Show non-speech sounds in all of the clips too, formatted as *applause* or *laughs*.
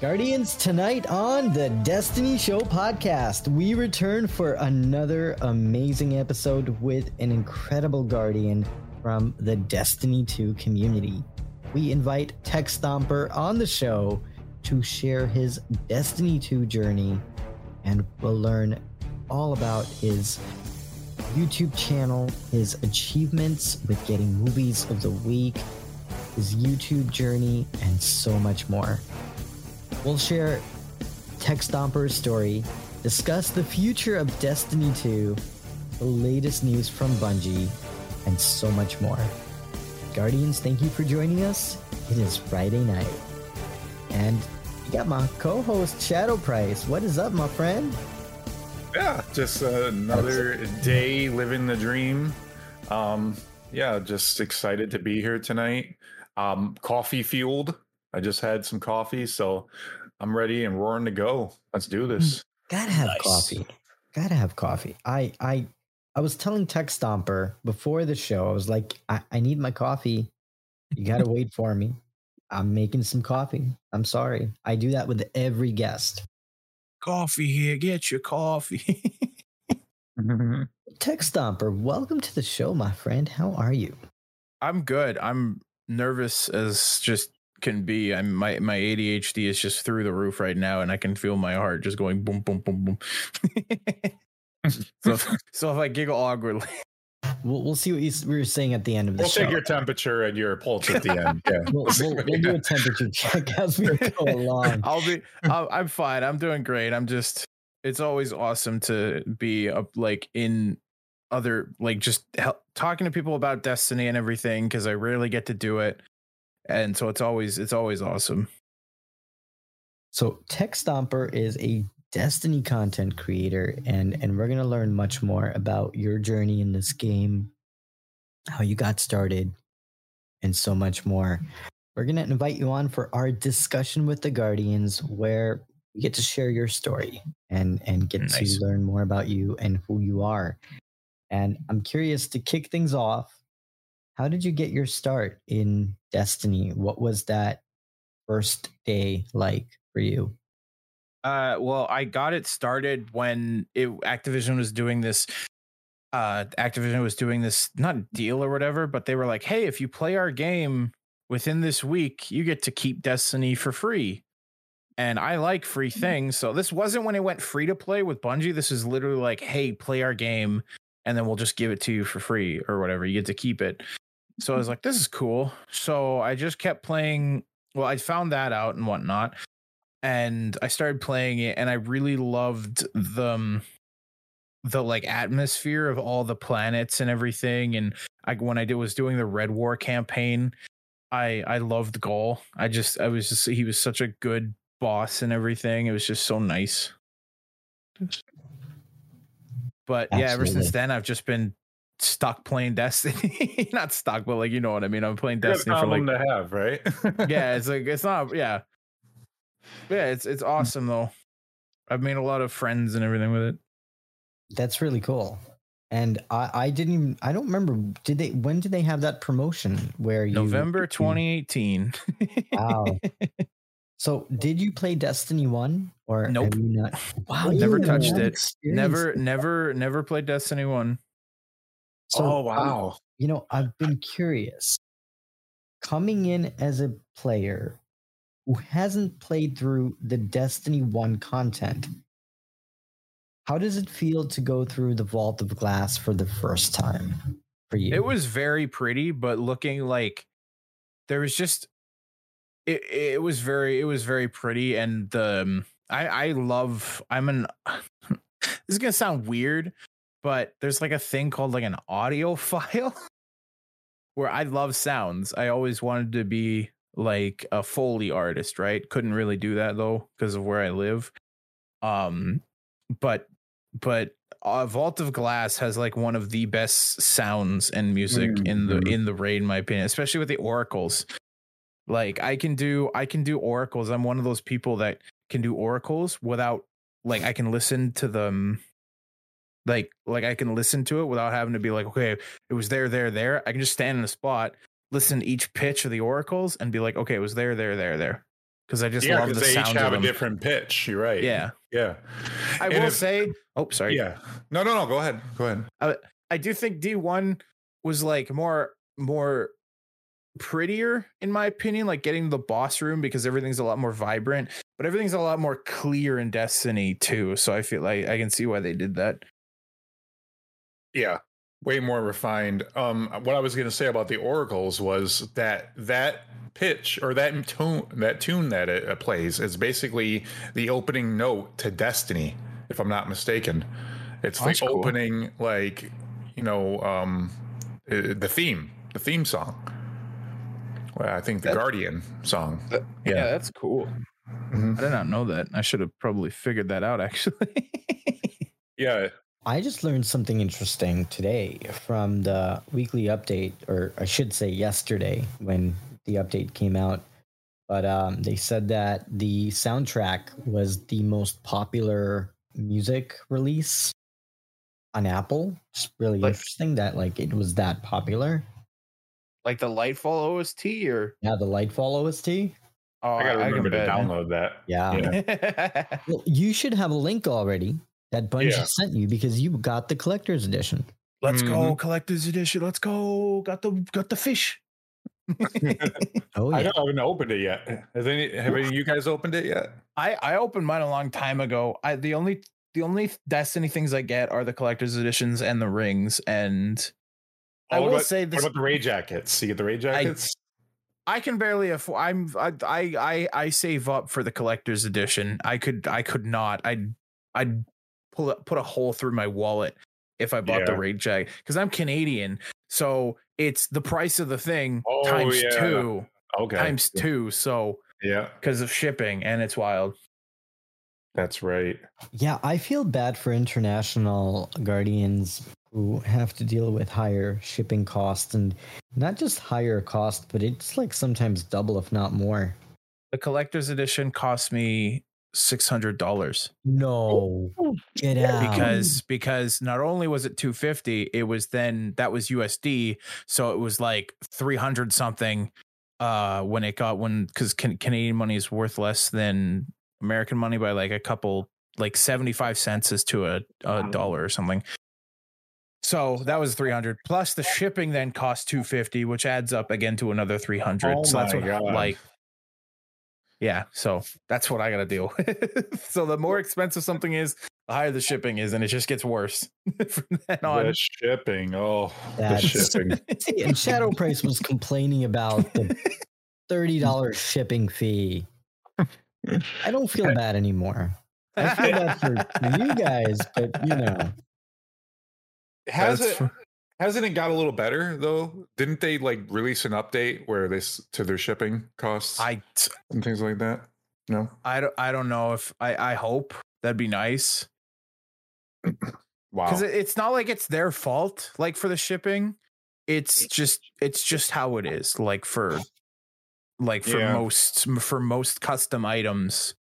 Guardians, tonight on the Destiny Show podcast, we return for another amazing episode with an incredible Guardian from the Destiny 2 community. We invite Tech Stomper on the show to share his Destiny 2 journey, and we'll learn all about his YouTube channel, his achievements with getting movies of the week, his YouTube journey, and so much more. We'll share Tech Stomper's story, discuss the future of Destiny 2, the latest news from Bungie, and so much more. Guardians, thank you for joining us. It is Friday night. And you got my co host, Shadow Price. What is up, my friend? Yeah, just uh, another day living the dream. Um, yeah, just excited to be here tonight. Um, coffee fueled. I just had some coffee, so I'm ready and roaring to go. Let's do mm, this. Gotta have nice. coffee. Gotta have coffee. I I I was telling Tech Stomper before the show, I was like, I, I need my coffee. You gotta *laughs* wait for me. I'm making some coffee. I'm sorry. I do that with every guest. Coffee here, get your coffee. *laughs* *laughs* Tech Stomper, welcome to the show, my friend. How are you? I'm good. I'm nervous as just can be. I'm my my ADHD is just through the roof right now, and I can feel my heart just going boom, boom, boom, boom. *laughs* so, so if I giggle awkwardly, we'll, we'll see what you, we were saying at the end of the we'll show. We'll take your temperature and your pulse at the end. Yeah, we'll, we'll, we'll do a temperature check *laughs* as we go along. *laughs* I'll be. I'll, I'm fine. I'm doing great. I'm just. It's always awesome to be up like in other like just help, talking to people about Destiny and everything because I rarely get to do it and so it's always it's always awesome. So Tech Stomper is a Destiny content creator, and and we're gonna learn much more about your journey in this game, how you got started, and so much more. We're gonna invite you on for our discussion with the Guardians, where we get to share your story and and get nice. to learn more about you and who you are. And I'm curious to kick things off how did you get your start in Destiny? What was that first day like for you? Uh, well, I got it started when it, Activision was doing this. Uh, Activision was doing this not deal or whatever, but they were like, "Hey, if you play our game within this week, you get to keep Destiny for free." And I like free mm. things, so this wasn't when it went free to play with Bungie. This is literally like, "Hey, play our game, and then we'll just give it to you for free or whatever. You get to keep it." So I was like, this is cool. So I just kept playing. Well, I found that out and whatnot. And I started playing it and I really loved the um, the like atmosphere of all the planets and everything. And I when I did was doing the Red War campaign, I I loved Ghaul. I just I was just he was such a good boss and everything. It was just so nice. But Absolutely. yeah, ever since then I've just been stuck playing Destiny. *laughs* not stuck, but like you know what I mean. I'm playing Destiny for like to have, right? yeah, *laughs* it's like it's not. Yeah, yeah, it's it's awesome though. I've made a lot of friends and everything with it. That's really cool. And I, I didn't even I don't remember did they when did they have that promotion where you November *clears throat* 2018. wow. *laughs* So did you play Destiny 1 or nope. not? Wow, never touched it. Never never never played Destiny 1. So, oh wow! You know, I've been curious. Coming in as a player who hasn't played through the Destiny One content, how does it feel to go through the Vault of Glass for the first time for you? It was very pretty, but looking like there was just it. It was very. It was very pretty, and the um, I I love. I'm an. *sighs* this is gonna sound weird, but there's like a thing called like an audio *laughs* file where I love sounds. I always wanted to be like a foley artist, right? Couldn't really do that though because of where I live. Um, but but uh, Vault of Glass has like one of the best sounds and music in the Mhm. in the raid, in my opinion, especially with the oracles. Like I can do I can do oracles. I'm one of those people that can do oracles without like I can listen to them like like I can listen to it without having to be like, okay, it was there, there, there. I can just stand in a spot, listen to each pitch of the oracles, and be like, okay, it was there, there, there, there. Because I just yeah, love the they each sound of have a different pitch. You're right. Yeah, Yeah. I And will if- say. Oh, sorry. Yeah. No, no, no. Go ahead. Go ahead. Uh, I do think D1 was like more more prettier in my opinion, like getting the boss room because everything's a lot more vibrant, but everything's a lot more clear in Destiny 2. So I feel like I can see why they did that. Yeah. Way more refined. Um, what I was going to say about the oracles was that that pitch or that tune that tune that it, uh, plays is basically the opening note to Destiny, if I'm not mistaken. It's Oh, the cool. opening, like you know, um, uh, the theme, the theme song. Well, I think the That- Guardian song. Yeah, that's cool. Mhm. I did not know that. I should have probably figured that out *laughs* actually. Yeah. I just learned something interesting today from the weekly update, or I should say yesterday when the update came out. But um, they said that the soundtrack was the most popular music release on Apple. It's really Like- interesting that like it was that popular. like the Lightfall OST or Yeah, the Lightfall OST. oh, I got to can remember to bet. download that. Yeah. Yeah. *laughs* Well, you should have a link already that Bungie Yeah. sent you because you got the collector's edition. Let's go Mhm. collector's edition. Let's go. Got the got the fish. *laughs* Oh I yeah. don't- I haven't opened it yet. Has any have any of you guys opened it yet? I I opened mine a long time ago. I the only the only Destiny things I get are the collector's editions and the rings. And I Oh, what will about- say What this: about the ray jackets? You get the ray jackets? I can barely afford. I'm I, I I I save up for the collector's edition. I could I could not. I'd I'd pull put a hole through my wallet if I bought the Yeah. raid jacket because I'm Canadian. So it's the price of the thing Oh, times yeah. two okay. times two. So Yeah, because of shipping and it's wild. that's right. Yeah, I feel bad for international guardians who have to deal with higher shipping costs and not just higher cost, but it's like sometimes double, if not more. The collector's edition cost me six hundred dollars No, get out. because because not only was it 250 it was then that was usd so it was like 300 something uh when it got when because can, canadian money is worth less than american money by like a couple like 75 cents is to a, a Wow. dollar or something so that was 300 plus the shipping then cost 250 which adds up again to another 300 Oh so that's what God. like yeah so that's what i gotta deal *laughs* with so the more expensive something is the higher the shipping is and it just gets worse *laughs* from then on The shipping. Oh, That's- the *laughs* shipping. See, and Shadow Price was complaining about the thirty dollars shipping fee. I don't feel bad anymore. I feel bad for, for you guys, but you know, Has That's it? Hasn't it got a little better though? Didn't they like release an update where this to their shipping costs i and things like that? No. i don't i don't know if i i hope that'd be nice Wow. because it's not like it's their fault like for the shipping it's just it's just how it is like for like for Yeah. most for most custom items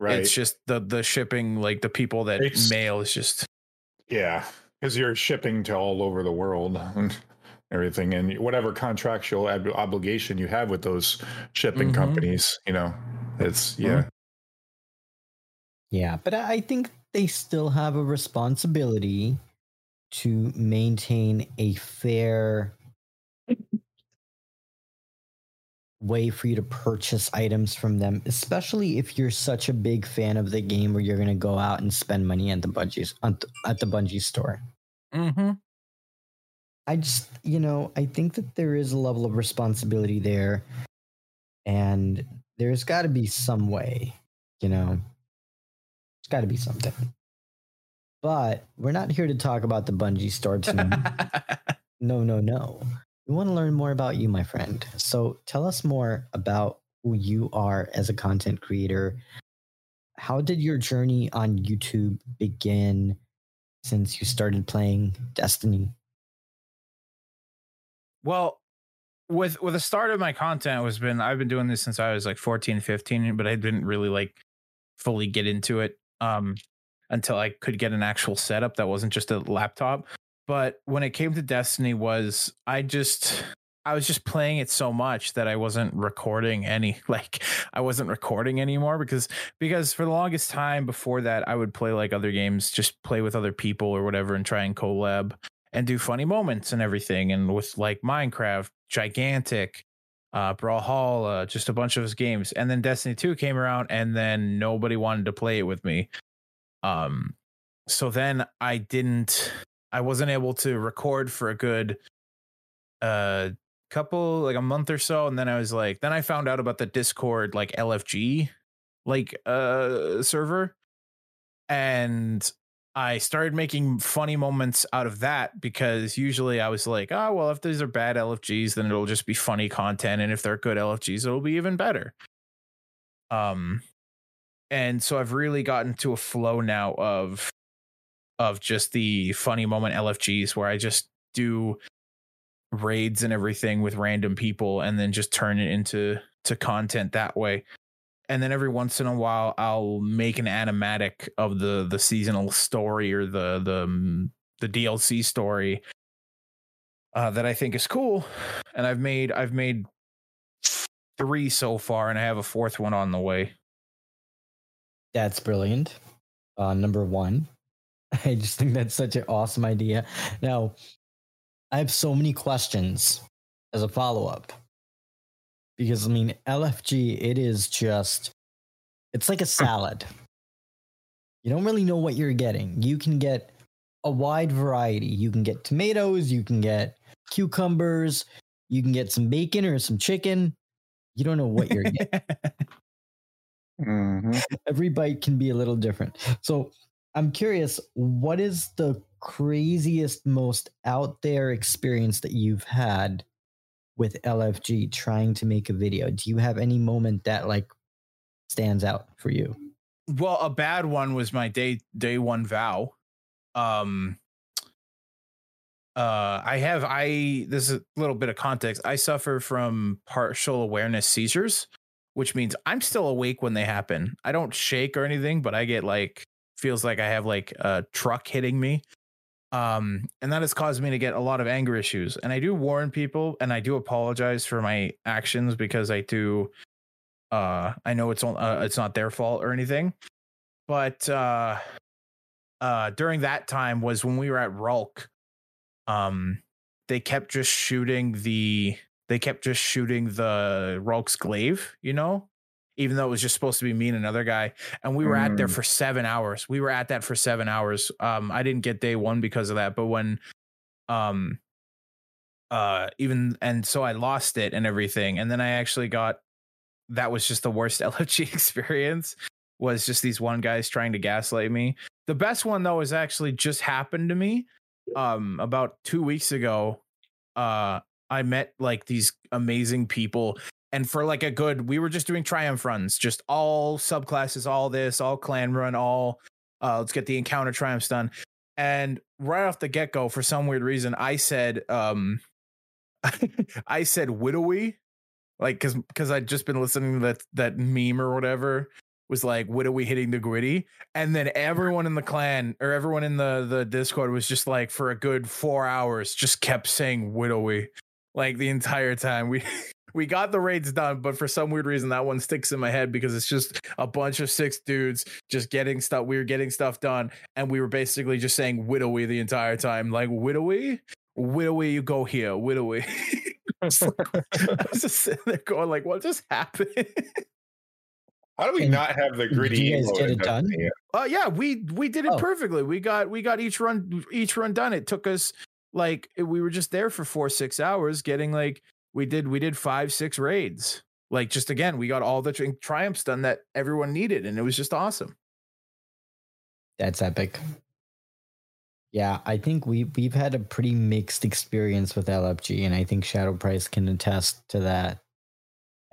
right. it's just the the shipping like the people that It's- mail is just Yeah, because you're shipping to all over the world and everything, and whatever contractual ob- obligation you have with those shipping Mhm. companies, you know, it's yeah, yeah. But I I think they still have a responsibility to maintain a fair way for you to purchase items from them, especially if you're such a big fan of the game where you're going to go out and spend money at the Bungie's at the, at the Bungie store. Mm-hmm. I just, you know, I think that there is a level of responsibility there, and there's got to be some way, you know, there's got to be something. But we're not here to talk about the Bungie store tonight. *laughs* no, no, no. we want to learn more about you, my friend. So tell us more about who you are as a content creator. How did your journey on YouTube begin since you started playing Destiny? Well, with with the start of my content was been I've been doing this since I was like 14, 15, but I didn't really like fully get into it um until I could get an actual setup that wasn't just a laptop. But when it came to Destiny was I just I was just playing it so much that I wasn't recording any *laughs* like I wasn't recording anymore because because for the longest time before that I would play like other games just play with other people or whatever and try and collab and do funny moments and everything. And with like Minecraft gigantic uh Brawlhalla just a bunch of his games. And then Destiny 2 came around and then nobody wanted to play it with me. Um so then I didn't I wasn't able to record for a good uh couple like a month or so and then i was like then i found out about the discord like lfg like uh server and i started making funny moments out of that because usually i was like oh well if these are bad lfgs then it'll just be funny content and if they're good lfgs it'll be even better. Um and so i've really gotten to a flow now of of just the funny moment lfgs where i just do raids and everything with random people and then just turn it into to content that way and then every once in a while i'll make an animatic of the the seasonal story or the the mm, the dlc story uh, that i think is cool and i've made i've made three so far and i have a fourth one on the way That's brilliant. Uh, number one, *laughs* I just think that's such an awesome idea. Now, I have so many questions as a follow up because I mean, LFG, it is just, it's like a salad. You don't really know what you're getting. You can get a wide variety. You can get tomatoes, you can get cucumbers, you can get some bacon or some chicken. You don't know what you're getting. *laughs* Mhm. every bite can be a little different. So I'm curious, what is the craziest, most out there experience that you've had with LFG trying to make a video? Do you have any moment that like stands out for you? well a bad one was my day day one vow um uh i have i this is a little bit of context i suffer from partial awareness seizures which means i'm still awake when they happen i don't shake or anything but i get like feels like i have like a truck hitting me um and that has caused me to get a lot of anger issues. And i do warn people and i do apologize for my actions because i do uh i know it's on uh, it's not their fault or anything. But uh uh during that time was when we were at Rhulk um they kept just shooting the they kept just shooting the Rhulk's glaive you know even though it was just supposed to be me and another guy and we were at there Mm. for 7 hours we were at that for 7 hours um I didn't get day 1 because of that but when um uh even and so I lost it and everything and then I actually got that was just the worst *laughs* LFG experience was just these one guys trying to gaslight me. The best one though is actually just happened to me um about 2 weeks ago. Uh I met like these amazing people and for like a good we were just doing triumph runs, just all subclasses, all this, all clan run, all uh let's get the encounter triumphs done. And right off the get-go for some weird reason I said um *laughs* I said widowy like because because I'd just been listening to that that meme or whatever was like widowy hitting the gritty? And then everyone in the clan or everyone in the the discord was just like for a good four hours just kept saying widowy like the entire time we *laughs* we got the raids done but for some weird reason that one sticks in my head because it's just a bunch of six dudes just getting stuff we were getting stuff done and we were basically just saying widowy the entire time like widowy widowy you go here widowy *laughs* I was just sitting there going like, what just happened? *laughs* How do we And not have the did gritty? you guys get it done? Destiny yet? Oh yeah, we we did it Oh. perfectly. We got we got each run each run done. It took us like we were just there for four six hours, getting like we did we did five six raids. Like just again, we got all the tri- triumphs done that everyone needed, and it was just awesome. That's epic. Yeah, I think we we've had a pretty mixed experience with LFG, and I think Shadow Price can attest to that.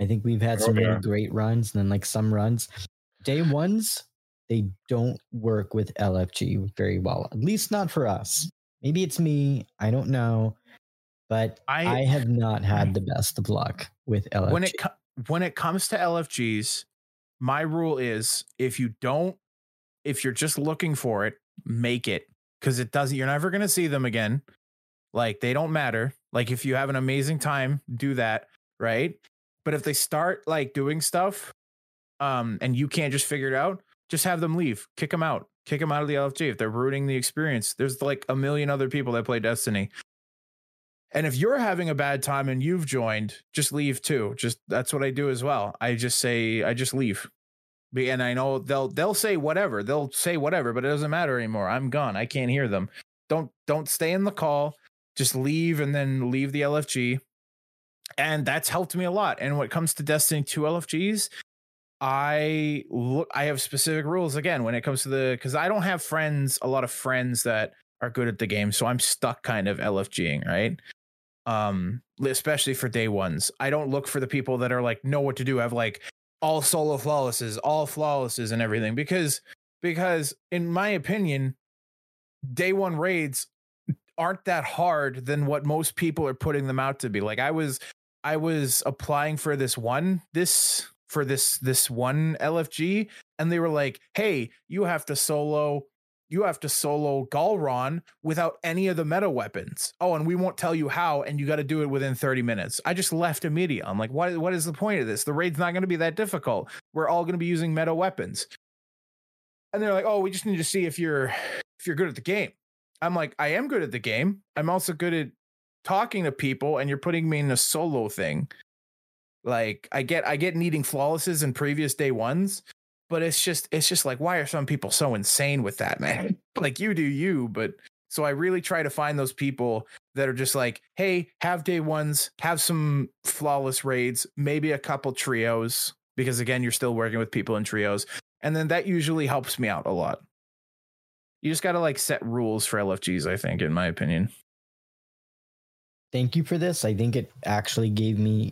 I think we've had Oh, some yeah. really great runs, and then like some runs, day ones they don't work with LFG very well. At least not for us. Maybe it's me. I don't know, but I, I- have not had the best of luck with LFG. when it when it comes to LFGs, my rule is if you don't, if you're just looking for it, make it because it doesn't. You're never gonna see them again. Like they don't matter. Like if you have an amazing time, do that, right? But if they start like doing stuff, um, and you can't just figure it out, just have them leave, kick them out, kick them out of the LFG if they're ruining the experience. There's like a million other people that play Destiny. And if you're having a bad time and you've joined, just leave too. Just that's what I do as well. I just say I just leave. And I know they'll they'll say whatever. They'll say whatever, but it doesn't matter anymore. I'm gone. I can't hear them. Don't don't stay in the call. Just leave and then leave the LFG. And that's helped me a lot. And when it comes to Destiny 2 LFGs, I look I have specific rules again when it comes to the because I don't have friends, a lot of friends that are good at the game. So I'm stuck kind of LFGing, right? Um especially for day ones. I don't look for the people that are like know what to do have like all solo flawlesses all flawlesses and everything because because in my opinion day one raids aren't that hard than what most people are putting them out to be. Like i was i was applying for this one this for this this one lfg and they were like hey you have to solo you have to solo Galron without any of the meta weapons. Oh, and we won't tell you how, and you got to do it within 30 minutes. I just left immediately. I'm like, what, what is the point of this? The raid's not going to be that difficult. We're all going to be using meta weapons. And they're like, oh, we just need to see if you're if you're good at the game. I'm like, I am good at the game. I'm also good at talking to people, and you're putting me in a solo thing. Like I get I get needing flawlesses in previous day ones, but it's just it's just like why are some people so insane with that man? *laughs* Like you do you but so i really try to find those people that are just like hey have day ones have some flawless raids maybe a couple trios because again you're still working with people in trios and then that usually helps me out a lot. You just got to like set rules for lfgs i think in my opinion. Thank you for this. I think it actually gave me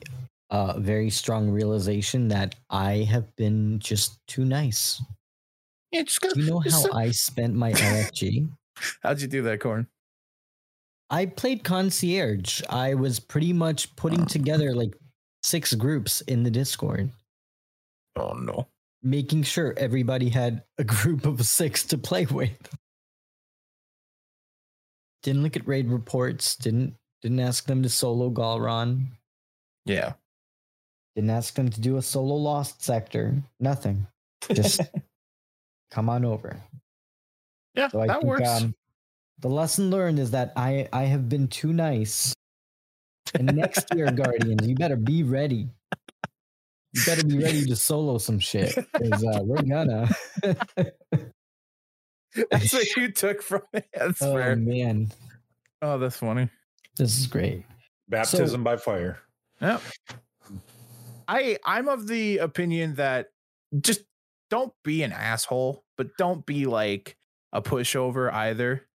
a very strong realization that I have been just too nice. yeah just Do you know how I spent my LFG? *laughs* how'd you do that corn I played concierge. I was pretty much putting ah. together like six groups in the Discord, oh no making sure everybody had a group of six to play with. Didn't look at raid reports. Didn't didn't ask them to solo Galron. yeah Didn't ask them to do a solo lost sector. Nothing. Just *laughs* come on over. yeah So I that think works um, the lesson learned is that I I have been too nice. And next year, *laughs* Guardians, you better be ready. You better be ready to solo some shit because uh, we're gonna. *laughs* that's what you took from it that's oh fair man, oh that's funny this is great. Baptism by fire. Yep. I I'm of the opinion that just don't be an asshole, but don't be like a pushover either.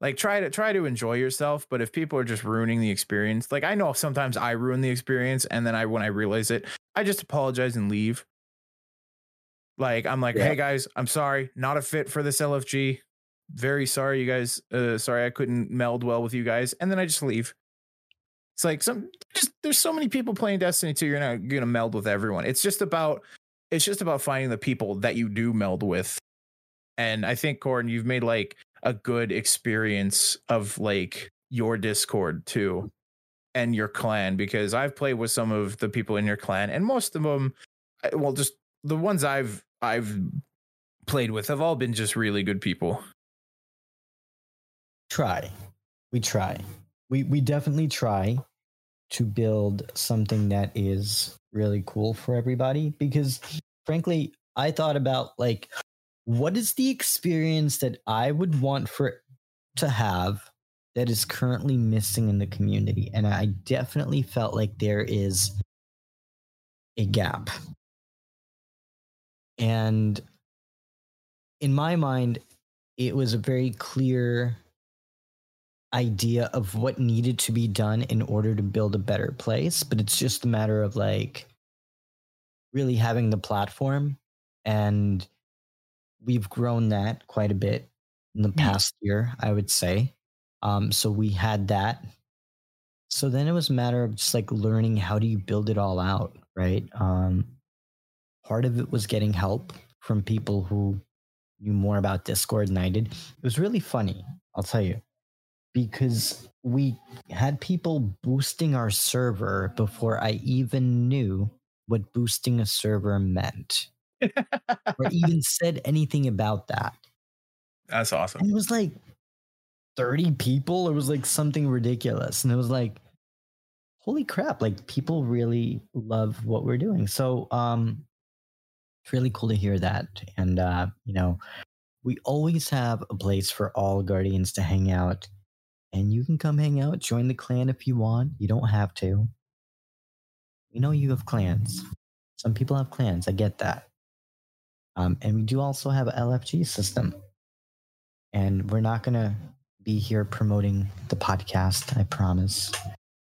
Like try to try to enjoy yourself, but if people are just ruining the experience, like I know sometimes I ruin the experience and then I when I realize it, I just apologize and leave. Like I'm like, Yeah. "Hey guys, I'm sorry, not a fit for this LFG. Very sorry you guys. Uh sorry I couldn't meld well with you guys." And then I just leave. It's like some just there's so many people playing Destiny 2, you're not gonna meld with everyone. It's just about it's just about finding the people that you do meld with. And I think Gordon, you've made like a good experience of like your Discord too and your clan because I've played with some of the people in your clan and most of them well just the ones I've I've played with have all been just really good people. Try, we try. We we definitely try to build something that is really cool for everybody because, frankly, I thought about like what is the experience that I would want for to have that is currently missing in the community and I definitely felt like there is a gap. And in my mind it was a very clear idea of what needed to be done in order to build a better place, but it's just a matter of like really having the platform and we've grown that quite a bit in the past year, I would say. Um, so we had that. So then it was a matter of just like learning how do you build it all out, right? Um, part of it was getting help from people who knew more about Discord than I did. It was really funny, I'll tell you, because we had people boosting our server before I even knew what boosting a server meant or *laughs* even said anything about that. That's awesome. And it was like 30 people. It was like something ridiculous. And it was like, holy crap, like people really love what we're doing. So um it's really cool to hear that. And uh, you know, we always have a place for all guardians to hang out. And you can come hang out, join the clan if you want. You don't have to. We know you have clans. Some people have clans. I get that. Um, and we do also have a LFG system. And we're not going to be here promoting the podcast, I promise.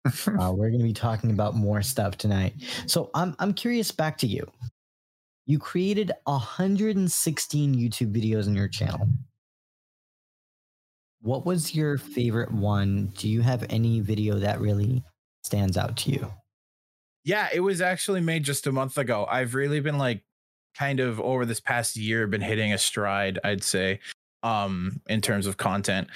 uh, *laughs* we're going to be talking about more stuff tonight. So I'm, I'm curious back to you. You created 116 YouTube videos on your channel. What was your favorite one? Do you have any video that really stands out to you? Yeah, it was actually made just a month ago. I've really been like kind of over this past year been hitting a stride, I'd say, um, in terms of content.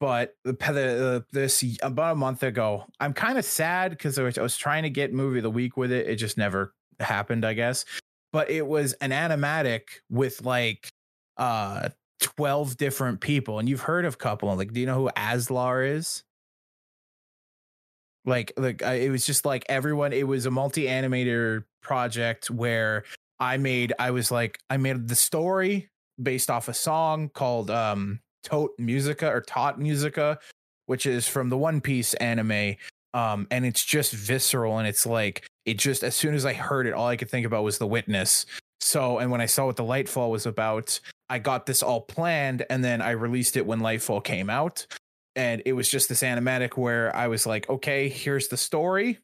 But the, the this about a month ago, I'm kind of sad because I, I was trying to get movie of the week with it. It just never happened, I guess. But it was an animatic with like uh 12 different people and you've heard of couple like do you know who aslar is like like it was just like everyone it was a multi animator project where i made i was like i made the story based off a song called um Tot Musica or Tot Musica, which is from the One Piece anime. Um, and it's just visceral and it's like it just as soon as I heard it, all I could think about was the witness. So, and when I saw what the Lightfall was about, I got this all planned and then I released it when Lightfall came out. And it was just this animatic where I was like, okay, here's the story.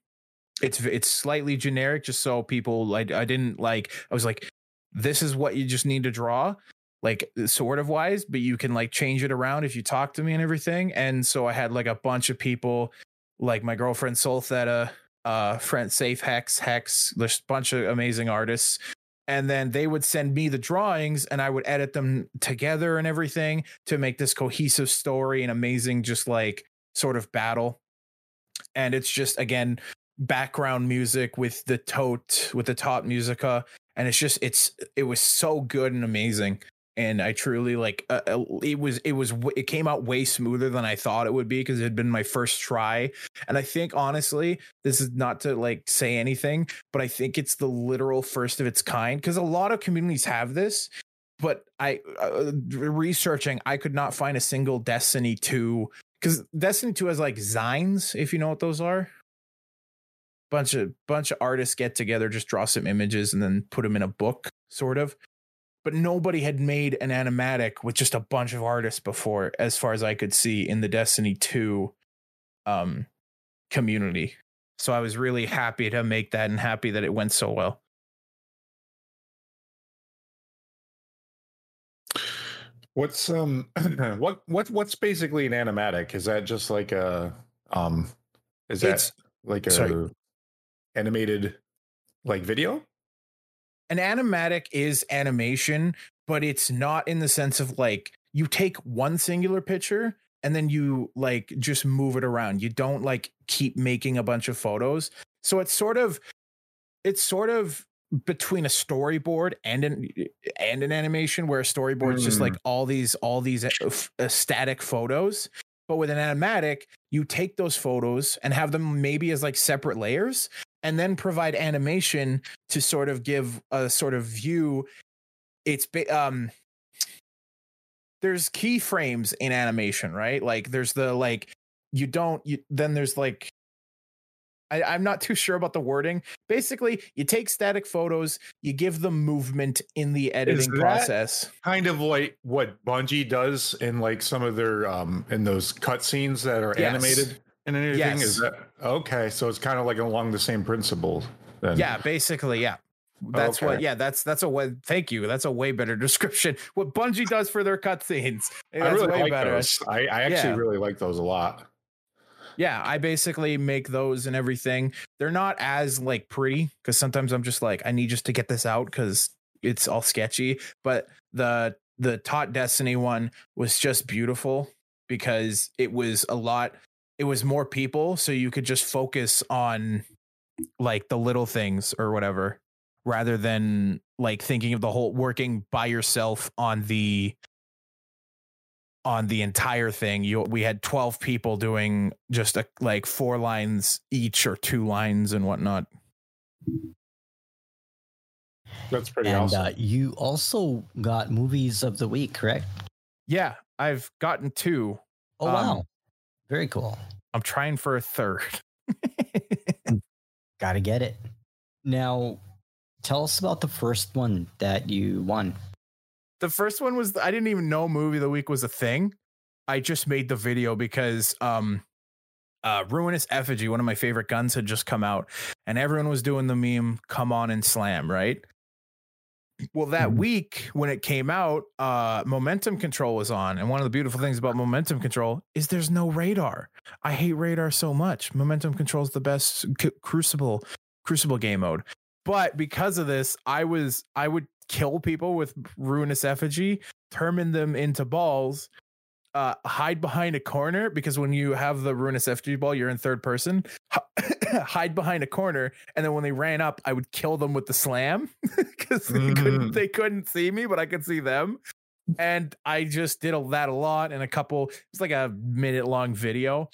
It's it's slightly generic, just so people like I didn't like I was like, this is what you just need to draw like sort of wise, but you can like change it around if you talk to me and everything. And so I had like a bunch of people, like my girlfriend Soul Theta, uh, friend Safe Hex, Hex, there's a bunch of amazing artists. And then they would send me the drawings and I would edit them together and everything to make this cohesive story and amazing, just like sort of battle. And it's just again background music with the tote with the Tot Musica and it's just it's it was so good and amazing and I truly like uh, uh it was it was it came out way smoother than I thought it would be because it had been my first try and I think honestly this is not to like say anything but I think it's the literal first of its kind because a lot of communities have this but I uh, researching I could not find a single Destiny 2 cuz Destiny 2 has like zines if you know what those are. Bunch of bunch of artists get together just draw some images and then put them in a book sort of but nobody had made an animatic with just a bunch of artists before, as far as I could see in the Destiny 2 um, community. So I was really happy to make that and happy that it went so well. What's um *clears throat* what what what's basically an animatic? Is that just like a um is that it's, like a sorry. animated like video? An animatic is animation, but it's not in the sense of like you take one singular picture and then you like just move it around. You don't like keep making a bunch of photos. So it's sort of it's sort of between a storyboard and an and an animation where a storyboard is just like mm. all these all these uh, static photos but with an animatic you take those photos and have them maybe as like separate layers and then provide animation to sort of give a sort of view it's um there's keyframes in animation right like there's the like you don't you then there's like I, I'm not too sure about the wording. Basically, you take static photos, you give them movement in the editing process. Kind of like what Bungie does in like some of their um in those cutscenes that are Yes. animated and anything. Yes. Is that okay? So it's kind of like along the same principle. Then. Yeah, basically, yeah. That's what. Yeah, that's that's a way. Thank you. That's a way better *laughs* description. What Bungie does for their cutscenes. That's I really way like better. those. I, I actually Yeah. really like those a lot. Yeah, I basically make those and everything. They're not as like pretty because sometimes I'm just like, I need just to get this out because it's all sketchy. But the the Tot Destiny one was just beautiful because it was a lot. It was more people, so you could just focus on like the little things or whatever, rather than like thinking of the whole working by yourself on the on the entire thing you we had 12 people doing just a, like four lines each or two lines and whatnot That's pretty and awesome. uh, you also got movies of the week, correct? yeah i've gotten two Oh Um, wow, very cool. i'm trying for a third *laughs* Got to get it. Now, tell us about the first one that you won. the first one was i didn't even know movie of the week was a thing i just made the video because um uh ruinous effigy one of my favorite guns had just come out and everyone was doing the meme come on and slam right well that Mhm. week when it came out uh momentum control was on and one of the beautiful things about momentum control is there's no radar. I hate radar so much. Momentum control is the best crucible crucible game mode. But because of this i was i would kill people with ruinous effigy turn them into balls uh hide behind a corner because when you have the ruinous effigy ball you're in third person *laughs* hide behind a corner and then when they ran up i would kill them with the slam *laughs* because they couldn't Mhm. they couldn't see me but i could see them and i just did a, that a lot in a couple it's like a minute long video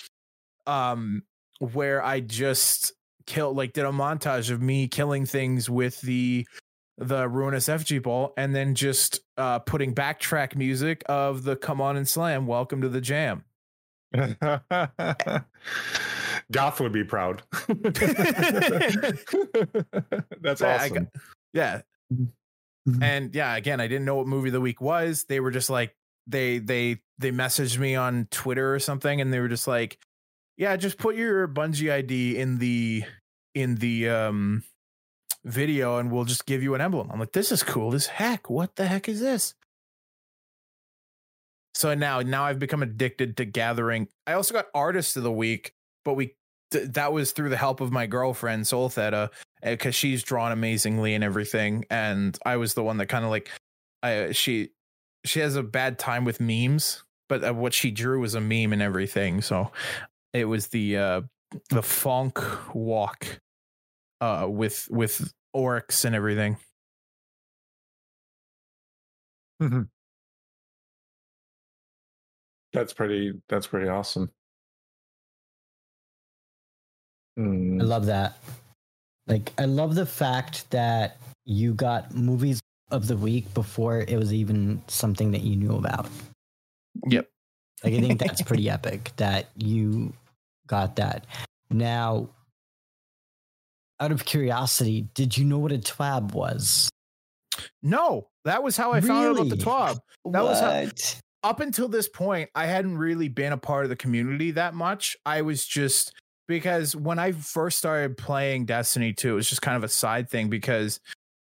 um where i just killed like did a montage of me killing things with the the ruinous effigy ball and then just uh putting backtrack music of the come on and slam welcome to the jam *laughs* Goth would be proud. *laughs* That's Yeah, I awesome. got- yeah and yeah again i didn't know what movie the week was they were just like they they they messaged me on twitter or something and they were just like yeah just put your bungie id in the in the um video and we'll just give you an emblem. I'm like this is cool as heck. What the heck is this? So now now i've become addicted to gathering. I also got artist of the week but we th- that was through the help of my girlfriend soul theta because she's drawn amazingly and everything and i was the one that kind of like i she she has a bad time with memes but uh, what she drew was a meme and everything so it was the uh the funk walk uh with with oryx and everything That's pretty. That's pretty awesome. I Mm, love that. Like, I love the fact that you got movies of the week before it was even something that you knew about. Yep. Like, I think that's *laughs* pretty epic that you got that. Now, out of curiosity, did you know what a twab was? no that was how i found out about the twab That was how- up until this point, I hadn't really been a part of the community that much. I was just because when I first started playing Destiny 2, it was just kind of a side thing because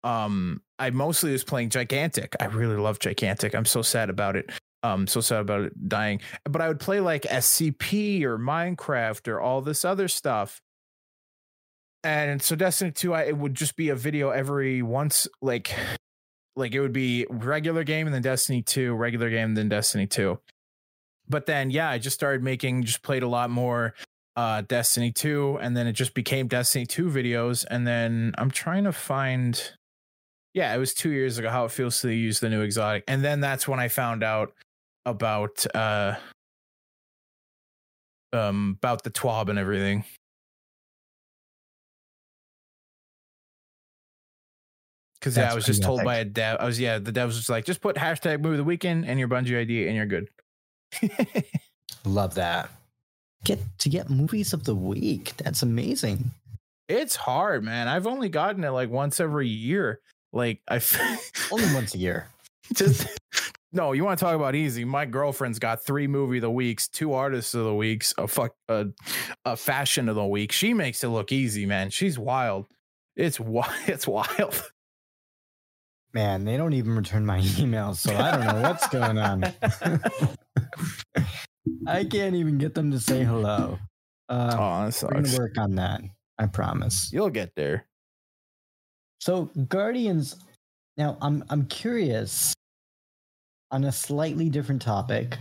um I mostly was playing Gigantic. I really love Gigantic. I'm so sad about it. Um so sad about it dying. But I would play like SCP or Minecraft or all this other stuff. And so Destiny 2 I, it would just be a video every once like like it would be regular game and then Destiny 2, regular game and then Destiny 2. But then yeah, I just started making just played a lot more uh Destiny 2 and then it just became Destiny 2 videos and then I'm trying to find yeah, it was 2 years ago how it feels to use the new exotic. And then that's when I found out about uh um about the twab and everything. Cause yeah, I was just told epic. by a dev. I was yeah, the devs was just like, just put hashtag movie of the weekend and your Bungie ID and you're good. *laughs* Love that. get to get movies of the week. That's amazing. It's hard, man. I've only gotten it like once every year. Like I *laughs* only once a year. Just *laughs* no, you want to talk about easy? My girlfriend's got three movie of the weeks, two artists of the weeks, a fuck a, a fashion of the week. She makes it look easy, man. She's wild. It's wild. It's wild. Man, they don't even return my *laughs* emails, so I don't know what's going on. *laughs* I can't even get them to say hello. Uh, oh, that sucks. We're gonna work on that. I promise. You'll get there. So, Guardians. Now, I'm I'm curious on a slightly different topic.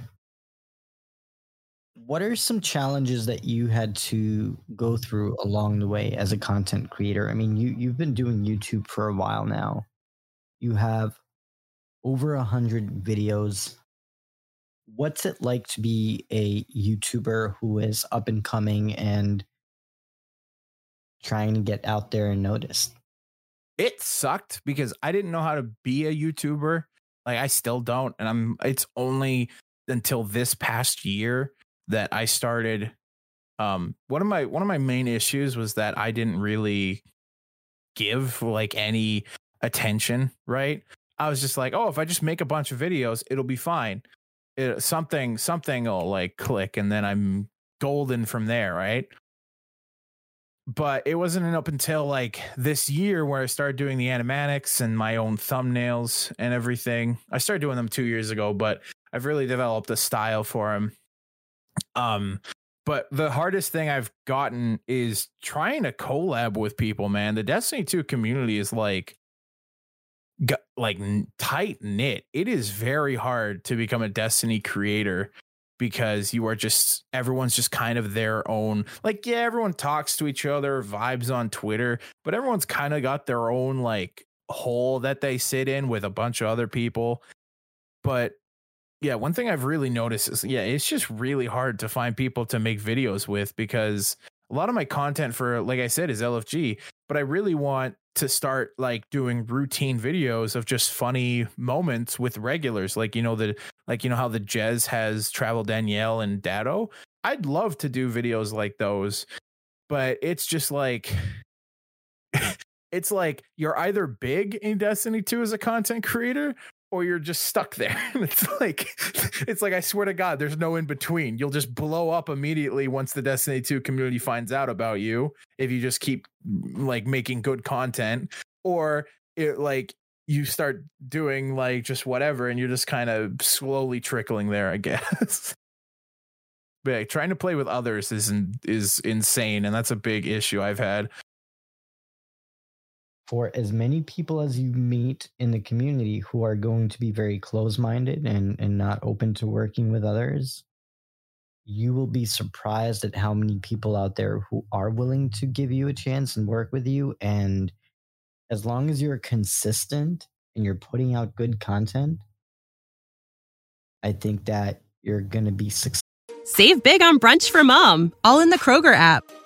What are some challenges that you had to go through along the way as a content creator? I mean, you you've been doing YouTube for a while now. You have over a hundred videos. What's it like to be a YouTuber who is up and coming and trying to get out there and noticed? It sucked because I didn't know how to be a YouTuber. Like I still don't. And I'm it's only until this past year that I started um one of my one of my main issues was that I didn't really give like any attention, right? I was just like, oh, if I just make a bunch of videos, it'll be fine. It, something something will like click, and then I'm golden from there, right? But it wasn't up until like this year where I started doing the animatics and my own thumbnails and everything. I started doing them two years ago, but I've really developed a style for them. Um, but the hardest thing I've gotten is trying to collab with people, man. The Destiny 2 community is like like tight knit. It is very hard to become a Destiny creator because you are just everyone's just kind of their own. Like yeah, everyone talks to each other, vibes on Twitter, but everyone's kind of got their own like hole that they sit in with a bunch of other people. But yeah, one thing I've really noticed is yeah, it's just really hard to find people to make videos with because a lot of my content for like I said is LFG, but I really want to start like doing routine videos of just funny moments with regulars like you know the like you know how the Jez has travel Danielle and Dado? I'd love to do videos like those but it's just like *laughs* it's like you're either big in Destiny 2 as a content creator or you're just stuck there. *laughs* it's like it's like I swear to God, there's no in between. You'll just blow up immediately once the Destiny 2 community finds out about you if you just keep like making good content. Or it like you start doing like just whatever and you're just kind of slowly trickling there, I *laughs* guess. but yeah, trying to play with others is is insane and that's a big issue I've had for as many people as you meet in the community who are going to be very close minded and, and not open to working with others, you will be surprised at how many people out there who are willing to give you a chance and work with you. And as long as you're consistent and you're putting out good content, I think that you're going to be successful. Save big on brunch for mom, all in the Kroger app.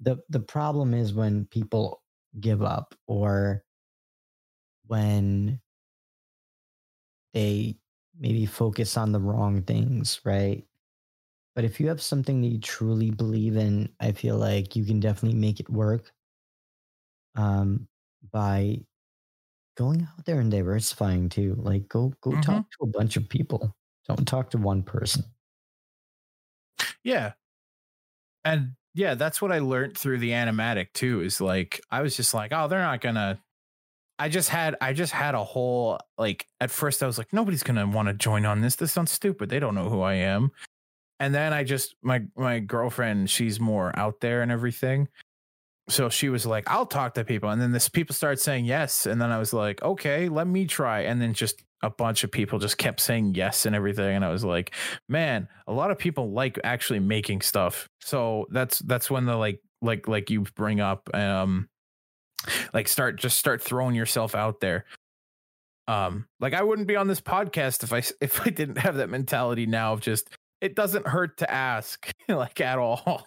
the the problem is when people give up or when they maybe focus on the wrong things, right? But if you have something that you truly believe in, I feel like you can definitely make it work um, by going out there and diversifying too. Like go go mm-hmm. talk to a bunch of people. Don't talk to one person. Yeah. And yeah, that's what I learned through the animatic too. Is like I was just like, oh, they're not gonna. I just had I just had a whole like at first I was like nobody's gonna want to join on this. This sounds stupid. They don't know who I am. And then I just my my girlfriend she's more out there and everything. So she was like, I'll talk to people. And then this people started saying yes. And then I was like, okay, let me try. And then just a bunch of people just kept saying yes and everything. And I was like, man, a lot of people like actually making stuff. So that's that's when the like like like you bring up um like start just start throwing yourself out there. Um like I wouldn't be on this podcast if I if I didn't have that mentality now of just it doesn't hurt to ask *laughs* like at all.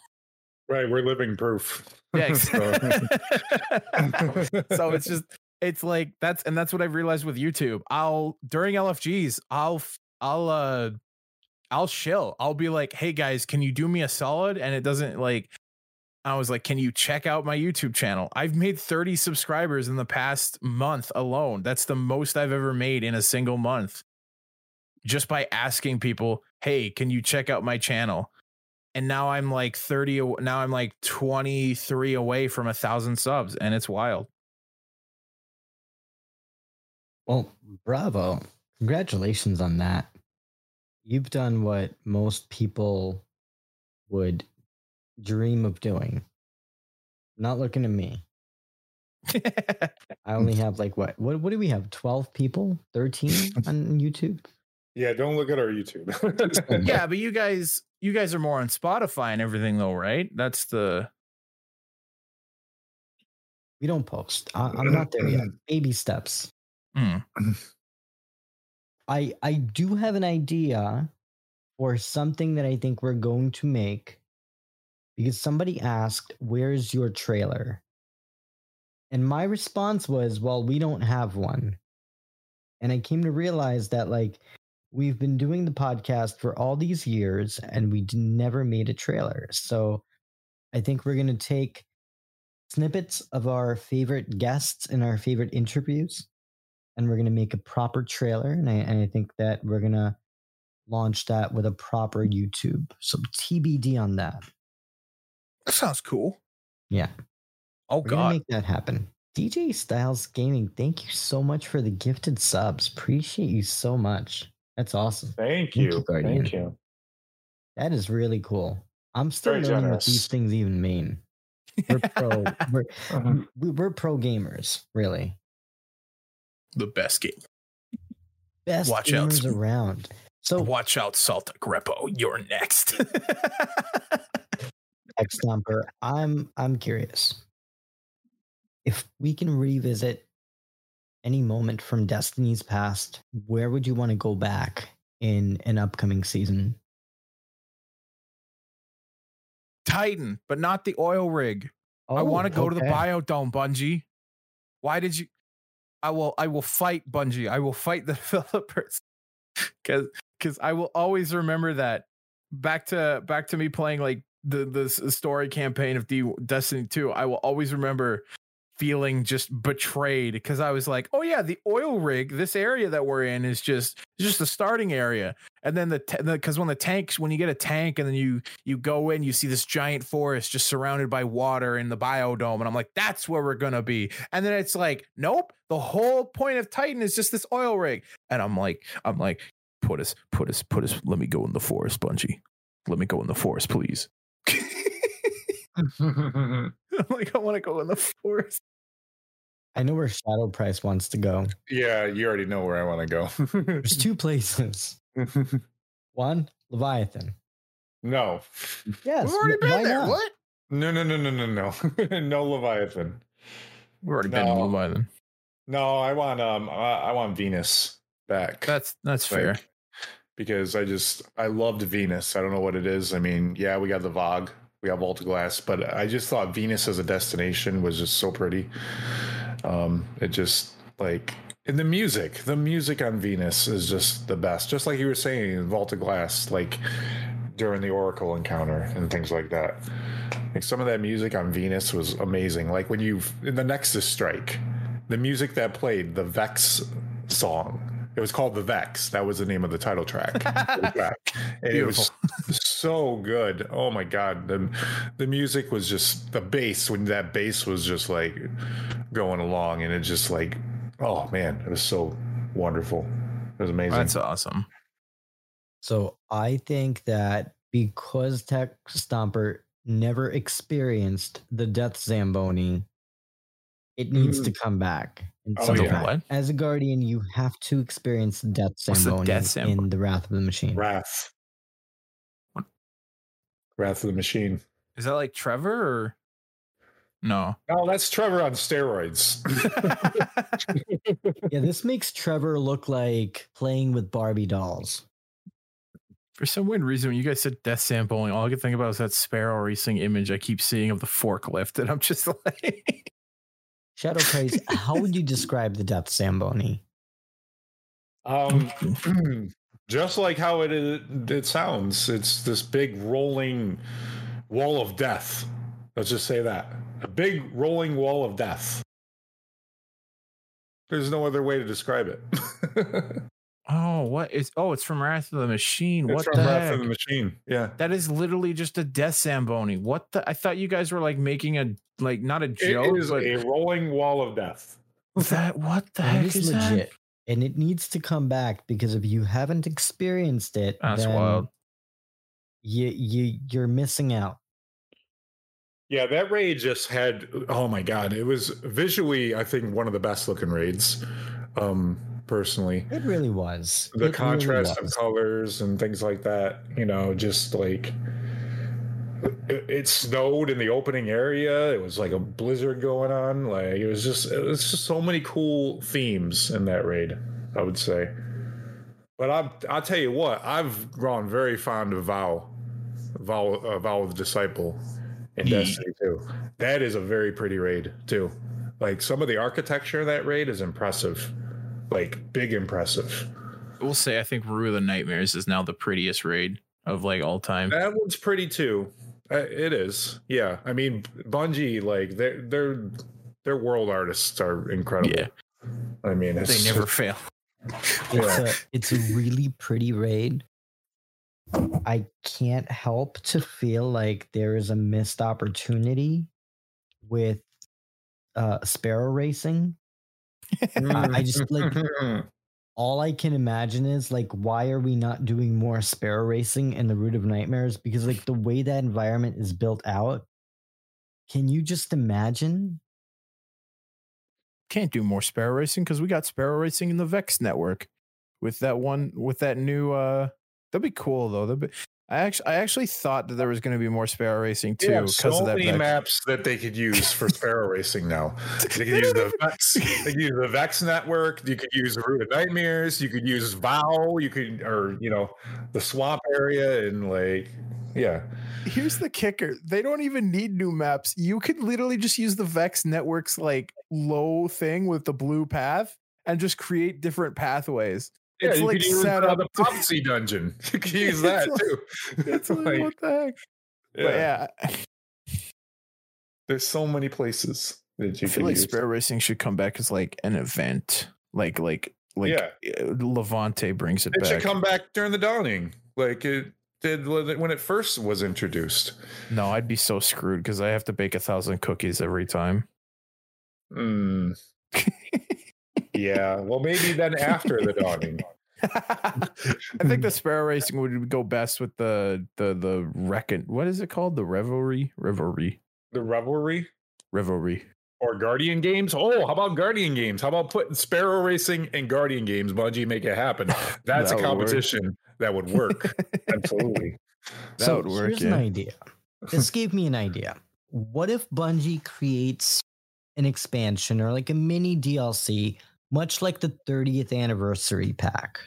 Right, we're living proof. Yeah. *laughs* So- *laughs* so it's just it's like that's and that's what I've realized with YouTube. I'll during LFGs, I'll I'll uh I'll chill. I'll be like, "Hey guys, can you do me a solid?" And it doesn't like I was like, "Can you check out my YouTube channel?" I've made 30 subscribers in the past month alone. That's the most I've ever made in a single month. Just by asking people, "Hey, can you check out my channel?" And now I'm like 30 now I'm like 23 away from a thousand subs and it's wild. Well, bravo. Congratulations on that. You've done what most people would dream of doing. Not looking at me. *laughs* I only have like what? What what do we have? 12 people? 13 *laughs* on YouTube? yeah, don't look at our YouTube. *laughs* yeah, but you guys you guys are more on Spotify and everything though, right? That's the We don't post. I, I'm not there yet. *clears throat* Baby steps. Hmm. I I do have an idea for something that I think we're going to make because somebody asked, "Where's your trailer?" And my response was, "Well, we don't have one." And I came to realize that like we've been doing the podcast for all these years and we never made a trailer. So I think we're going to take snippets of our favorite guests and our favorite interviews and we're going to make a proper trailer and I, and I think that we're going to launch that with a proper youtube so tbd on that That sounds cool. yeah Oh we're god. make that happen dj styles gaming thank you so much for the gifted subs appreciate you so much that's awesome Thank Thank you, you. Guardian. Thank you. that is really cool i'm still Very learning what these things even mean we're pro *laughs* we're, uh-huh. we- we're pro gamers really the best game. best Watch out, gamers Sp- around so Watch out, Salta Grepo. You're next. *laughs* next Stomper, I'm I'm curious. If we can revisit any moment from Destiny's past, where would you want to go back in an upcoming season? Titan, but not the oil rig. I oh, want to go to the Oh, okay. biodome, Bungie. Why did you? I will. I will fight Bungie. I will fight the *laughs* developers because because I will always remember that. Back to back to me playing like the the story campaign of D Destiny Two. I will always remember feeling just betrayed because I was like, oh yeah, the oil rig, this area that we're in is just just the starting area, and then the because when the tanks when you get a tank and then you you go in, you see this giant forest just surrounded by water in the biodome, and I'm like, that's where we're gonna be, and then it's like, nope, the whole point of Titan is just this oil rig, and I'm like, I'm like, put us, put us, put us, let me go in the forest, Bungie, let me go in the forest, please. *laughs* *laughs* I'm *laughs* like, I want to go in the forest. I know where Shadow Price wants to go. yeah, you already know where I want to go. There's two *laughs* places. One, Leviathan. no. Yes, We've already been there. not? What? No, no, no, no, no, no. *laughs* no Leviathan. We've already been in No. Leviathan. No, I want um I, I want Venus back. That's that's Like, fair. Because I just I loved Venus. I don't know what it is. I mean, yeah, we got the Vogue, we have Glass, but I just thought Venus as a destination was just so pretty. Um, it just like and the music, the music on Venus is just the best. Just like you were saying in Vault of Glass, like during the Oracle encounter and things like that. Like some of that music on Venus was amazing. Like when you in the Nexus strike, the music that played, the Vex song. It was called The Vex. That was the name of the title track. The *laughs* track. And it was so good. Oh my god. The the music was just the bass when that bass was just like going along and it just like oh man, it was so wonderful. It was amazing. That's awesome. So I think that because Tech Stomper never experienced the Death Zamboni, it needs to mm. come back. In Oh, some yeah. What? As a guardian, you have to experience the Death What's the Death Zamboni? in the Wrath of the Machine. Wrath. Wrath of the Machine. Is that like Trevor or no? No, that's Trevor on steroids. *laughs* Yeah, this makes Trevor look like playing with Barbie dolls. For some weird reason, when you guys said Death Zamboni, all I could think about was that Sparrow Racing image I keep seeing of the forklift, and I'm just *laughs* like, Shadow Price, how would you describe the Death Zamboni? um, *clears throat* just like how it it sounds, it's this big rolling wall of death. Let's just say that a big rolling wall of death. There's no other way to describe it. *laughs* oh, what is? Oh, it's from Wrath of the Machine. it's what from the Wrath heck? of the Machine. Yeah. That is literally just a Death Zamboni. What the? I thought you guys were like making a like not a It joke, is but a rolling wall of death. that what the It heck is is legit. that? And it needs to come back because if you haven't experienced it, That's then wild. You you you're missing out. Yeah, that raid just had oh my god, it was visually I think one of the best looking raids. Um personally. It really was. The It really contrast of colors and things like that, you know, just like it, it snowed in the opening area. It was like a blizzard going on. Like it was just it was just so many cool themes in that raid, I would say. But I'll I'll tell you what, I've grown very fond of Vow, Vow, uh, Vow of the Disciple, in Ye- Destiny 2. That is a very pretty raid too. Like some of the architecture of that raid is impressive, like big impressive. We'll say I think Root of the Nightmares is now the prettiest raid of like all time. That one's pretty too. Uh, It is, yeah. I mean, Bungie, like their their their world artists are incredible. Yeah. I mean, it's, They never *laughs* fail. It's Yeah. a it's a really pretty raid. I can't help to feel like there is a missed opportunity with uh sparrow racing. I- I just, like- *laughs* All I can imagine is like why are we not doing more sparrow racing in the root of nightmares? Because like the way that environment is built out, can you just imagine? Can't do more Sparrow Racing because we got Sparrow Racing in the Vex network with that one with that new uh that'd be cool though. That'd be, I actually I actually thought that there was going to be more Sparrow Racing too because so of that many maps that they could use for Sparrow Racing now. *laughs* They could use the Vex. They could use the Vex network. You could use the Root of Nightmares. You could use Vow. You could, or you know, the swamp area and like, yeah. Here's the kicker. They don't even need new maps. You could literally just use the Vex network's like low thing with the blue path and just create different pathways. Yeah, It's you like could use set up the *laughs* to- prophecy dungeon. *laughs* You could use that like- too. It's *laughs* like, what the heck? yeah, But yeah, there's so many places that I feel like use. Sparrow Racing should come back as like an event. Like like like Yeah. uh, Levante brings it It back. should come back during the dawning, like it did when it first was introduced. No, I'd be so screwed because I have to bake a thousand cookies every time. Hmm. Yeah, well, maybe then after the dawning. *laughs* I think the sparrow racing would go best with the the the reckon. What is it called? The revelry, revelry, The revelry revelry. or Guardian games. Oh, how about Guardian games? How about putting Sparrow Racing and Guardian games? Bungie make it happen. *laughs* That's That a would work. competition that would work. *laughs* Absolutely. That so would work, here's yeah. an idea. This gave me an idea. What if Bungie creates an expansion or like a mini DLC, much like the 30th anniversary pack?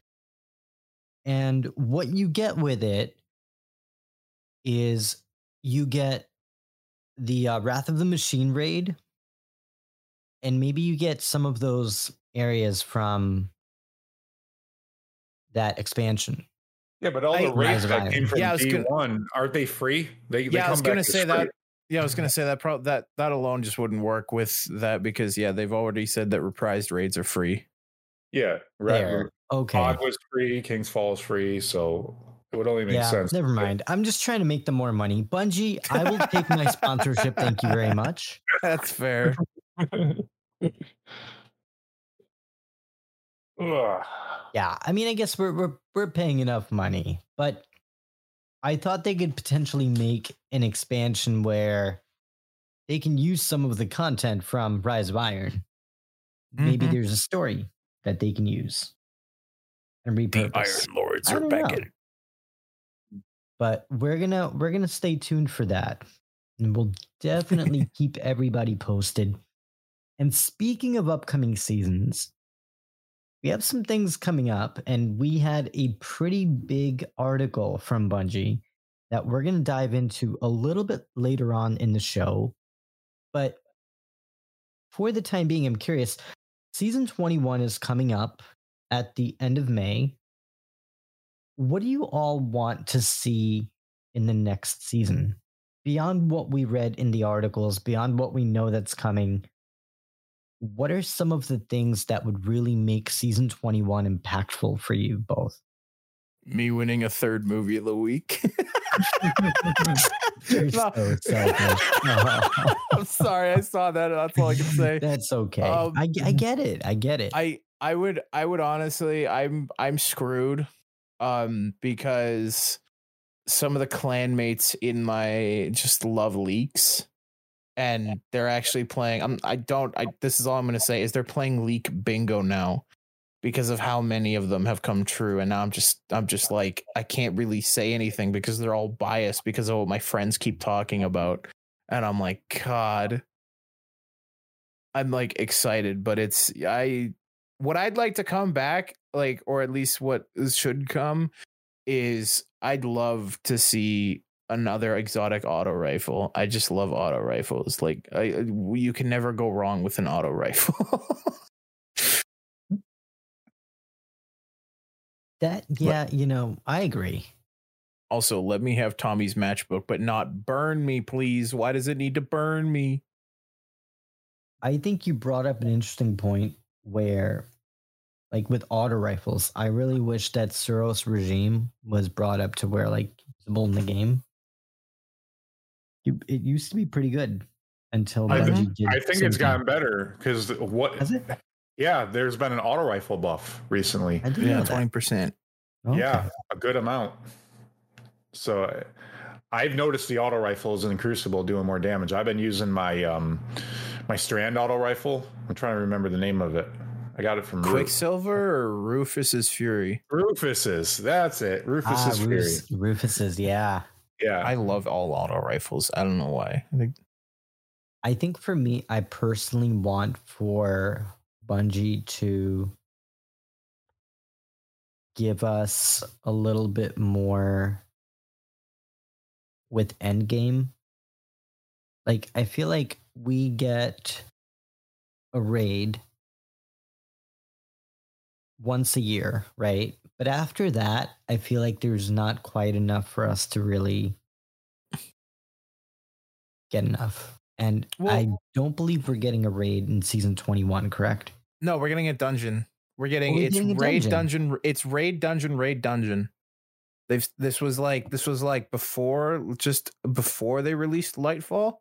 And what you get with it is you get the uh, Wrath of the Machine raid, and maybe you get some of those areas from that expansion. Yeah, but all I- the raids Rise that came from Yeah, I was D gonna- one aren't they free? They, they Yeah, I come was back gonna say free. that. Yeah, I was gonna say that. Pro- that that alone just wouldn't work with that because yeah, they've already said that reprised raids are free. Yeah, There. right. Okay. Pod was free, King's Fall is free, so it would only make yeah, sense. never mind. I'm just trying to make them more money. Bungie, I will take my *laughs* sponsorship. Thank you very much. That's fair. *laughs* Yeah, I mean, I guess we're we're we're paying enough money, but I thought they could potentially make an expansion where they can use some of the content from Rise of Iron. Maybe Mhm. there's a story that they can use and repurpose. Iron Lords I don't know. But we're gonna we're gonna stay tuned for that, and we'll definitely *laughs* keep everybody posted. And speaking of upcoming seasons, we have some things coming up, and we had a pretty big article from Bungie that we're going to dive into a little bit later on in the show. But for the time being, I'm curious. Season 21 is coming up at the end of May. What do you all want to see in the next season? Beyond what we read in the articles, beyond what we know that's coming, what are some of the things that would really make season 21 impactful for you both? Me winning a third movie of the week. *laughs* You're No. so selfish. *laughs* I'm sorry, I saw that. That's all I can say. That's okay. Um, I, I get it. I get it. I I would I would honestly I'm I'm screwed um because some of the clanmates in my just love leaks and they're actually playing I'm I don't I this is all I'm going to say is they're playing leak bingo now because of how many of them have come true and now I'm just I'm just like I can't really say anything because they're all biased because of what my friends keep talking about and I'm like god I'm like excited but it's I what I'd like to come back, like, or at least what should come, is I'd love to see another exotic auto rifle. I just love auto rifles. Like, I, you can never go wrong with an auto rifle. *laughs* that, yeah, you know, I agree. also, let me have Tommy's matchbook, but not burn me, please. Why does it need to burn me? I think you brought up an interesting point where, like with auto rifles, I really wish that Suros regime was brought up to where like usable in the game. You- It used to be pretty good until I, Bungie think- did I think it's thing. gotten better because what? Has it? Yeah, there's been an auto rifle buff recently. I didn't twenty percent. Yeah, a good amount. So I've noticed the auto rifles in Crucible doing more damage. I've been using my um my Strand auto rifle. I'm trying to remember the name of it. I got it from Ru- Quicksilver or Rufus's Fury? Rufus's. That's it. Ah, Rufus's Fury. Rufus, Rufus's, yeah. Yeah. I love all auto rifles. I don't know why. I think I think for me, I personally want for Bungie to give us a little bit more with Endgame. Like, I feel like we get a raid once a year, right? But after that, I feel like there's not quite enough for us to really get enough. And Well- I don't believe we're getting a raid in season 21, correct? No, we're getting a dungeon. We're getting we're it's getting raid dungeon. dungeon. It's raid dungeon. Raid dungeon. They've this was like this was like before just before they released Lightfall.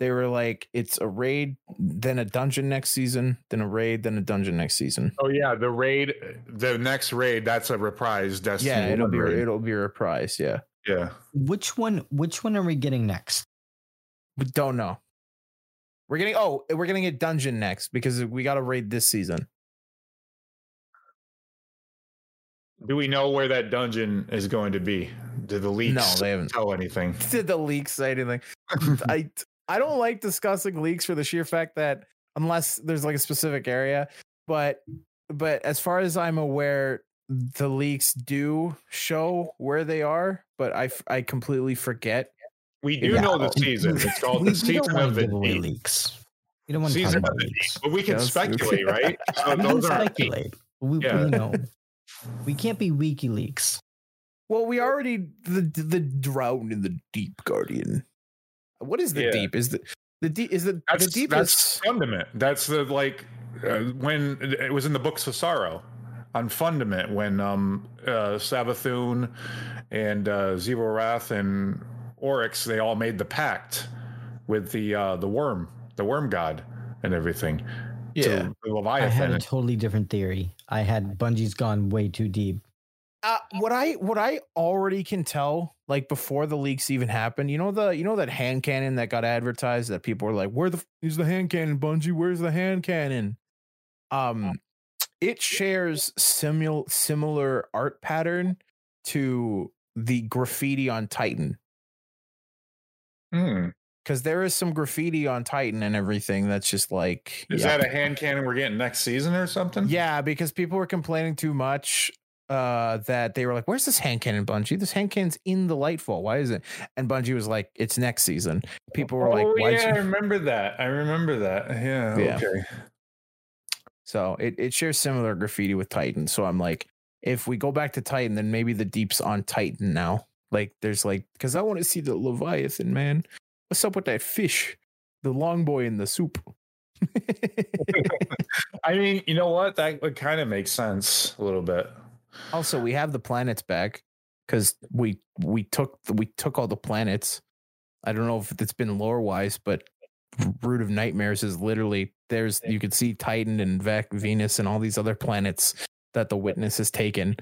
They were like it's a raid, then a dungeon next season, then a raid, then a dungeon next season. oh yeah, the raid, the next raid. That's a reprise. Destiny. yeah, it'll be raid. it'll be a reprise. Yeah, Yeah. Which one which one are we getting next? we don't know. We're getting oh eh, we're getting a dungeon next because we got to raid this season. Do we know where that dungeon is going to be? Do the leaks No, they haven't. tell anything? *laughs* Did the leaks say anything? I I don't like discussing leaks for the sheer fact that unless there's like a specific area, but but as far as I'm aware, the leaks do show where they are, but I I completely forget. We do Yeah. know the season. It's *laughs* called the season of the away leaks. We don't want to Season of the leaks. But we can Yes, okay. speculate, right? *laughs* So We can those aren't speculate. We, we- Yeah. you know, we can't be WikiLeaks. Well, we already the the drown in the deep, Guardian. What is the Yeah. deep? Is the the deep is the That's the deep that's is fundament. That's the like uh, when it was in the books of sorrow on fundament when um uh Savathun and uh Xivu Arath and Oryx they all made the pact with the uh the worm, the worm god and everything. yeah. So the I had a totally different theory. I had Bungie's gone way too deep. Uh, what I what I already can tell, like before the leaks even happened, you know the you know that hand cannon that got advertised that people were like, "Where the f- is the hand cannon, Bungie? Where's the hand cannon?" Um, it shares similar similar art pattern to the graffiti on Titan Hmm. because there is some graffiti on Titan and everything that's just like Is yeah. that a hand cannon we're getting next season or something? Yeah, because people were complaining too much uh that they were like, Where's this hand cannon, Bungie? This hand cannon's in the Lightfall. Why is it? And Bungie was like, It's next season. People were like, oh, Why yeah, I *laughs* remember that. I remember that. Yeah. Yeah. Okay. So it, it shares similar graffiti with Titan. So I'm like, if we go back to Titan, then maybe the deep's on Titan now. Like there's like because I want to see the Leviathan, man. What's up with that fish? The long boy in the soup. *laughs* I mean, you know what? That would kind of make sense a little bit. Also, we have the planets back because we we took we took all the planets. I don't know if it's been lore wise, but Root of Nightmares is literally there's you could see Titan and Vec, Venus, and all these other planets that the Witness has taken,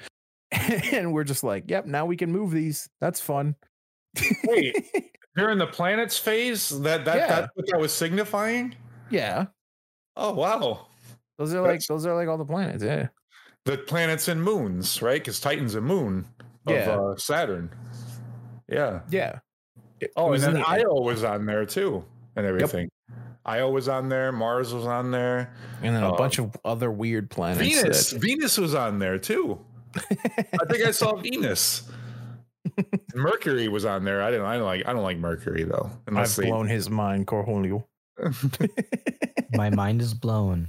*laughs* and we're just like, yep, now we can move these. That's fun. Wait. *laughs* During the planets phase, that that Yeah. that's what that was signifying. yeah, Oh wow, those are like That's- those are like all the planets. Yeah, the planets and moons, right? Because Titan's a moon of Yeah. uh, Saturn. Yeah. yeah. It Oh, and then the- Io was on there too, and everything. Io was on there. Mars was on there. and then a um, bunch of other weird planets. Venus, that- Venus was on there too. I think I saw Venus. Mercury was on there. I didn't. I don't like. I don't like Mercury though. I've Unless they, blown his mind, Cornholio. *laughs* My mind is blown.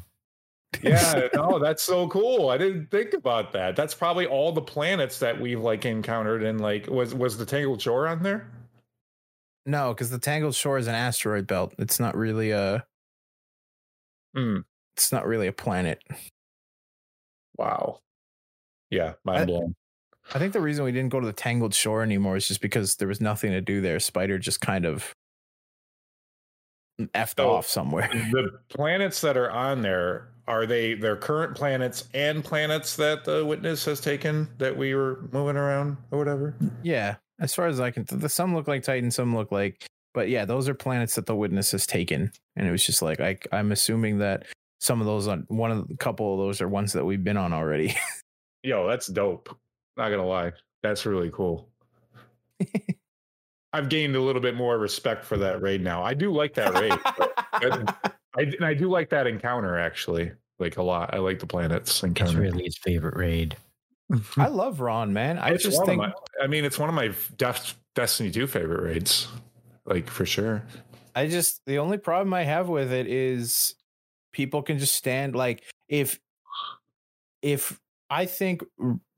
yeah. *laughs* No, that's so cool. I didn't think about that. That's probably all the planets that we've like encountered. And like, was was the Tangled Shore on there? No, because the Tangled Shore is an asteroid belt. It's not really a. Hmm. It's not really a planet. Wow. Yeah, mind I- blown. I think the reason we didn't go to the Tangled Shore anymore is just because there was nothing to do there. Spider just kind of effed So- off somewhere. *laughs* the planets that are on there are they their current planets and planets that the witness has taken that we were moving around or whatever? Mm, yeah, as far as I can, the some look like Titan, some look like, but yeah, those are planets that the witness has taken, and it was just like I, I'm assuming that some of those on one of the couple of those are ones that we've been on already. *laughs* Yo, that's dope. Not gonna lie, that's really cool. *laughs* I've gained a little bit more respect for that raid now. I do like that raid. but *laughs* I and I do like that encounter actually, like a lot. I like the planets encounter. It's really his favorite raid. I *laughs* love Ron, man. I It's just think. My, I mean, it's one of my Def, Destiny 2 favorite raids, like for sure. I just the only problem I have with it is people can just stand like if if I think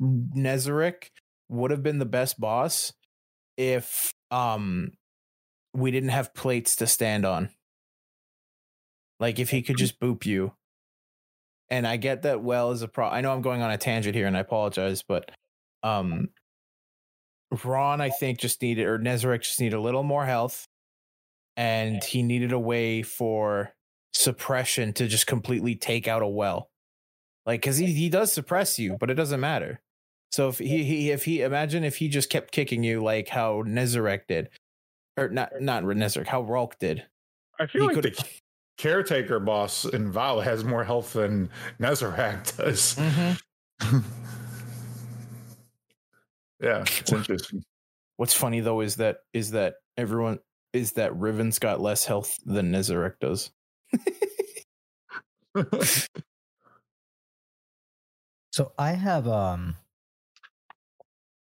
Nezarec would have been the best boss if um we didn't have plates to stand on. Like if he could just boop you. And I get that well is a pro I know I'm going on a tangent here and I apologize, but um Ron I think just needed or Nezarec just needed a little more health and he needed a way for suppression to just completely take out a well like because he, he does suppress you but it doesn't matter. So if he, he if he imagine if he just kept kicking you like how Nezarec did or not not Nezarec how Rhulk did. I feel He like could- the caretaker boss in Vow has more health than Nezarec *laughs* does. Mm-hmm. yeah, it's interesting. what's funny though is that is that everyone is that Riven's got less health than Nezarec does *laughs* *laughs* So I have um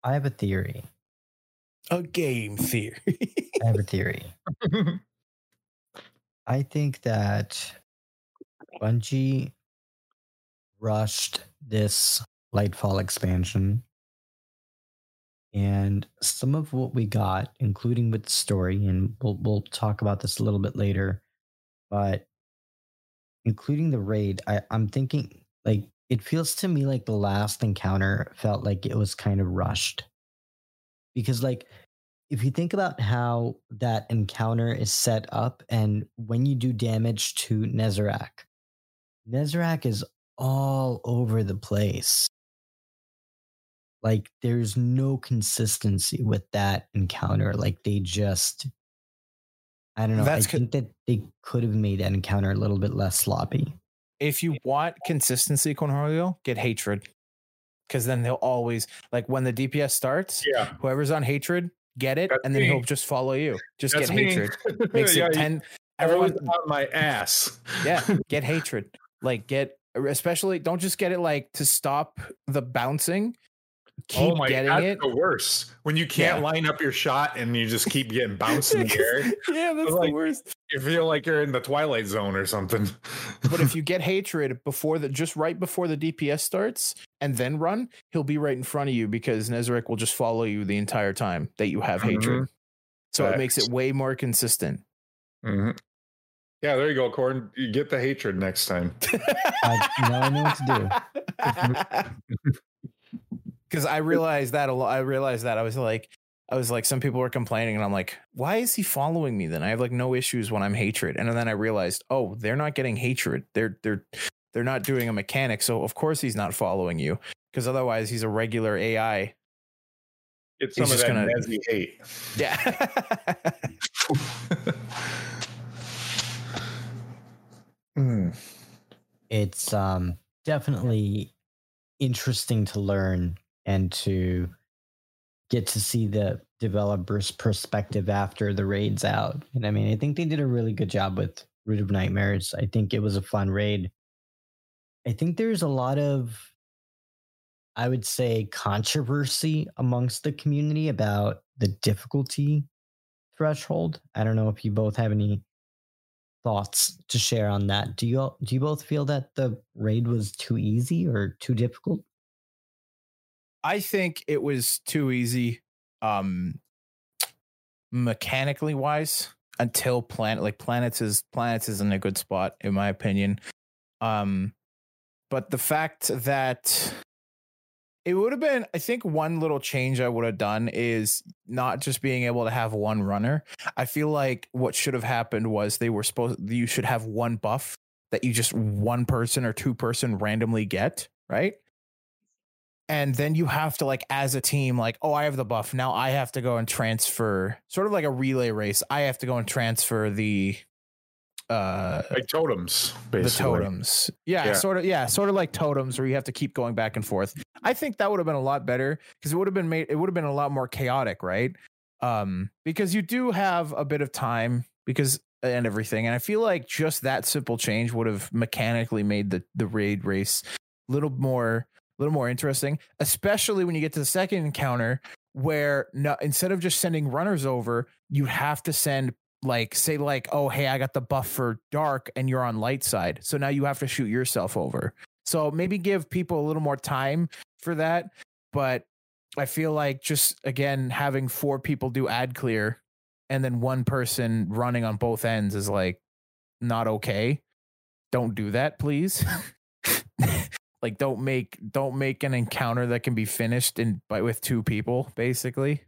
I have a theory. a game theory I have a *laughs* theory. I think that Bungie rushed this Lightfall expansion. And some of what we got, including with the story, and we'll we'll talk about this a little bit later, but including the raid, I, I'm thinking like it feels to me like the last encounter felt like it was kind of rushed. Because like if you think about how that encounter is set up and when you do damage to Nezarec, Nezarec is all over the place. like there's no consistency with that encounter. Like they just I don't know. That's I co- think that they could have made that encounter a little bit less sloppy. If you want consistency, Cornholio, get hatred. Because then they'll always like when the DPS starts, Yeah. whoever's on hatred, get it, That's and then me. he'll just follow you. Just That's get me. hatred. *laughs* Makes Yeah, it 10 Everyone's everyone on my ass. yeah, *laughs* get hatred. Like get especially don't just get it like to stop the bouncing. Keep oh my, getting that's it. the worst. When you can't Yeah. line up your shot and you just keep getting bounced in the air. yeah, that's Like- the worst. You feel like you're in the twilight zone or something. But if *laughs* you get hatred before the just right before the DPS starts and then run, he'll be right in front of you because Nezarec will just follow you the entire time that you have hatred. So it makes it way more consistent. Mhm. Yeah, there you go, Corn. You get the hatred next time. I, now I know what to do. *laughs* Because I realized that a lot. I realized that I was like, I was like, some people were complaining, and I'm like, why is he following me? Then I have like no issues when I'm hatred, and then I realized, oh, they're not getting hatred. They're they're they're not doing a mechanic, so of course he's not following you. Because otherwise, he's a regular AI. It's some He's of that gonna- Nazi hate. Yeah. *laughs* Mm. it's um definitely interesting to learn and to get to see the developer's perspective after the raid's out. And I mean, I think they did a really good job with Root of Nightmares. I think it was a fun raid. I think there's a lot of I would say controversy amongst the community about the difficulty threshold. I don't know if you both have any thoughts to share on that. Do you do you both feel that the raid was too easy or too difficult? I think it was too easy, um, mechanically wise, until planet like planets is planets is in a good spot in my opinion. Um, but the fact that it would have been, I think, one little change I would have done is not just being able to have one runner. I feel like what should have happened was they were supposed you should have one buff that you just one person or two person randomly get, right? And then you have to like as a team like oh i have the buff. Now i have to go and transfer sort of like a relay race. I have to go and transfer the uh Like totems, the basically. totems. Yeah, Yeah. sort of yeah sort of like totems where you have to keep going back and forth. I think that would have been a lot better because it would have been made it would have been a lot more chaotic right? Um because you do have a bit of time because and everything and i feel like just that simple change would have mechanically made the the raid race a little more little more interesting especially when you get to the second encounter where no, instead of just sending runners over you have to send like say like oh hey i got the buff for dark and you're on light side. So now you have to shoot yourself over. So maybe give people a little more time for that but i feel like just again having four people do ad clear and then one person running on both ends is like not okay. Don't do that please *laughs* like don't make don't make an encounter that can be finished in by with two people basically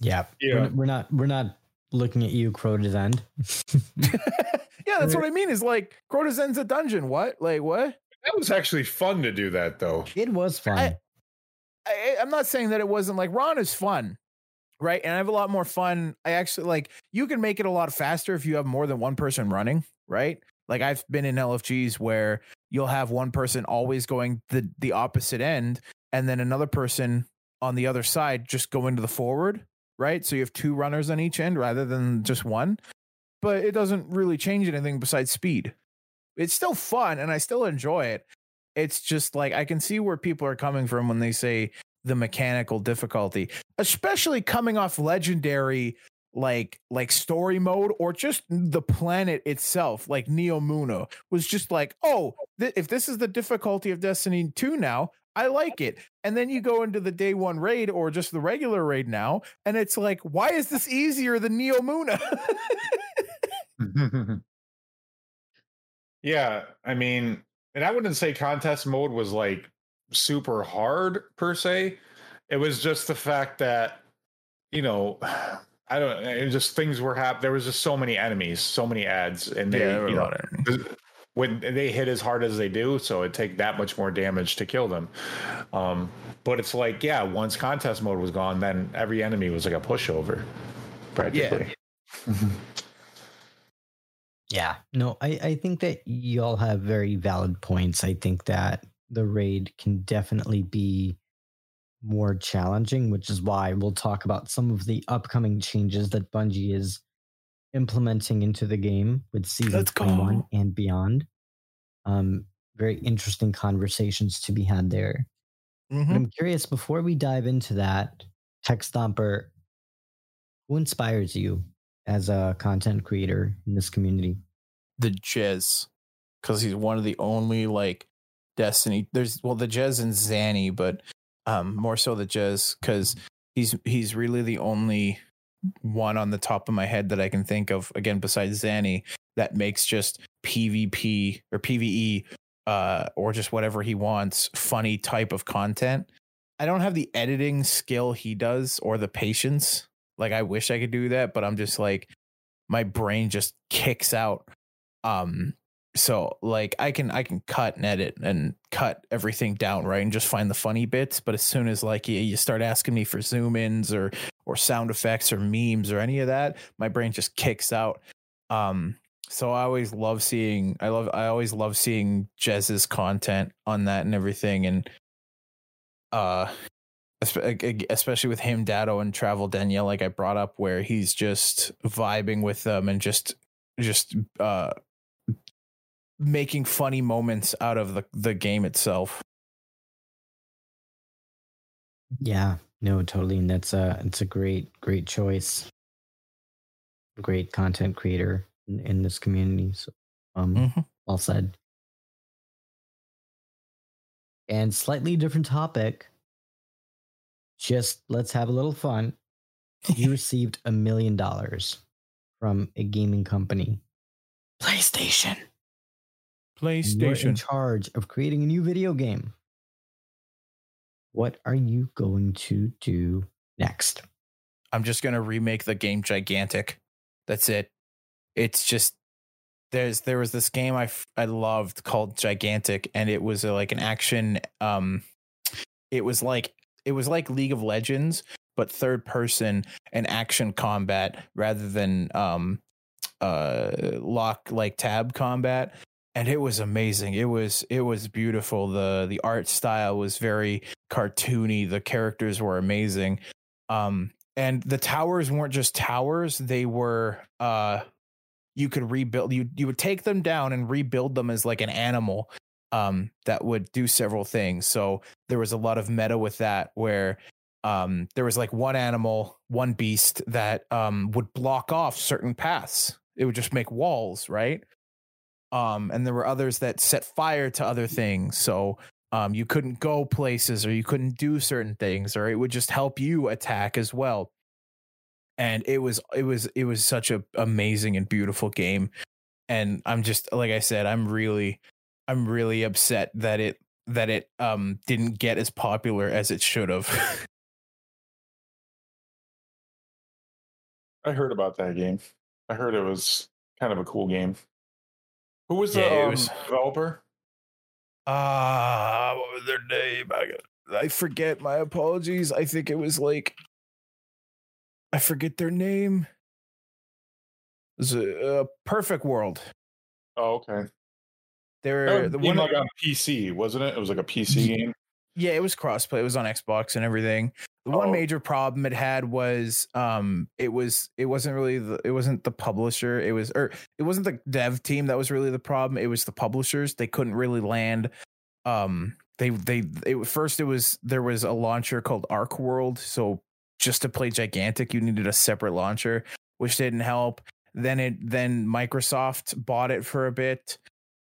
Yeah. Yeah. We're, we're not we're not looking at you, Crota's end. *laughs* *laughs* yeah that's what i mean is like Crota's ends a dungeon what like what That was actually fun to do that though. It was fun. I- I, I'm not saying that it wasn't like Ron is fun, right? And I have a lot more fun. I actually like you can make it a lot faster if you have more than one person running, right? Like I've been in LFGs where you'll have one person always going the the opposite end, and then another person on the other side just going to the forward, right? So you have two runners on each end rather than just one. But it doesn't really change anything besides speed. It's still fun and I still enjoy it it's just like I can see where people are coming from when they say the mechanical difficulty, especially coming off legendary like like story mode or just the planet itself like Neomuna was just like, "Oh, th- if this is the difficulty of Destiny 2 now, I like it." And then you go into the day 1 raid or just the regular raid now and it's like, "Why is this easier than Neomuna?" *laughs* yeah, I mean, and I wouldn't say contest mode was like super hard per se. It was just the fact that, you know, I don't. It was just things were happening. There was just so many enemies, so many ads, and they, you know, when they hit as hard as they do, so it take that much more damage to kill them. Um, but it's like, yeah, once contest mode was gone, then every enemy was like a pushover, practically. Yeah. *laughs* yeah. No, I, I think that y'all have very valid points. I think that the raid can definitely be more challenging, which is why we'll talk about some of the upcoming changes that Bungie is implementing into the game with season Let's 21 go. and beyond. Um, very interesting conversations to be had there. Mm-hmm. I'm curious before we dive into that, Tech Stomper, who inspires you as a content creator in this community? The Jez, because he's one of the only like Destiny. There's well the Jez and Zanny, but um more so the Jez because he's he's really the only one on the top of my head that I can think of again besides Zanny that makes just PvP or PvE uh, or just whatever he wants funny type of content. I don't have the editing skill he does or the patience. Like I wish I could do that, but I'm just like my brain just kicks out. Um so like I can I can cut and edit and cut everything down right and just find the funny bits. But as soon as like you, you start asking me for zoom ins or or sound effects or memes or any of that, my brain just kicks out. Um, so I always love seeing I love I always love seeing Jez's content on that and everything and uh especially with him Dado and Travel Danielle like I brought up where he's just vibing with them and just just uh making funny moments out of the, the game itself. Yeah, no, totally. And that's a it's a great, great choice. Great content creator in, in this community. So um mm-hmm. well said. And slightly different topic. Just let's have a little fun. *laughs* You received a million dollars from a gaming company. PlayStation. PlayStation. You're in charge of creating a new video game. What are you going to do next? I'm just going to remake the game Gigantic. That's it. It's just there's there was this game I I loved called Gigantic and it was a, like an action um it was like it was like League of Legends but third person and action combat rather than um uh lock like tab combat and it was amazing. It was it was beautiful. the The art style was very cartoony. The characters were amazing. Um, and the towers weren't just towers; they were uh, you could rebuild. You you would take them down and rebuild them as like an animal um, that would do several things. So there was a lot of meta with that, where um, there was like one animal, one beast that um, would block off certain paths. It would just make walls, right? Um, and there were others that set fire to other things. So um, you couldn't go places or you couldn't do certain things, or it would just help you attack as well. And it was it was it was such a amazing and beautiful game. And I'm just like I said, I'm really I'm really upset that it that it um didn't get as popular as it should have. *laughs* I heard about that game. I heard it was kind of a cool game. Who was yeah, the um, was, developer? Ah, uh, what was their name? I, I forget. My apologies. I think it was like I forget their name. It was a, a perfect world. Oh, okay. They were the one like on PC, wasn't it? It was like a PC game. Yeah, it was crossplay. It was on Xbox and everything. The oh. one major problem it had was um it was it wasn't really the it wasn't the publisher, it was or it wasn't the dev team that was really the problem, it was the publishers. They couldn't really land um they they it, first it was there was a launcher called Arc World, so just to play Gigantic you needed a separate launcher, which didn't help. Then it then Microsoft bought it for a bit.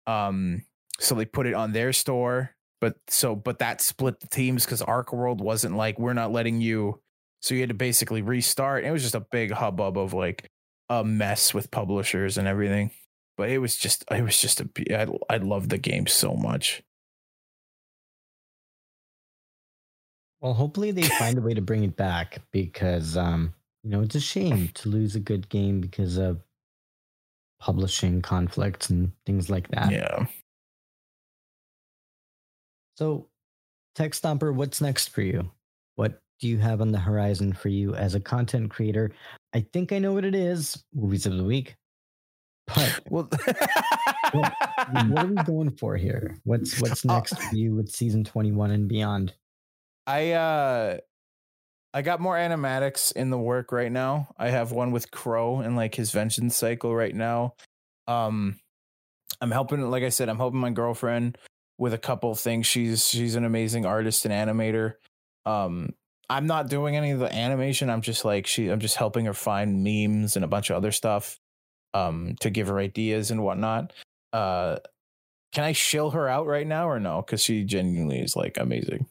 Um so they put it on their store but so but that split the teams because Arc World wasn't like we're not letting you. So you had to basically restart. It was just a big hubbub of like a mess with publishers and everything. But it was just it was just a I I love the game so much. Well, hopefully they find a way to bring it back because um you know it's a shame *laughs* to lose a good game because of publishing conflicts and things like that. Yeah. So, Tech Stomper, what's next for you? What do you have on the horizon for you as a content creator? I think I know what it is. Movies of the week. But *laughs* Well, what are we *laughs* going for here? What's what's Uh, next for you with season 21 and beyond? I uh I got more animatics in the work right now. I have one with Crow and like his vengeance cycle right now. Um I'm helping like I said, I'm helping my girlfriend with a couple of things. She's she's an amazing artist and animator. Um I'm not doing any of the animation. I'm just like she I'm just helping her find memes and a bunch of other stuff um to give her ideas and whatnot. Uh can I shill her out right now or no? Because she genuinely is like amazing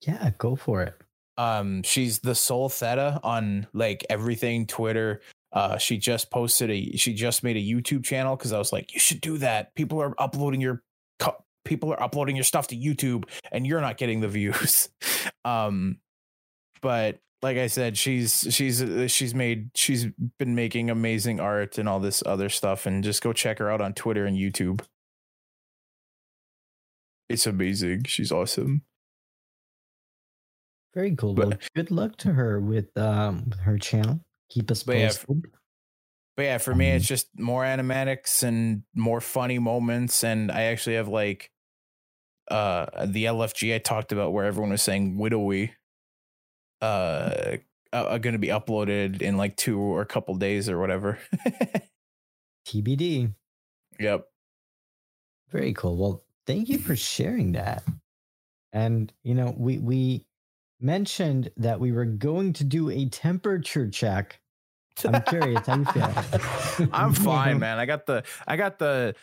Yeah, go for it. um she's the soul theta on like everything twitter uh she just posted a she just made a youtube channel because i was like you should do that people are uploading your people are uploading your stuff to youtube and you're not getting the views *laughs* um but like i said she's she's she's made she's been making amazing art and all this other stuff and just go check her out on twitter and youtube it's amazing she's awesome Very cool. But- well, good luck to her with um with her channel. Keep us But yeah, posted. But yeah, for me, Um, it's just more animatics and more funny moments. And I actually have like uh the LFG I talked about where everyone was saying widowy uh are going to be uploaded in like two or a couple days or whatever. *laughs* TBD. yep. Very cool. Well, thank you for sharing that. And you know, we we mentioned that we were going to do a temperature check. I'm curious how you feel. *laughs* I'm fine, *laughs* man. I got the I got the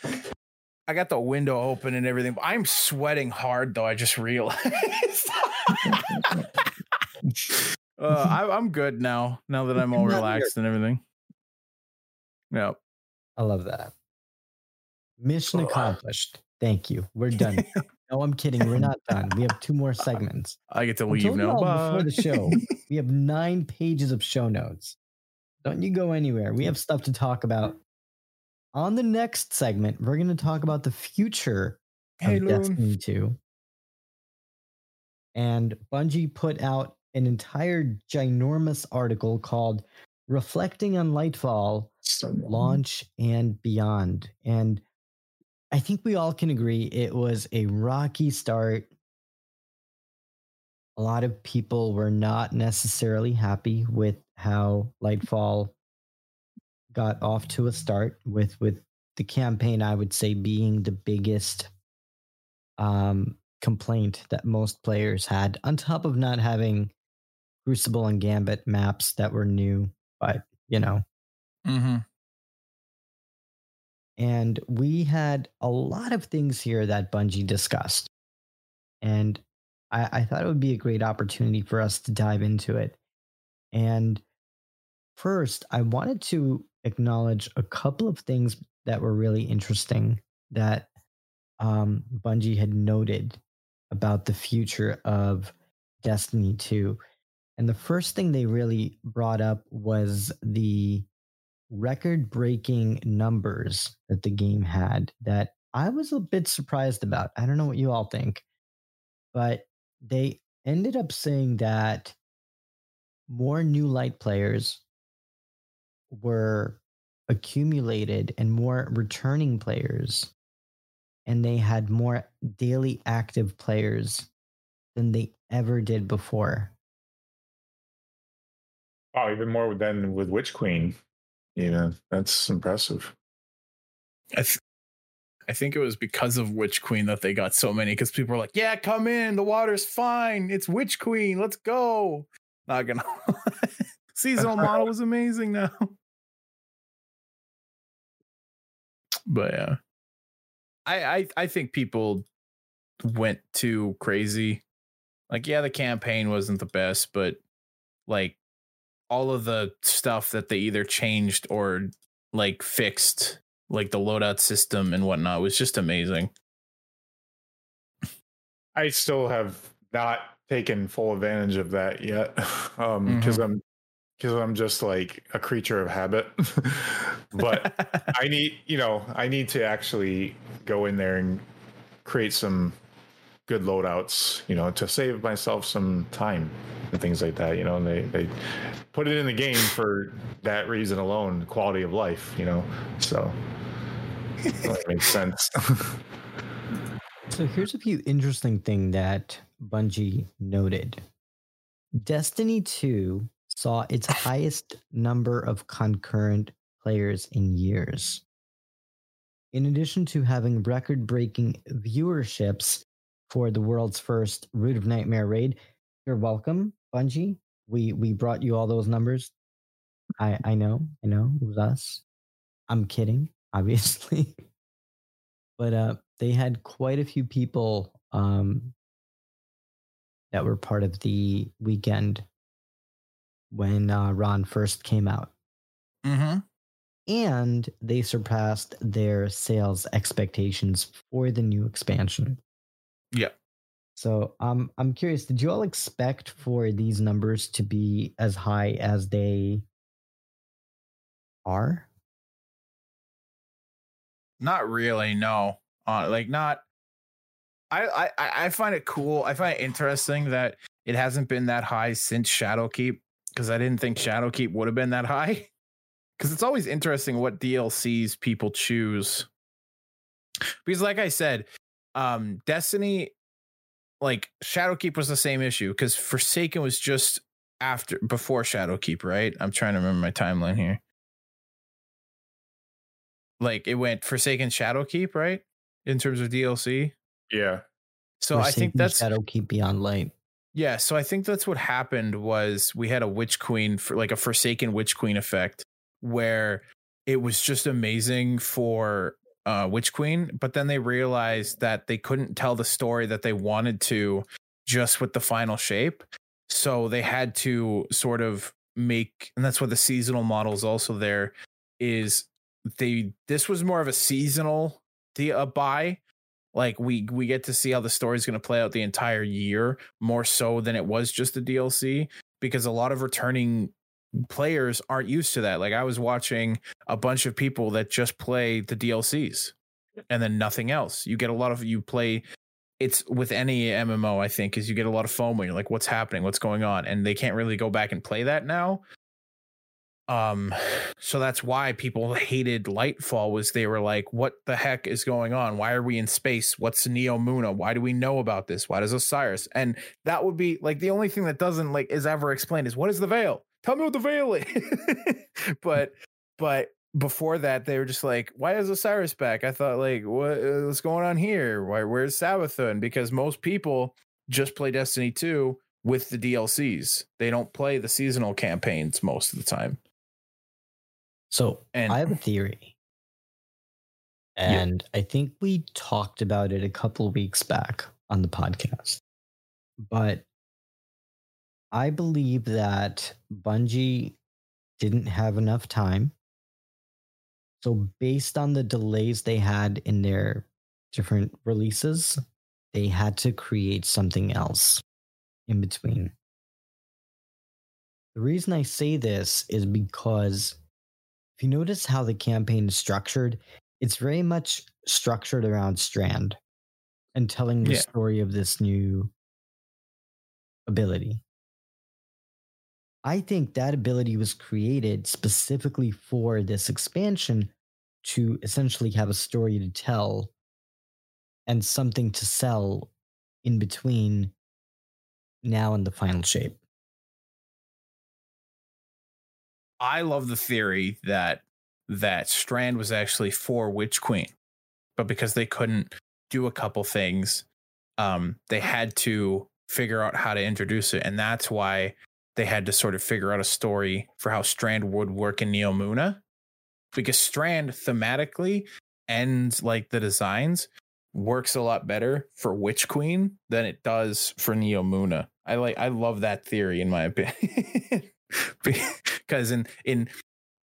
I got the window open and everything. I'm sweating hard though. I just realized. *laughs* uh, I, I'm good now. Now that I'm all relaxed and everything. Yep. I love that. Mission accomplished. Thank you. We're done. *laughs* no, I'm kidding. We're not done. We have two more segments. I get to leave now. before the show, we have nine pages of show notes. Don't you go anywhere. We have stuff to talk about. On the next segment, we're going to talk about the future Hey, of Loon. Destiny 2. And Bungie put out an entire ginormous article called Reflecting on Lightfall Launch and Beyond. And I think we all can agree it was a rocky start. A lot of people were not necessarily happy with how Lightfall got off to a start with with the campaign I would say being the biggest um complaint that most players had on top of not having Crucible and Gambit maps that were new but you know Mm-hmm. and we had a lot of things here that Bungie discussed. And I, I thought it would be a great opportunity for us to dive into it. And first, I wanted to acknowledge a couple of things that were really interesting that um, Bungie had noted about the future of Destiny 2. And the first thing they really brought up was the record breaking numbers that the game had that I was a bit surprised about. I don't know what you all think, but they ended up saying that more new light players were accumulated and more returning players, and they had more daily active players than they ever did before. Oh, even more than with Witch Queen. Even that's impressive. I, th- I think it was because of Witch Queen that they got so many because people were like, "Yeah, come in. The water's fine. It's Witch Queen. Let's go." Not gonna. *laughs* Seasonal *laughs* model was amazing now. But yeah, I I I think people went too crazy. Like, yeah, the campaign wasn't the best, but like all of the stuff that they either changed or like fixed like the loadout system and whatnot was just amazing. I still have not taken full advantage of that yet. *laughs* Um, because I'm because I'm just like a creature of habit. *laughs* but *laughs* I need, you know, I need to actually go in there and create some good loadouts, you know, to save myself some time and things like that, you know, and they, they put it in the game for that reason alone, quality of life, you know. So that makes sense. *laughs* so here's a few interesting thing that Bungie noted. Destiny 2 saw its highest number of concurrent players in years. In addition to having record breaking viewerships for the world's first Root of Nightmare raid, you're welcome, Bungie. We we brought you all those numbers. I I know, I know, it was us. I'm kidding, *laughs* obviously. but uh they had quite a few people um that were part of the weekend when uh, Ron first came out. Mm-hmm. And they surpassed their sales expectations for the new expansion. Yeah. So um, I'm curious, did you all expect for these numbers to be as high as they are? Not really, no. Uh, like not I, I I find it cool. I find it interesting that it hasn't been that high since Shadowkeep because I didn't think Shadowkeep would have been that high. *laughs* Because it's always interesting what DLCs people choose. Because, like I said, um, Destiny, like Shadowkeep was the same issue because Forsaken was just after before Shadowkeep, right? I'm trying to remember my timeline here. Like it went Forsaken Shadowkeep, right? In terms of DLC. Yeah. So I think that's Shadowkeep Beyond Light. Yeah, so I think that's what happened was we had a witch queen for like a forsaken witch queen effect where it was just amazing for uh witch queen, but then they realized that they couldn't tell the story that they wanted to just with the final shape. So they had to sort of make and that's what the seasonal model is also there is they this was more of a seasonal the a buy like we we get to see how the story is going to play out the entire year more so than it was just the DLC because a lot of returning players aren't used to that. Like I was watching a bunch of people that just play the DLCs and then nothing else. You get a lot of you play it's with any MMO, I think, is you get a lot of FOMO. You're like, what's happening? What's going on? And they can't really go back and play that now. Um, so that's why people hated Lightfall was they were like, what the heck is going on? Why are we in space? What's Neomuna? Why do we know about this? Why does Osiris? And that would be like the only thing that doesn't like is ever explained is what is the veil? Tell me what the veil is. *laughs* but but before that, they were just like, why is Osiris back? I thought like, what, what's going on here? Why where's Savathun? Because most people just play Destiny 2 with the DLCs. They don't play the seasonal campaigns most of the time. So and, I have a theory. And yeah. I think we talked about it a couple weeks back on the podcast. But I believe that Bungie didn't have enough time. So, based on the delays they had in their different releases, they had to create something else in between. The reason I say this is because if you notice how the campaign is structured, it's very much structured around Strand and telling the yeah. story of this new ability. I think that ability was created specifically for this expansion to essentially have a story to tell and something to sell in between now and the final shape. I love the theory that that Strand was actually for Witch Queen, but because they couldn't do a couple things, um, they had to figure out how to introduce it, and that's why they had to sort of figure out a story for how Strand would work in Neomuna, because Strand thematically and like the designs works a lot better for Witch Queen than it does for Neomuna. I like I love that theory in my opinion. *laughs* *laughs* because in in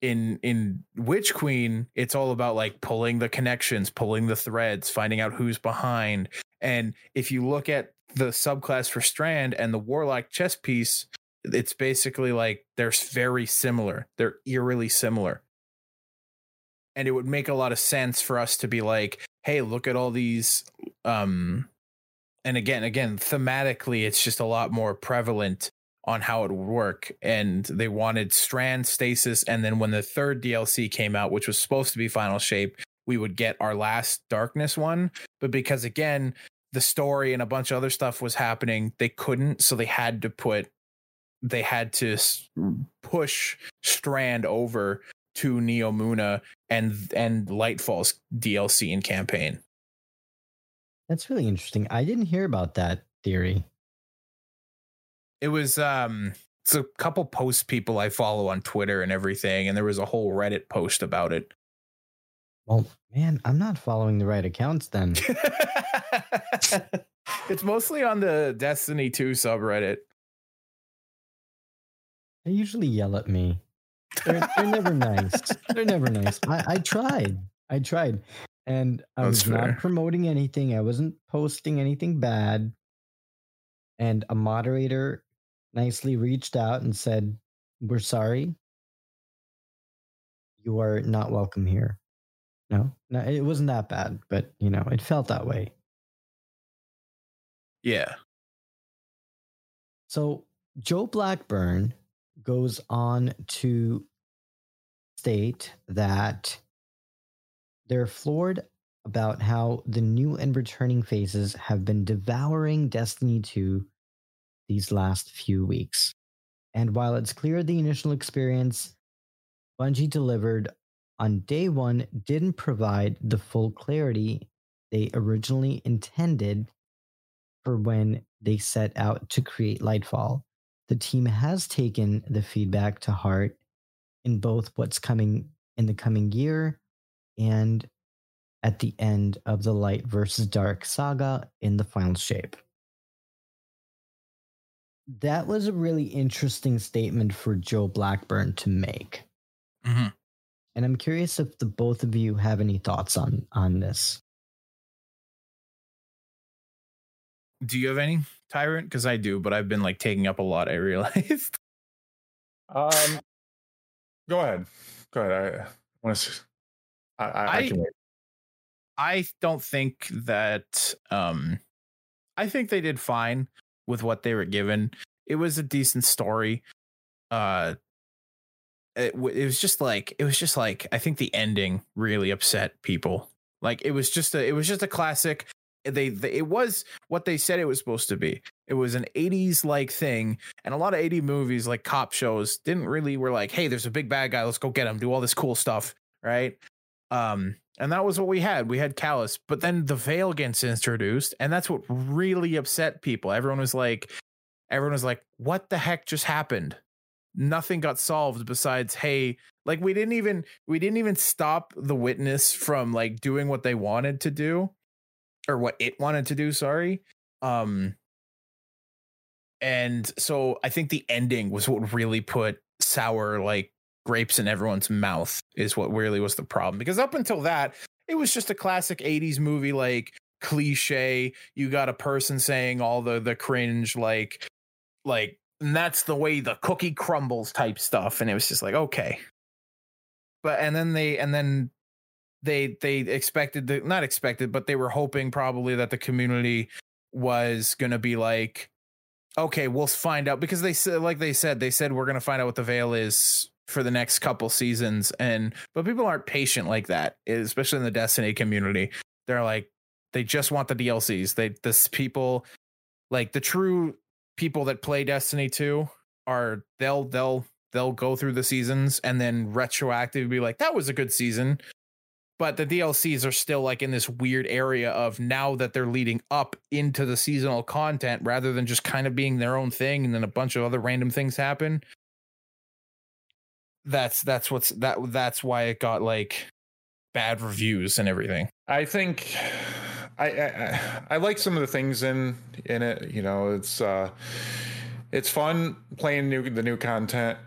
in in Witch Queen, it's all about like pulling the connections, pulling the threads, finding out who's behind. And if you look at the subclass for Strand and the Warlock chess piece, it's basically like they're very similar. They're eerily similar. And it would make a lot of sense for us to be like, hey, look at all these um and again, again, thematically it's just a lot more prevalent on how it would work. And they wanted strand stasis. And then when the third DLC came out, which was supposed to be Final Shape, we would get our last darkness one. But because again, the story and a bunch of other stuff was happening, they couldn't. So they had to put they had to push Strand over to Neomuna and and Lightfall's DLC and campaign. That's really interesting. I didn't hear about that theory. It was um it's a couple post people I follow on Twitter and everything, and there was a whole Reddit post about it. Well, man, I'm not following the right accounts then. *laughs* it's mostly on the Destiny 2 subreddit. They usually yell at me. They're, they're never nice. They're never nice. I, I tried. I tried. And I That's was fair. not promoting anything. I wasn't posting anything bad. And a moderator nicely reached out and said, We're sorry. You are not welcome here. No, no, it wasn't that bad, but you know, it felt that way. Yeah. So Joe Blackburn goes on to state that they're floored about how the new and returning faces have been devouring Destiny 2 these last few weeks. And while it's clear the initial experience Bungie delivered on day one didn't provide the full clarity they originally intended for when they set out to create Lightfall. The team has taken the feedback to heart in both what's coming in the coming year and at the end of the Light versus Dark saga in the final shape. That was a really interesting statement for Joe Blackburn to make. Mm-hmm. And I'm curious if the both of you have any thoughts on on this. Do you have any tyrant? Because I do, but I've been like taking up a lot. I *laughs* realized. Um, go ahead. Go ahead. I want to. I, I, I, can. I don't think that. Um, I think they did fine with what they were given. It was a decent story. Uh, it, it was just like it was just like I think the ending really upset people. Like it was just a it was just a classic. They, they it was what they said it was supposed to be. It was an 80s like thing, and a lot of 80 movies like cop shows didn't really were like, hey, there's a big bad guy, let's go get him, do all this cool stuff, right? Um, and that was what we had. We had Calus, but then the veil gets introduced, and that's what really upset people. Everyone was like, everyone was like, what the heck just happened? nothing got solved besides hey like we didn't even we didn't even stop the witness from like doing what they wanted to do or what it wanted to do sorry um and so i think the ending was what really put sour like grapes in everyone's mouth is what really was the problem because up until that it was just a classic 80s movie like cliche. You got a person saying all the the cringe like like and that's the way the cookie crumbles type stuff and it was just like okay. But and then they and then they they expected the not expected but they were hoping probably that the community was going to be like okay we'll find out because they said like they said they said we're going to find out what the veil is for the next couple seasons and but people aren't patient like that especially in the destiny community. They're like they just want the dlcs they this people like the true people that play Destiny 2 are they'll they'll they'll go through the seasons and then retroactively be like that was a good season. But the DLCs are still like in this weird area of now that they're leading up into the seasonal content rather than just kind of being their own thing and then a bunch of other random things happen that's that's what's that that's why it got like bad reviews and everything i think I, I, I like some of the things in in it. You know, it's uh, it's fun playing new the new content.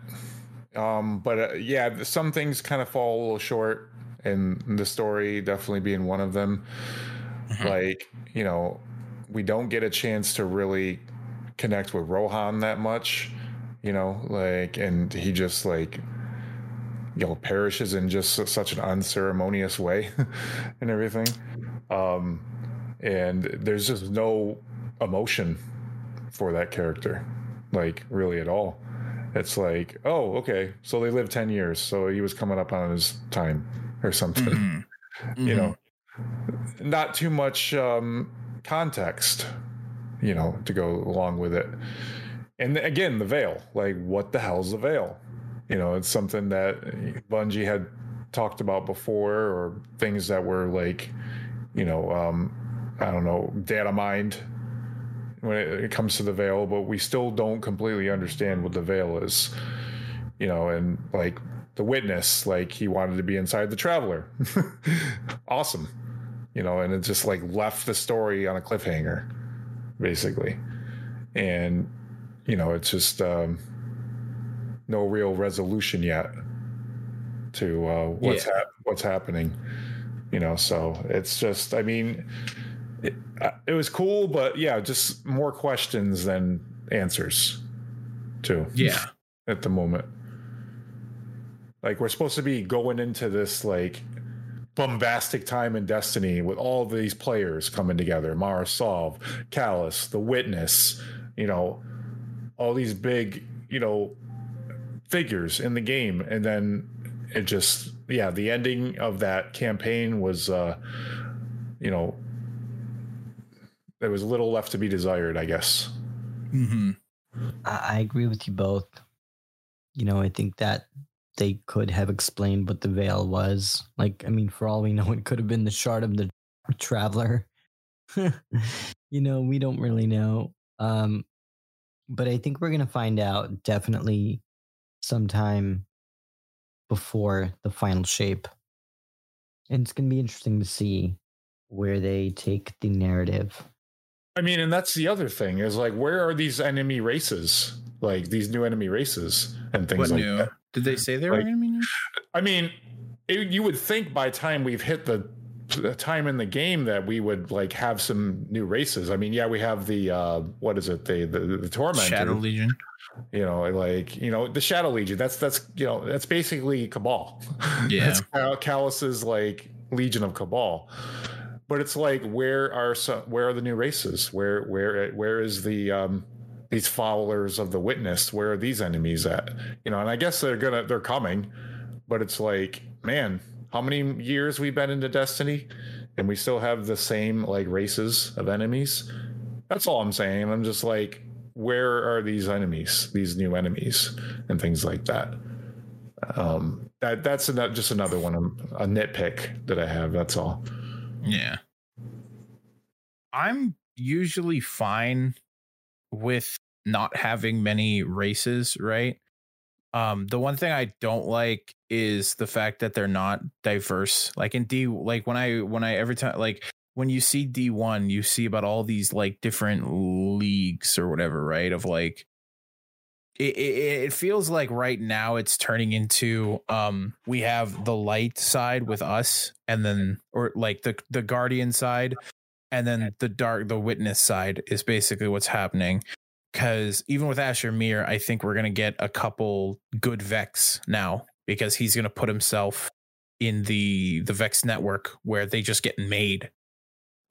Um, but uh, yeah, some things kind of fall a little short, and the story definitely being one of them. Mm-hmm. Like you know, we don't get a chance to really connect with Rohan that much you know, like, and he just like, you know, perishes in just such an unceremonious way *laughs* and everything. Um, and there's just no emotion for that character, like, really at all. It's like, oh, okay, so they lived 10 years, so he was coming up on his time or something, Mm-hmm. *laughs* you know, not too much um, context, you know, to go along with it. And again, the veil, like, what the hell's the veil? You know, it's something that Bungie had talked about before, or things that were like, you know, um, I don't know, data mined when it, it comes to the veil, but we still don't completely understand what the veil is. You know, and like the witness, like he wanted to be inside the traveler. *laughs* awesome. You know, and it just like left the story on a cliffhanger, basically. And, you know, it's just um, no real resolution yet to uh, what's Yeah. hap- what's happening. You know, so it's just, I mean, it, uh, it was cool, but yeah, just more questions than answers, too. Yeah. at the moment. Like we're supposed to be going into this like bombastic time in Destiny with all these players coming together, Mara Sov, Calus, The Witness, you know, all these big, you know, figures in the game, and then it just yeah, the ending of that campaign was uh you know there was little left to be desired, I guess. Mm-hmm. I, I agree with you both. You know, I think that they could have explained what the veil was. Like, I mean, for all we know, *laughs* it could have been the shard of the traveler. *laughs* you know, we don't really know. Um, but I think we're gonna find out definitely sometime before the final shape. And it's gonna be interesting to see where they take the narrative. I mean, and that's the other thing is like, where are these enemy races? Like these new enemy races and things What like new? that. Did they say they were Like- going to be new? I mean, it, you would think by time we've hit the, the time in the game that we would like have some new races. I mean, yeah, we have the uh what is it? The the, the tormentor. Shadow Legion. You know, like you know the Shadow Legion. That's that's you know that's basically Cabal. *laughs* Yeah. that's Cal- Calus's like Legion of Cabal. But it's like where are some where are the new races? Where where where is the um these followers of the witness? Where are these enemies at? You know, and I guess they're gonna they're coming, but it's like, man, how many years we've been into Destiny, and we still have the same like races of enemies. That's all I'm saying. I'm just like, where are these enemies? These new enemies and things like that. Um, that that's ano- just another one, um, a nitpick that I have. That's all. Yeah. I'm usually fine with not having many races, right? Um, the one thing I don't like is the fact that they're not diverse. Like in D, like when I when I every time like when you see D1, you see about all these like different leagues or whatever, right? Of like it, it, it feels like right now it's turning into um we have the light side with us and then or like the the guardian side and then the dark the witness side is basically what's happening because even with asher mir i think we're gonna get a couple good vex now because he's gonna put himself in the the vex network where they just get made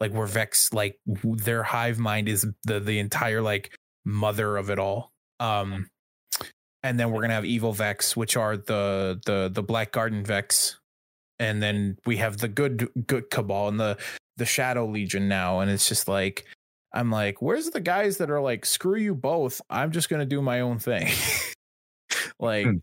like where vex like their hive mind is the the entire like mother of it all. Um and then we're gonna have evil vex which are the the the black garden vex and then we have the good good cabal and the the shadow legion now. And it's just like i'm like where's the guys that are like screw you both i'm just gonna do my own thing. *laughs* Like Hmm.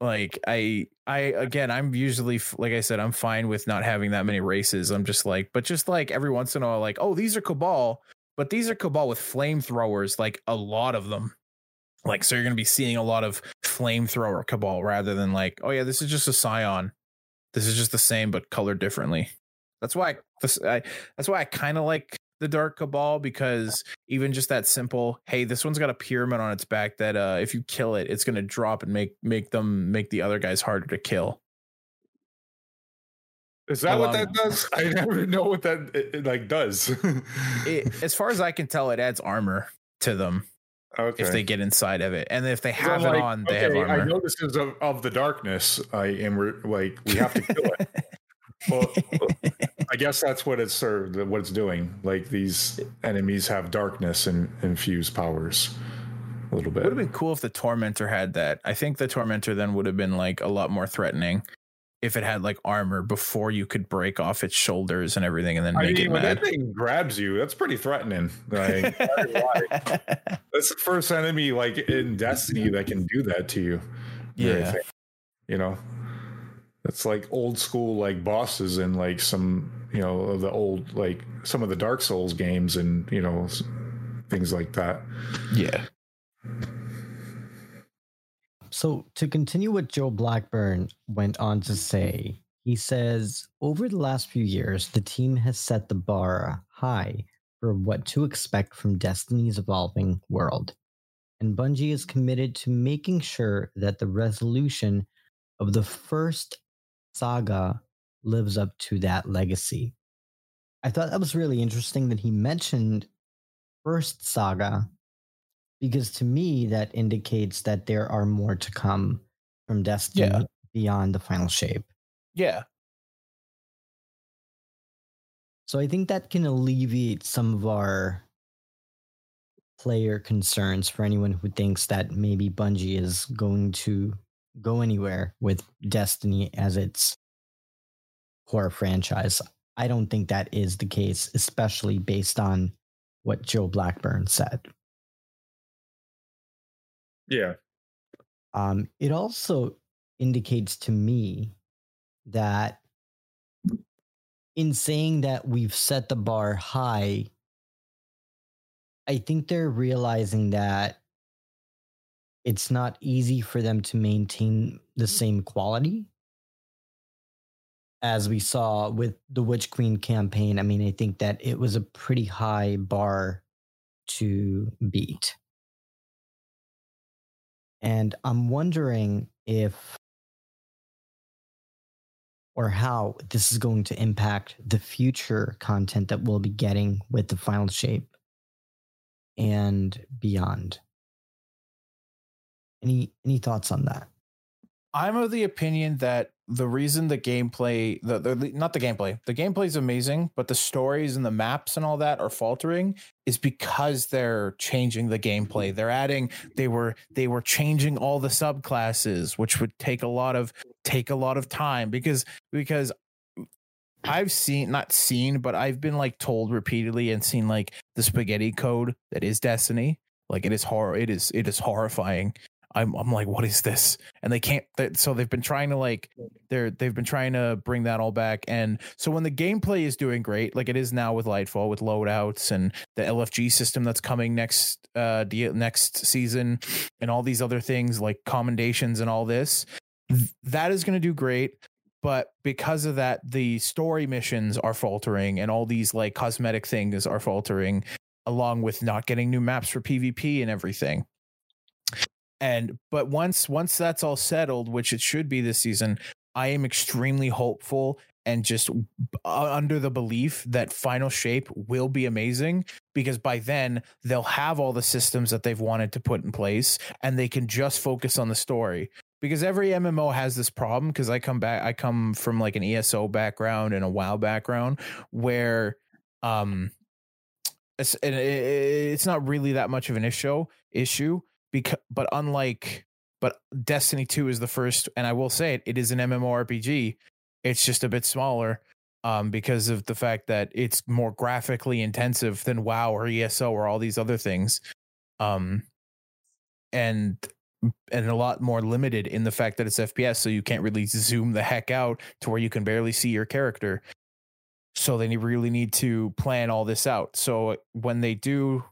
Like i i again i'm usually like i said i'm fine with not having that many races. I'm just like but just like every once in a while like oh these are cabal but these are cabal with flamethrowers like a lot of them. Like so you're going to be seeing a lot of flamethrower cabal rather than like oh yeah this is just a Psion. This is just the same but colored differently. That's why I, I that's why i kind of like the dark cabal because even just that simple hey this one's got a pyramid on its back that uh if you kill it it's going to drop and make make them make the other guys harder to kill Is that what that does? *laughs* I never know what that it, it, like does. it, *laughs* as far as i can tell it adds armor to them Okay. if they get inside of it, and if they have it on, they have okay, I know this is of, of the darkness, I and we're like we have to kill it. *laughs* Well, *laughs* I guess that's what it's served. What it's doing. Like these enemies have darkness and infused powers a little bit. Would have been cool if the tormentor had that. I think the tormentor then would have been like a lot more threatening if it had like armor before you could break off its shoulders and everything and then I make mean, it when mad. that thing grabs you, that's pretty threatening. Like, *laughs* not gonna lie. *laughs* that's the first enemy like in Destiny that can do that to you. Yeah. You know, it's like old school like bosses in like some you know the old like some of the Dark Souls games and you know things like that. yeah. So, to continue what Joe Blackburn went on to say, he says over the last few years, the team has set the bar high for what to expect from Destiny's evolving world. And Bungie is committed to making sure that the resolution of the first saga lives up to that legacy. I thought that was really interesting that he mentioned first saga because to me that indicates that there are more to come from Destiny Yeah. beyond the final shape. Yeah. So I think that can alleviate some of our player concerns for anyone who thinks that maybe Bungie is going to go anywhere with Destiny as its core franchise. I don't think that is the case, especially based on what Joe Blackburn said. Yeah, Um, it also indicates to me that in saying that we've set the bar high, I think they're realizing that it's not easy for them to maintain the mm-hmm. same quality as we saw with the Witch Queen campaign. I mean, I think that it was a pretty high bar to beat. And I'm wondering if or how this is going to impact the future content that we'll be getting with the final shape and beyond. Any any thoughts on that? I'm of the opinion that the reason the gameplay, the, the not the gameplay, the gameplay is amazing, but the stories and the maps and all that are faltering is because they're changing the gameplay. They're adding, they were they were changing all the subclasses, which would take a lot of take a lot of time because because I've seen not seen, but I've been like told repeatedly and seen like the spaghetti code that is Destiny. Like it is horror. It is it is horrifying. I'm I'm like, what is this? And they can't. They, so they've been trying to like they're they've been trying to bring that all back. And so when the gameplay is doing great, like it is now with Lightfall, with loadouts and the LFG system that's coming next uh next season, and all these other things like commendations and all this, th- that is going to do great. But because of that, the story missions are faltering, and all these like cosmetic things are faltering, along with not getting new maps for PvP and everything and but once once that's all settled which it should be this season i am extremely hopeful and just under the belief that final shape will be amazing because by then they'll have all the systems that they've wanted to put in place and they can just focus on the story. Because every mmo has this problem because i come back i come from like an eso background and a wow background where um it's, it's not really that much of an issue issue because but unlike but Destiny 2 is the first and I will say it it is an MMORPG it's just a bit smaller um because of the fact that it's more graphically intensive than WoW or ESO or all these other things um and and a lot more limited in the fact that it's FPS so you can't really zoom the heck out to where you can barely see your character. So they need- really need to plan all this out. So when they do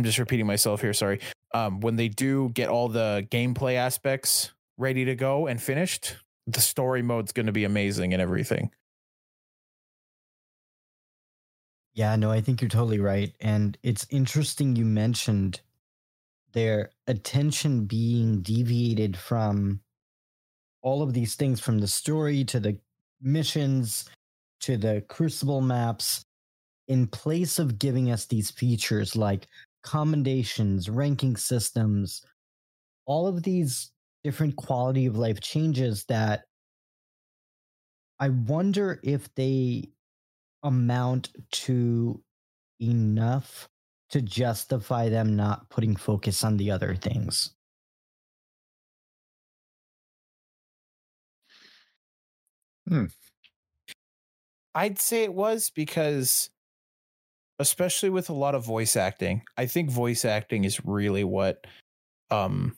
i'm just repeating myself here sorry um, when they do get all the gameplay aspects ready to go and finished the story mode's going to be amazing and everything Yeah, no, I think you're totally right. And it's interesting you mentioned their attention being deviated from all of these things from the story to the missions to the crucible maps in place of giving us these features like commendations, ranking systems, all of these different quality of life changes that I wonder if they amount to enough to justify them not putting focus on the other things. Hmm. I'd say it was because, especially with a lot of voice acting, I think voice acting is really what, um,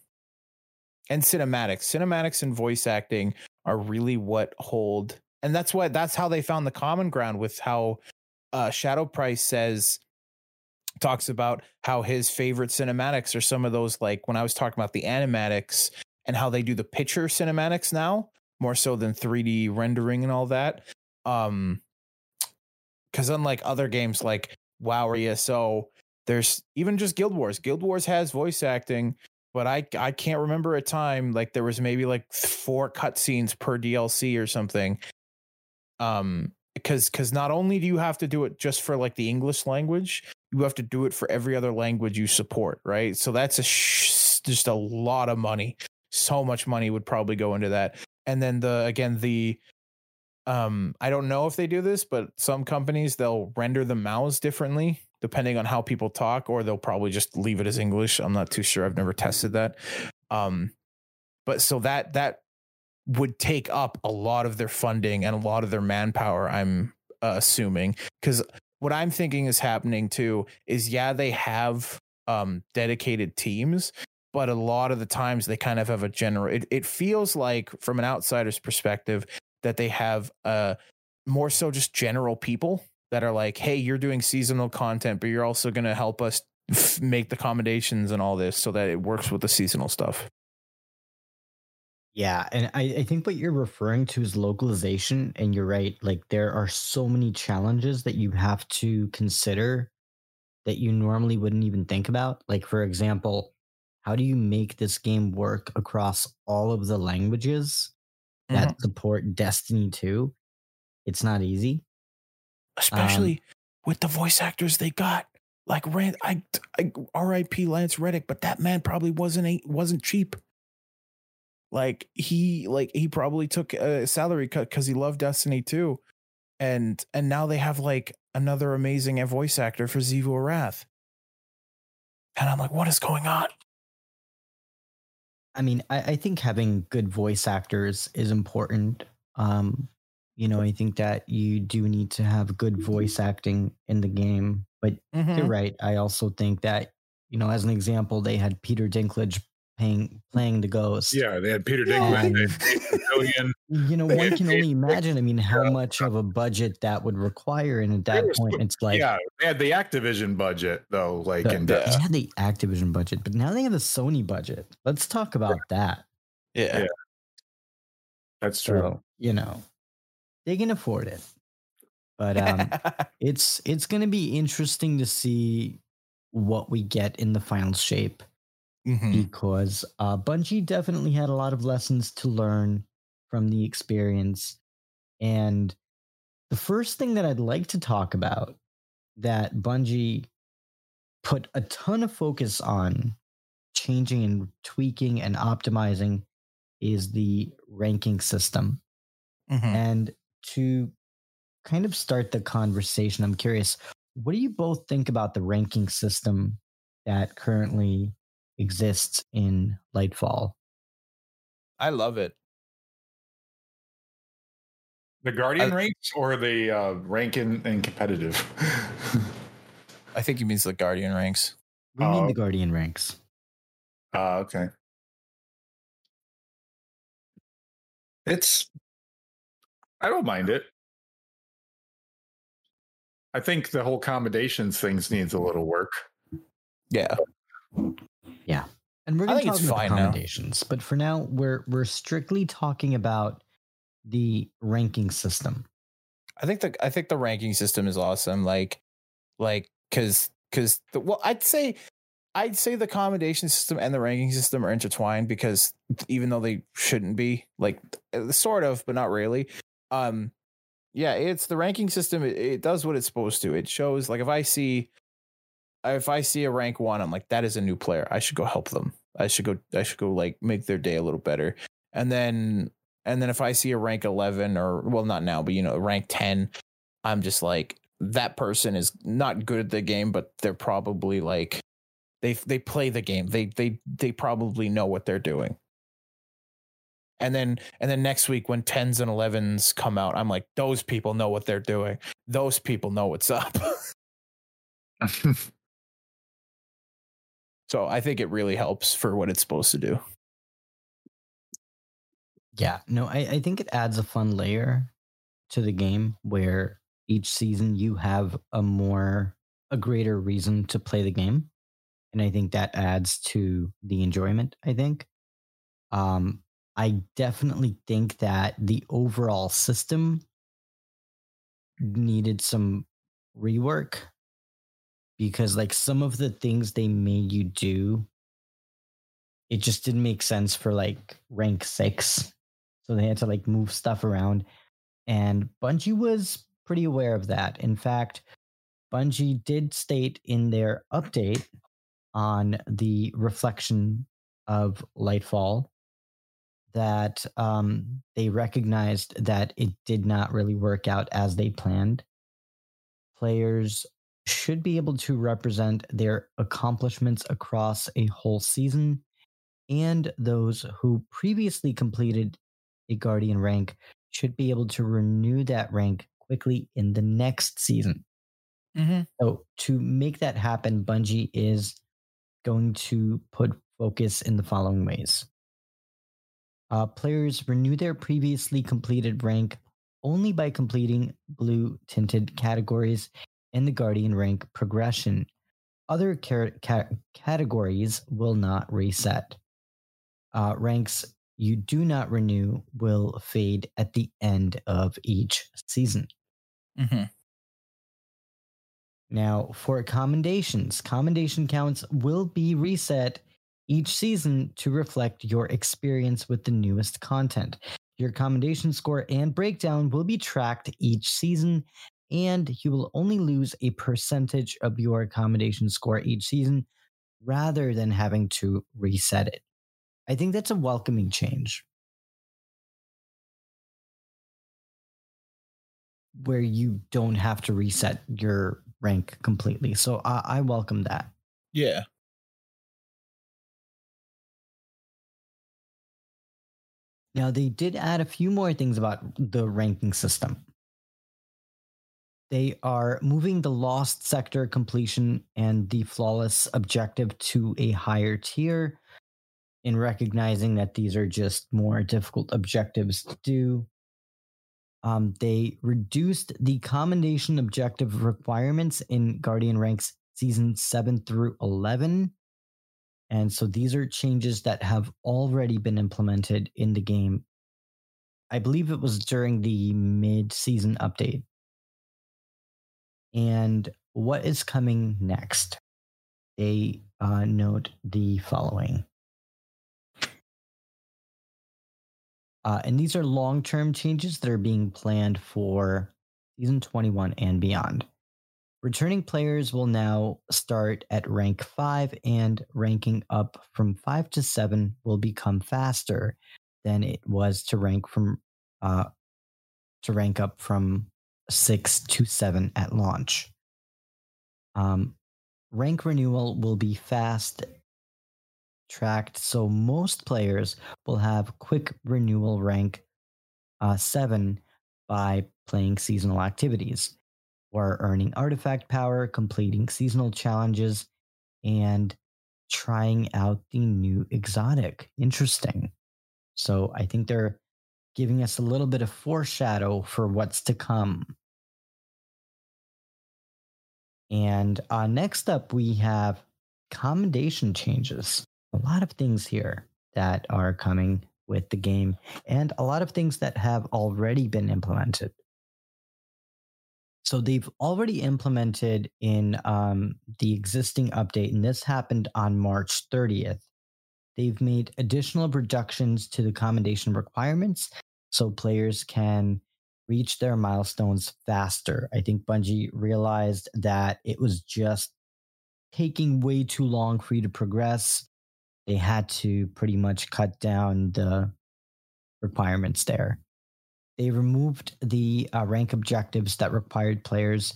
and cinematics, cinematics and voice acting are really what hold, and that's why that's how they found the common ground with how, uh, Shadow Price says talks about how his favorite cinematics are some of those like when I was talking about the animatics and how they do the picture cinematics now more so than 3D rendering and all that. Um cuz unlike other games like WoW ESO, there's even just Guild Wars. Guild Wars has voice acting, but I I can't remember a time like there was maybe like four cutscenes per DLC or something. Um because because not only do you have to do it just for like the English language, you have to do it for every other language you support, right? So that's a sh- just a lot of money. So much money would probably go into that. And then the again the um I don't know if they do this, but some companies they'll render the mouths differently depending on how people talk or they'll probably just leave it as English. I'm not too sure. I've never tested that. Um but so that that would take up a lot of their funding and a lot of their manpower, I'm uh, assuming cuz what I'm thinking is happening too is yeah, they have um, dedicated teams, but a lot of the times they kind of have a general. It, it feels like, from an outsider's perspective, that they have uh, more so just general people that are like, hey, you're doing seasonal content, but you're also going to help us make the accommodations and all this so that it works with the seasonal stuff. Yeah, and I, I think what you're referring to is localization, and you're right. Like there are so many challenges that you have to consider that you normally wouldn't even think about. Like for example, how do you make this game work across all of the languages that Mhm. support Destiny 2? It's not easy. Especially with the voice actors they got. Like Rand, I, I R.I.P. Lance Reddick, but that man probably wasn't a, wasn't cheap. Like he like he probably took a salary cut because he loved Destiny 2. And and now they have like another amazing voice actor for Xivu Arath. And I'm like, what is going on? I mean, I, I think having good voice actors is important. Um, you know, I think that you do need to have good voice acting in the game. But Mm-hmm. you're right. I also think that, you know, as an example, they had Peter Dinklage playing playing the ghost. Yeah, they had Peter Yeah. Dinklage, *laughs* Billion. You know, one can only imagine. I mean, how much of a budget that would require, and at that was- point, it's like yeah, they had the Activision budget though, like the- in they had the Activision budget, but now they have the Sony budget. Let's talk about that. Yeah. Yeah. That's true. So you know, they can afford it, but um, *laughs* it's it's going to be interesting to see what we get in the final shape Mhm. because uh, Bungie definitely had a lot of lessons to learn from the experience. And the first thing that I'd like to talk about that Bungie put a ton of focus on changing and tweaking and optimizing is the ranking system. Mhm. And to kind of start the conversation, I'm curious, what do you both think about the ranking system that currently exists in Lightfall? I love it. The Guardian I- ranks or the uh, rank in, in competitive? *laughs* I think he means the Guardian ranks. We mean Oh. the Guardian ranks. uh, okay. It's. I don't mind it. I think the whole accommodations things needs a little work. Yeah. And we're going to think talk about fine now. accommodations, but for now, we're we're strictly talking about the ranking system. I think the I think the ranking system is awesome. Like, like because because the well, I'd say I'd say the accommodation system and the ranking system are intertwined because even though they shouldn't be, like uh, sort of, but not really. Um, yeah, it's the ranking system. It, it does what it's supposed to. It shows like if I see if I see a rank one, I'm like, that is a new player. I should go help them. I should go. I should go like make their day a little better. And then and then if I see a rank 11 or well, not now, but you know, rank 10, I'm just like that person is not good at the game, but they're probably like they they play the game. They they they probably know what they're doing. And then and then next week when 10s and 11s come out, I'm like those people know what they're doing. Those people know what's up. *laughs* so I think it really helps for what it's supposed to do. Yeah, no, I, I think it adds a fun layer to the game where each season you have a more a greater reason to play the game. And i think that adds to the enjoyment i think. Um i definitely think that the overall system needed some rework because like some of the things they made you do it just didn't make sense for like rank 6 so they had to like move stuff around. And bungie was pretty aware of that. In fact bungie did state in their update on the reflection of lightfall that um, they recognized that it did not really work out as they planned. Players should be able to represent their accomplishments across a whole season and those who previously completed a guardian rank should be able to renew that rank quickly in the next season. Mm-hmm. So, to make that happen, Bungie is going to put focus in the following ways. Uh, players renew their previously completed rank only by completing blue tinted categories in the Guardian rank progression. Other car- ca- categories will not reset. Uh, ranks you do not renew will fade at the end of each season. Mm-hmm. Now, for commendations, commendation counts will be reset each season to reflect your experience with the newest content. Your commendation score and breakdown will be tracked each season, and you will only lose a percentage of your accommodation score each season rather than having to reset it. I think that's a welcoming change. Where you don't have to reset your rank completely. So I, I welcome that. Yeah. Now, they did add a few more things about the ranking system. They are moving the lost sector completion and the flawless objective to a higher tier in recognizing that these are just more difficult objectives to do. Um, they reduced the commendation objective requirements in Guardian ranks season 7 through 11. And so these are changes that have already been implemented in the game. I believe it was during the mid season update. And what is coming next? They uh, note the following. Uh, and these are long term changes that are being planned for season 21 and beyond. Returning players will now start at rank 5, and ranking up from 5 to 7 will become faster than it was to rank from uh, to rank up from 6 to 7 at launch. Um, rank renewal will be fast tracked, so most players will have quick renewal rank uh, 7 by playing seasonal activities or earning artifact power, completing seasonal challenges, and trying out the new exotic. Interesting. So I think they're giving us a little bit of foreshadow for what's to come. And uh, next up, we have commendation changes a lot of things here that are coming with the game and a lot of things that have already been implemented. So they've already implemented in um, the existing update, and this happened on March 30th. They've made additional reductions to the commendation requirements so players can reach their milestones faster. I think Bungie realized that it was just taking way too long for you to progress, they had to pretty much cut down the requirements there. They removed the uh, rank objectives that required players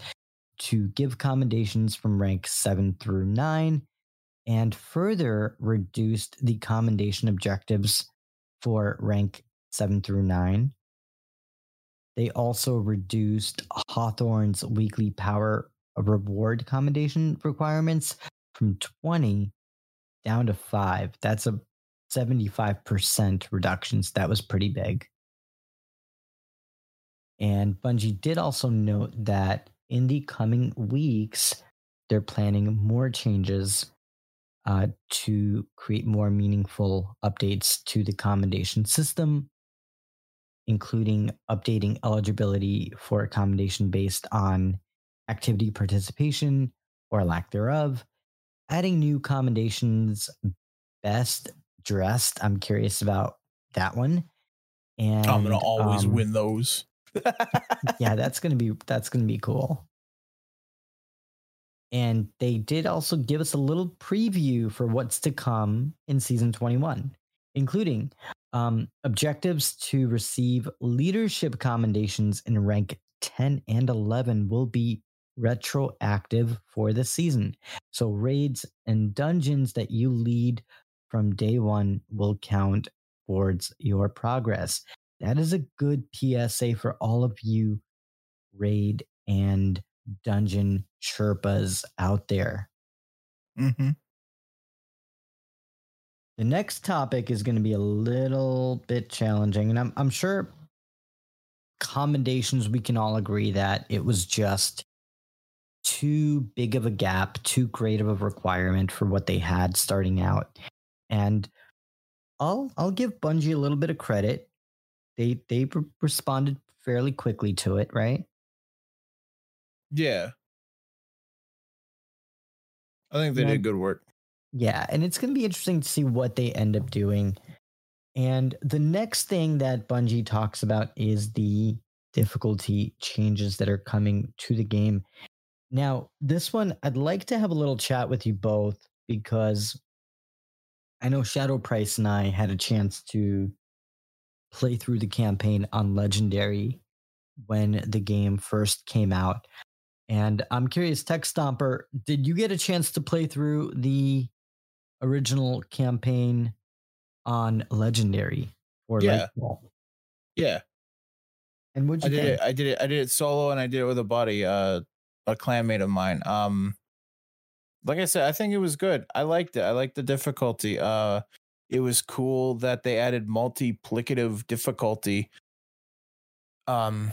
to give commendations from rank 7 through 9 and further reduced the commendation objectives for rank 7 through 9. They also reduced Hawthorne's weekly power reward commendation requirements from 20 down to 5. That's a 75% reductions. That was pretty big. And Bungie did also note that in the coming weeks, they're planning more changes uh, to create more meaningful updates to the commendation system, including updating eligibility for accommodation based on activity participation or lack thereof, adding new commendations best dressed. I'm curious about that one. And I'm gonna always um, win those. *laughs* yeah, that's gonna be that's gonna be cool. And they did also give us a little preview for what's to come in season 21, including um, objectives to receive leadership commendations in rank 10 and 11 will be retroactive for the season. So raids and dungeons that you lead from day one will count towards your progress. That is a good PSA for all of you raid and dungeon Sherpas out there. Mm-hmm. The next topic is going to be a little bit challenging, and I'm, I'm sure commendations we can all agree that it was just too big of a gap, too great of a requirement for what they had starting out. And I'll I'll give Bungie a little bit of credit. They they re- responded fairly quickly to it, right? Yeah. I think they did good work. Yeah, and it's going to be interesting to see what they end up doing. And the next thing that Bungie talks about is the difficulty changes that are coming to the game. Now, this one, I'd like to have a little chat with you both because I know Shadow Price and I had a chance to play through the campaign on Legendary when the game first came out. And I'm curious, Tech Stomper, did you get a chance to play through the original campaign on Legendary or Yeah. Lightfall? Yeah. And what'd I did think? it. I did it. I did it solo, and I did it with a buddy, uh, a clanmate of mine. Um, like I said, I think it was good. I liked it. I liked the difficulty. Uh, it was cool that they added multiplicative difficulty. Um,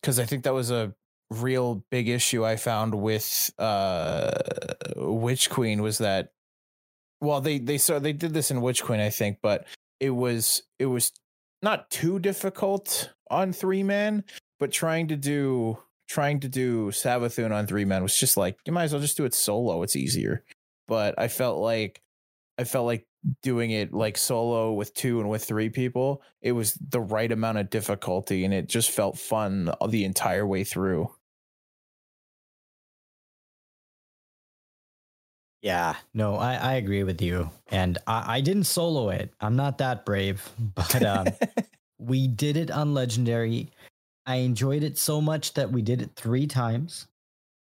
because I think that was a real big issue I found with uh Witch Queen was that well they they saw they did this in Witch Queen I think but it was it was not too difficult on three man but trying to do trying to do Savathun on three man was just like you might as well just do it solo it's easier. But I felt like I felt like doing it like solo with two and with three people it was the right amount of difficulty and it just felt fun the entire way through Yeah, no, I, I agree with you. And I, I didn't solo it. I'm not that brave, *laughs* but um, *laughs* we did it on Legendary. I enjoyed it so much that we did it three times.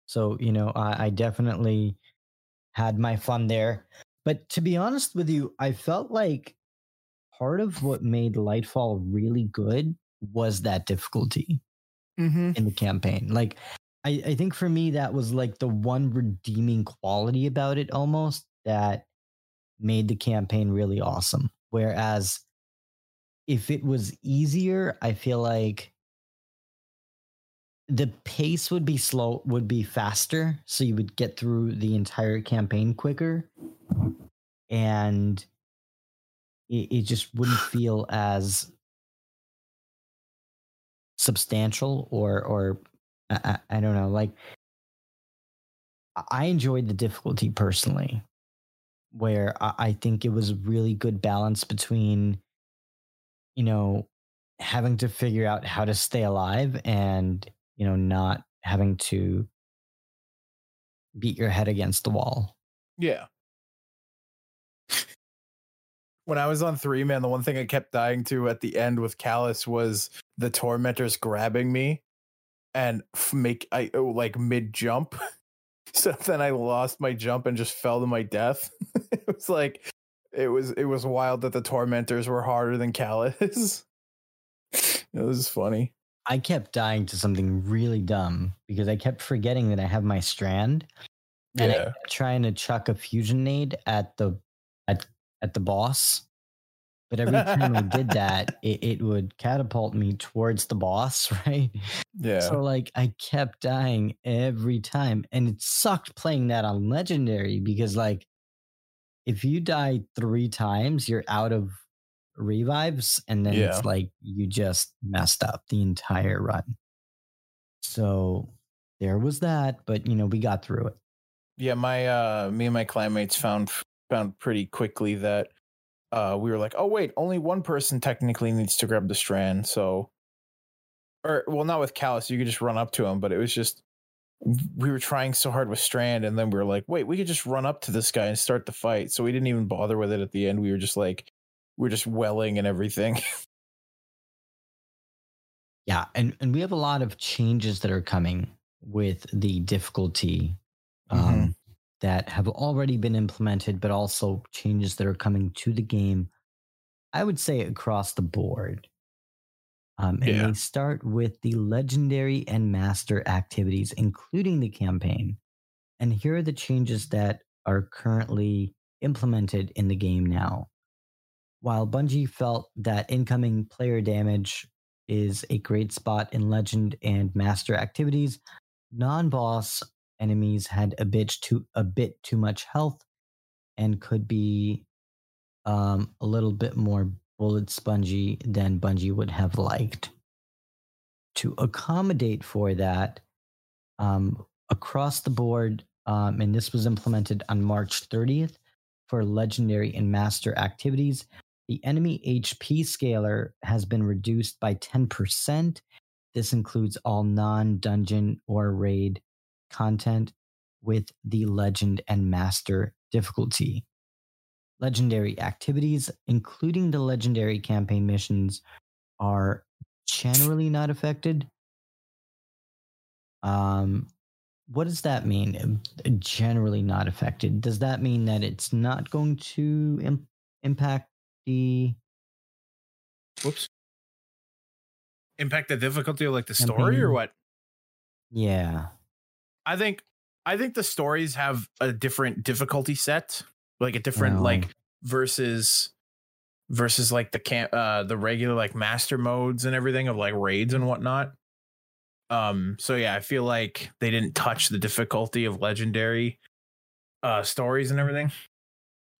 So, you know, I, I definitely had my fun there. But to be honest with you, I felt like part of what made Lightfall really good was that difficulty mm-hmm. in the campaign. Like, I, I think for me, that was like the one redeeming quality about it almost that made the campaign really awesome. Whereas if it was easier, I feel like the pace would be slow, would be faster. So you would get through the entire campaign quicker. And it, it just wouldn't *sighs* feel as substantial or or I, I, don't know like I- I enjoyed the difficulty personally where I, I think it was a really good balance between you know having to figure out how to stay alive and you know not having to beat your head against the wall Yeah. when I was on three man, the one thing I kept dying to at the end with Calus was the tormentors grabbing me and f- make I oh, like mid jump. *laughs* so then I lost my jump and just fell to my death. *laughs* it was like it was it was wild that the tormentors were harder than Calus. *laughs* it was funny. I kept dying to something really dumb because I kept forgetting that I have my strand and I Yeah. kept trying to chuck a fusion nade at the at at the boss. But every time I did that, it, it would catapult me towards the boss, *laughs* right? Yeah. So like I kept dying every time. And it sucked playing that on legendary because like if you die three times, you're out of revives, and then Yeah. it's like you just messed up the entire run. So there was that, but you know, we got through it. yeah my uh me and my clanmates found found pretty quickly that uh we were like oh wait only one person technically needs to grab the strand so or well not with Calus you could just run up to him but it was just we were trying so hard with strand and then we were like wait we could just run up to this guy and start the fight so we didn't even bother with it at the end we were just like "We're just welling and everything *laughs* Yeah, and and we have a lot of changes that are coming with the difficulty um, Mhm. That have already been implemented, but also changes that are coming to the game. I would say across the board. Um, and Yeah. they start with the legendary and master activities, including the campaign. And here are the changes that are currently implemented in the game now. While Bungie felt that incoming player damage is a great spot in legend and master activities, non-boss enemies had a bit too a bit too much health and could be um, a little bit more bullet spongy than Bungie would have liked. To accommodate for that, um, across the board, um, and this was implemented on March 30th for legendary and master activities. The enemy HP scaler has been reduced by 10%. This includes all non dungeon or raid content with the legend and master difficulty. Legendary activities, including the legendary campaign missions, are generally not affected. Um, what does that mean? Uh, Generally not affected. Does that mean that it's not going to im- impact the Whoops. Impact the difficulty of like the story or what? yeah? I think I think the stories have a different difficulty set, like a different Oh. like versus versus like the camp uh the regular like master modes and everything of like raids and whatnot. Um so yeah, I feel like they didn't touch the difficulty of legendary uh stories and everything.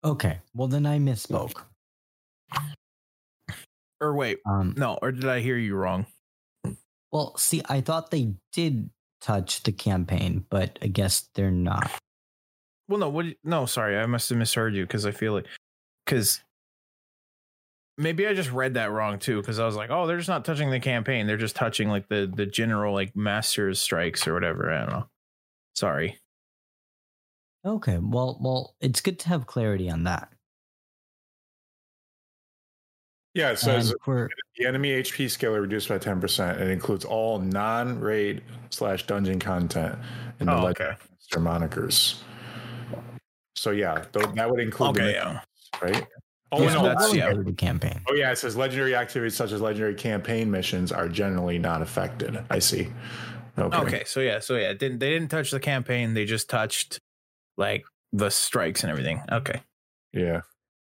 Okay. Well, then I misspoke. Or wait, Um, no, or did I hear you wrong? well, see, I thought they did touch the campaign, but I guess they're not. Well, no, what? No, sorry, I must have misheard you because I feel like because maybe I just read that wrong too. Because I was like, oh, they're just not touching the campaign; they're just touching like the the general like masters strikes or whatever. I don't know. Sorry. Okay. Well, well, it's good to have clarity on that. Yeah, um, it says And for the enemy HP scale scaler reduced by 10%. It includes all non raid slash dungeon content in the Oh, Legend okay. Master monikers. So, yeah, th- that would include the Okay. missions, Yeah. right? Oh, yeah, no, that's- that yeah. the campaign. Oh, yeah, it says legendary activities such as legendary campaign missions are generally not affected. I see. Okay. Okay. So yeah. So yeah. it Didn't they didn't touch the campaign? They just touched like the strikes and everything. Okay. Yeah.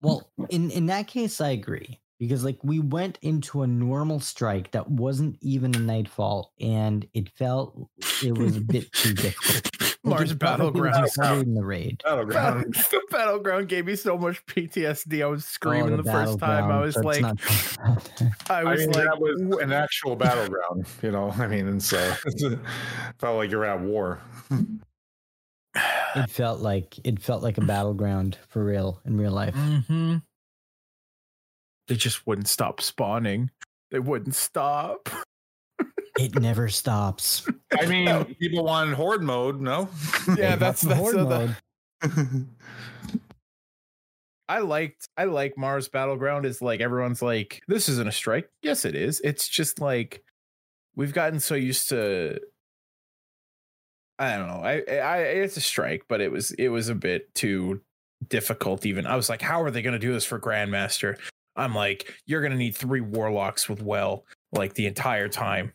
Well, in in that case, I agree because like we went into a normal strike that wasn't even a nightfall, and it felt it was a bit too difficult. *laughs* Like, Mars it felt like it was Battleground. harder than the raid. Battleground. *laughs* the battleground gave me so much PTSD. I was screaming Oh, the, first time. I was let's like, not talk about that. I I was mean, like, that was an actual battleground, you know. I mean, and so *laughs* felt like you're at war. it felt like it felt like a battleground for real in real life. hmm They just wouldn't stop spawning. They wouldn't stop. It *laughs* never stops. I mean, people wanted horde mode, no? Yeah, They that's that's horde uh, the, mode. *laughs* I liked I like Mars Battleground is like everyone's like this isn't a strike. Yes it is. It's just like we've gotten so used to I don't know. I I it's a strike, but it was it was a bit too difficult even. I was like how are they going to do this for Grandmaster? I'm like you're going to need 3 warlocks with well like the entire time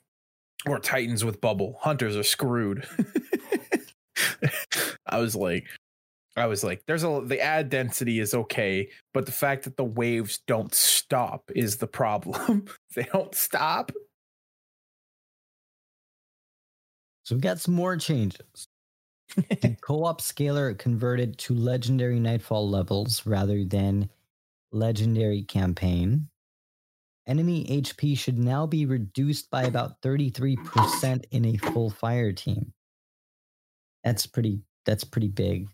or titans with bubble. Hunters are screwed. *laughs* I was like I was like, there's a the ad density is okay, but the fact that the waves don't stop is the problem. *laughs* they don't stop. So we've got some more changes. *laughs* the co-op scaler converted to legendary nightfall levels rather than legendary campaign. Enemy HP should now be reduced by about 33% in a full fire team. That's pretty that's pretty big.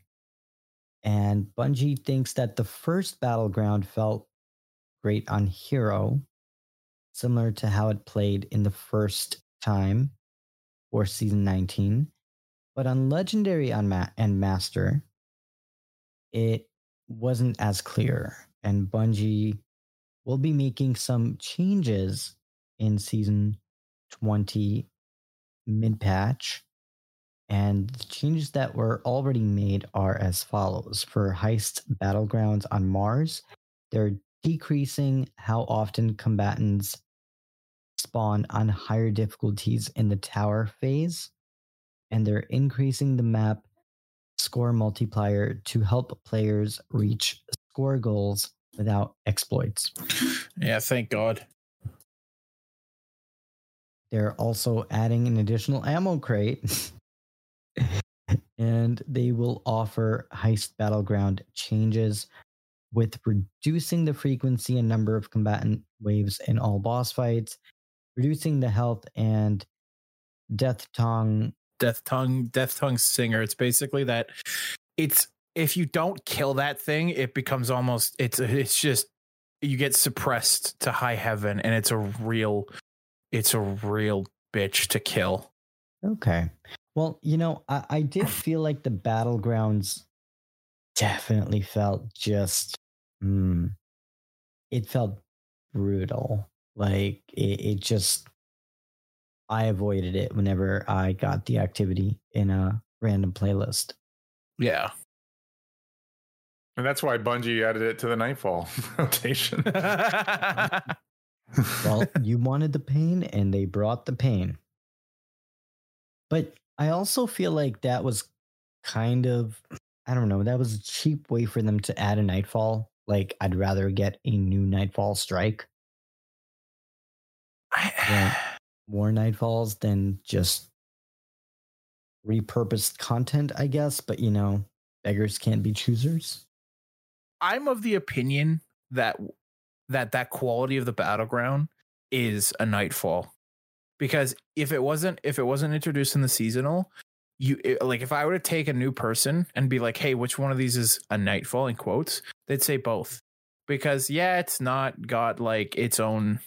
And Bungie thinks that the first battleground felt great on Hero, similar to how it played in the first time for season 19. But on Legendary and Master, it wasn't as clear. And Bungie will be making some changes in season 20 mid patch and the changes that were already made are as follows. For heist battlegrounds on Mars, they're decreasing how often combatants spawn on higher difficulties in the tower phase, and they're increasing the map score multiplier to help players reach score goals without exploits. Yeah, thank God. They're also adding an additional ammo crate *laughs* and they will offer Heist Battleground changes with reducing the frequency and number of combatant waves in all boss fights, reducing the health and death tongue. Death tongue, death tongue singer. It's basically that it's if you don't kill that thing, it becomes almost it's it's just you get suppressed to high heaven and it's a real it's a real bitch to kill. Okay. Well, you know, I, I did feel like the battlegrounds definitely felt just, mm, it felt brutal. Like it, it just, I avoided it whenever I got the activity in a random playlist. Yeah. And that's why Bungie added it to the Nightfall *laughs* rotation. *laughs* well, *laughs* you wanted the pain and they brought the pain. But I also feel like that was kind of I don't know, that was a cheap way for them to add a nightfall. Like I'd rather get a new nightfall strike. yeah, *sighs* more nightfalls than just repurposed content, I guess, but you know, beggars can't be choosers. I'm of the opinion that that that quality of the battleground is a nightfall. Because if it wasn't if it wasn't introduced in the seasonal you it, like if i were to take a new person and be like hey which one of these is a nightfall? in quotes they'd say both. Because yeah it's not got like its own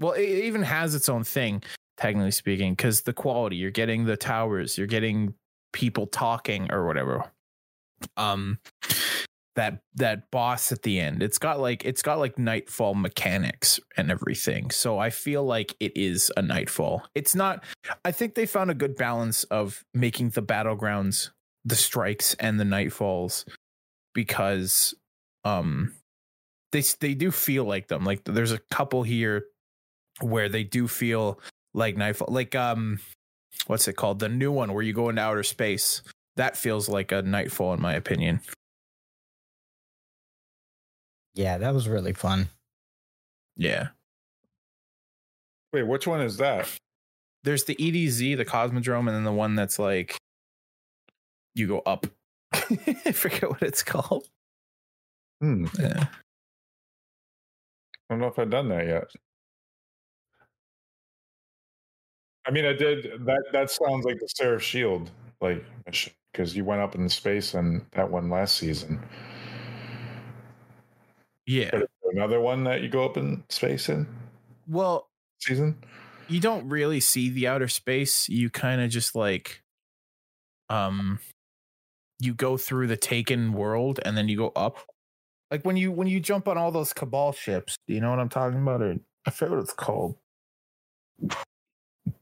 well it even has its own thing technically speaking because the quality you're getting the towers you're getting people talking or whatever. Um that that boss at the end. It's got like it's got like nightfall mechanics and everything. So I feel like it is a nightfall. It's not I think they found a good balance of making the battlegrounds the strikes and the nightfalls because um they they do feel like them. Like there's a couple here where they do feel like nightfall like um what's it called? The new one where you go into outer space. That feels like a nightfall in my opinion. Yeah, that was really fun. Yeah. Wait, which one is that? There's the EDZ, the Cosmodrome, and then the one that's like you go up. *laughs* I forget what it's called. Hmm. Yeah. I don't know if I've done that yet. I mean, I did. That that sounds like the Seraph Shield like because you went up in space and that one last season. Yeah. Another one that you go up in space in? Well, season? You don't really see the outer space. You kind of just like um you go through the taken world and then you go up. Like when you when you jump on all those cabal ships, do you know what I'm talking about? Or I forget what it's called.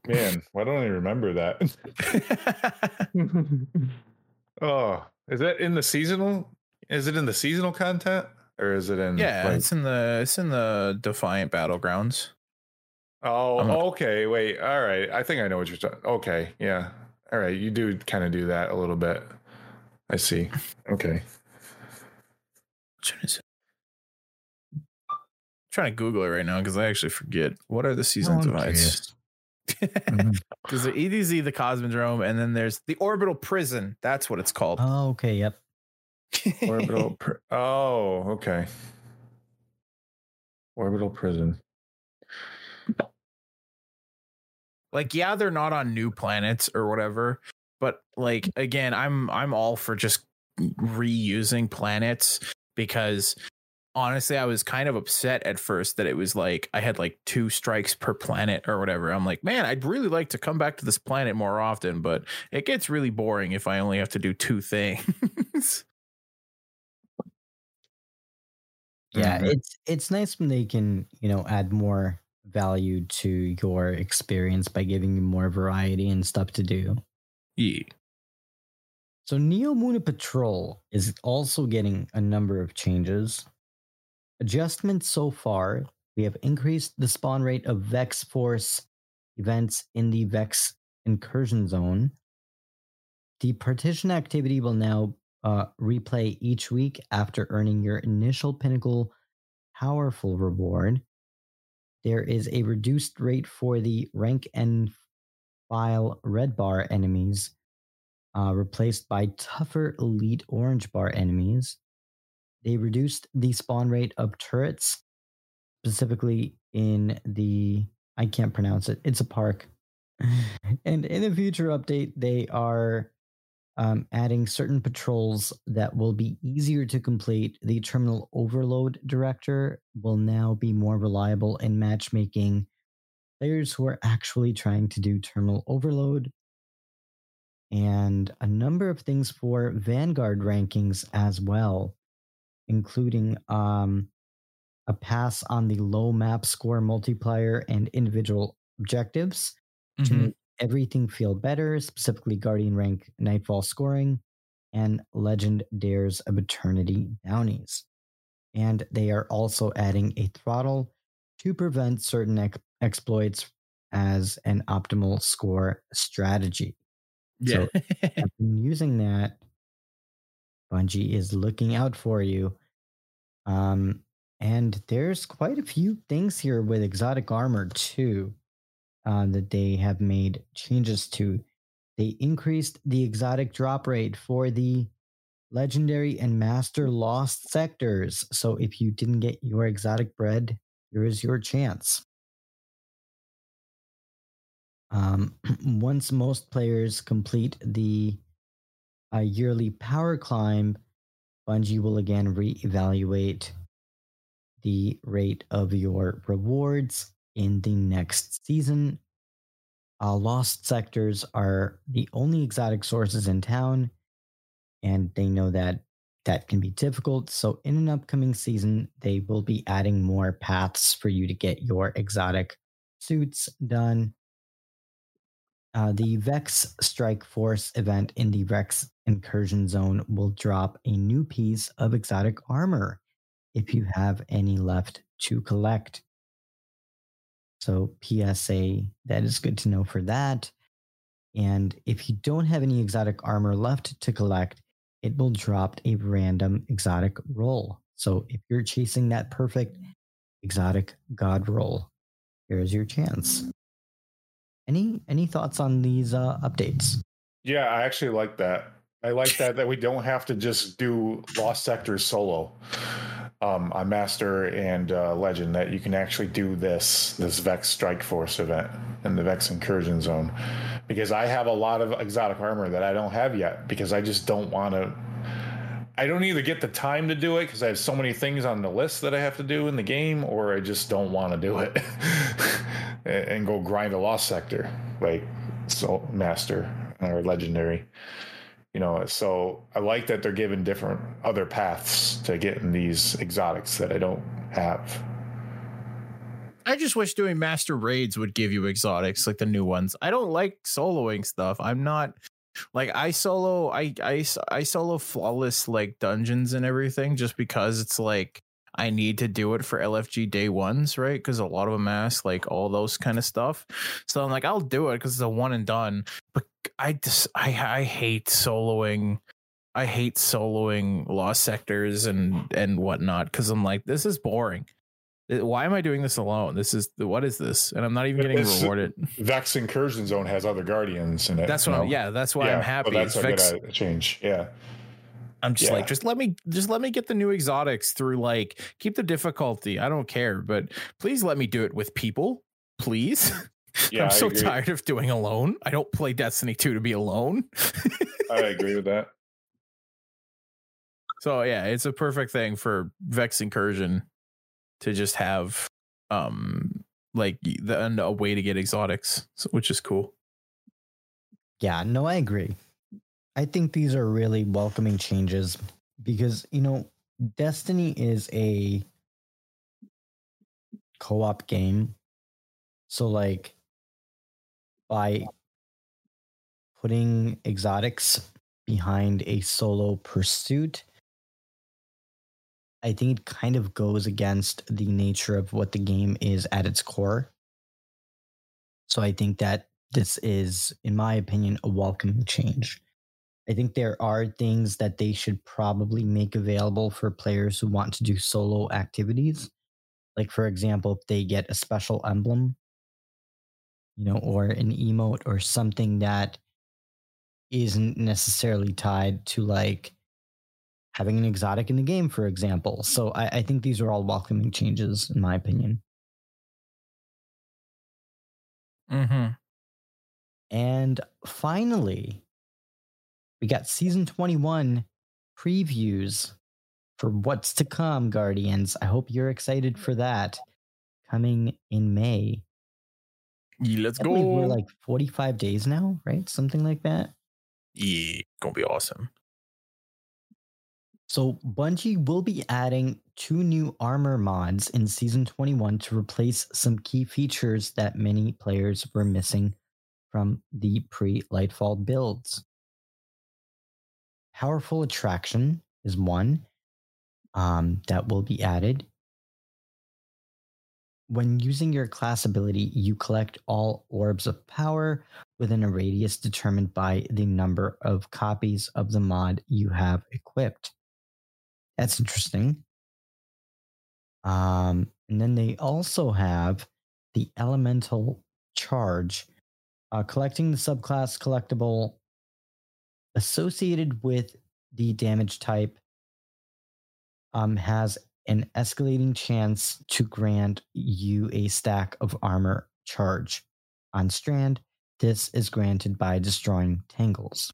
Man, why don't I remember that? *laughs* *laughs* oh, is that in the seasonal? Is it in the seasonal content or is it in? yeah, like- it's in the it's in the Defiant Battlegrounds. oh, I'm a- okay. Wait. All right. I think I know what you're talking. Okay. Yeah. All right. You do kind of do that a little bit. I see. Okay. Which one is it? I'm trying to Google it right now because I actually forget. What are the season I'm mm-hmm. divides? *laughs* Because the EDZ, the Cosmodrome, and then there's the Orbital Prison. That's what it's called. Oh, okay. Yep. Orbital. *laughs* pr- oh, okay. Orbital prison. like yeah they're not on new planets or whatever but like mm. again i'm i'm all for just reusing planets because honestly i was kind of upset at first that it was like i had like two strikes per planet or whatever i'm like man i'd really like to come back to this planet more often but it gets really boring if i only have to do two things *laughs* Yeah, Mhm. it's it's nice when they can, you know, add more value to your experience by giving you more variety and stuff to do. yeah So Neomuna Patrol is also getting a number of changes. Adjustments so far, we have increased the spawn rate of Vex Force events in the Vex incursion zone. The partition activity will now uh, replay each week after earning your initial pinnacle powerful reward. There is a reduced rate for the rank and file red bar enemies, uh, replaced by tougher elite orange bar enemies. They reduced the spawn rate of turrets, specifically in the I can't pronounce it. It's a park. *laughs* and in a future update, they are um, adding certain patrols that will be easier to complete. The terminal overload director will now be more reliable in matchmaking players who are actually trying to do terminal overload. And a number of things for Vanguard rankings as well, including um, a pass on the low map score multiplier and individual objectives to Mhm. make everything feel better, specifically Guardian rank Nightfall scoring and Legend Dares of Eternity bounties. And they are also adding a throttle to prevent certain ex- exploits as an optimal score strategy. yeah I've *laughs* been using that. Bungie is looking out for you. Um, and there's quite a few things here with exotic armor too uh, that they have made changes to. They increased the exotic drop rate for the legendary and master lost sectors. So if you didn't get your exotic bread, here is your chance. Um, *clears throat* once most players complete the uh, yearly power climb, Bungie will again reevaluate the rate of your rewards in the next season. Uh, lost sectors are the only exotic sources in town, and they know that that can be difficult. So, in an upcoming season, they will be adding more paths for you to get your exotic suits done. Uh, the Vex Strike Force event in the Vex Incursion Zone will drop a new piece of exotic armor if you have any left to collect. So, PSA, that is good to know for that. And if you don't have any exotic armor left to collect, it will drop a random exotic roll. So, if you're chasing that perfect exotic god roll, here's your chance. Any any thoughts on these uh, updates? Yeah, I actually like that. I like that that we don't have to just do Lost Sectors solo um, on Master and uh, Legend. That you can actually do this this Vex Strike Force event in the Vex Incursion Zone, because I have a lot of exotic armor that I don't have yet because I just don't want to. I don't either get the time to do it because I have so many things on the list that I have to do in the game, or I just don't want to do it *laughs* and and go grind a lost sector like so master or legendary. You know, so I like that they're giving different other paths to getting these exotics that I don't have. I just wish doing master raids would give you exotics like the new ones. I don't like soloing stuff. I'm not like I solo I I I solo flawless like dungeons and everything just because it's like I need to do it for LFG day ones, right? Because a lot of them ask like all those kind of stuff. So I'm like, I'll do it because it's a one and done. But I just I I hate soloing. I hate soloing lost sectors and and whatnot because I'm like, this is boring. Uh, why am I doing this alone? This is what is this? And I'm not even getting It's- rewarded. Vex Incursion Zone has other guardians in it. That's what. I'm, yeah, that's why Yeah, I'm happy. That's a Vex- good uh, change. Yeah. I'm just Yeah. like, just let me, just let me get the new exotics through. Like, keep the difficulty. I don't care, but please let me do it with people, please. *laughs* Yeah, I'm so tired of doing alone. I don't play Destiny 2 to be alone. I *laughs* agree with that. so yeah, it's a perfect thing for Vex Incursion to just have um like the a way to get exotics, which is cool. Yeah, no, I agree. I think these are really welcoming changes because, you know, Destiny is a co op game. So, like, by putting exotics behind a solo pursuit, I think it kind of goes against the nature of what the game is at its core. So, I think that this is, in my opinion, a welcome change. I think there are things that they should probably make available for players who want to do solo activities. Like, for example, if they get a special emblem, you know, or an emote or something that isn't necessarily tied to like having an exotic in the game, for example. So I, I think these are all welcoming changes, in my opinion. Mm-hmm. And finally, we got season 21 previews for what's to come, Guardians. I hope you're excited for that coming in May. let's go. we're like 45 days now, right? Something like that. yeah, gonna be awesome. So, Bungie will be adding two new armor mods in season 21 to replace some key features that many players were missing from the pre Lightfall builds. Powerful Attraction is one um, that will be added. When using your class ability, you collect all orbs of power within a radius determined by the number of copies of the mod you have equipped. That's interesting. Um, and then they also have the elemental charge, uh, collecting the subclass collectible associated with the damage type um, has an escalating chance to grant you a stack of armor charge. On strand, this is granted by destroying tangles.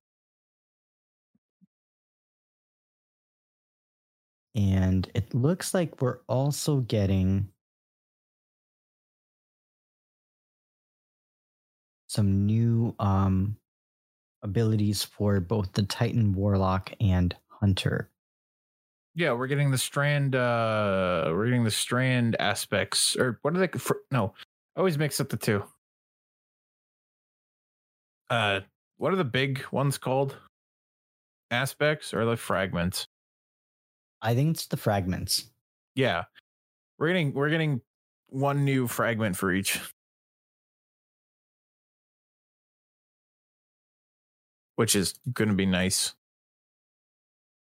And it looks like we're also getting some new um, abilities for both the Titan Warlock and Hunter. Yeah, we're getting the strand. uh We're getting the strand aspects, or what are they? For, no, I always mix up the two. Uh, what are the big ones called? Aspects or the fragments? I think it's the fragments. Yeah, we're getting we're getting one new fragment for each, which is going to be nice.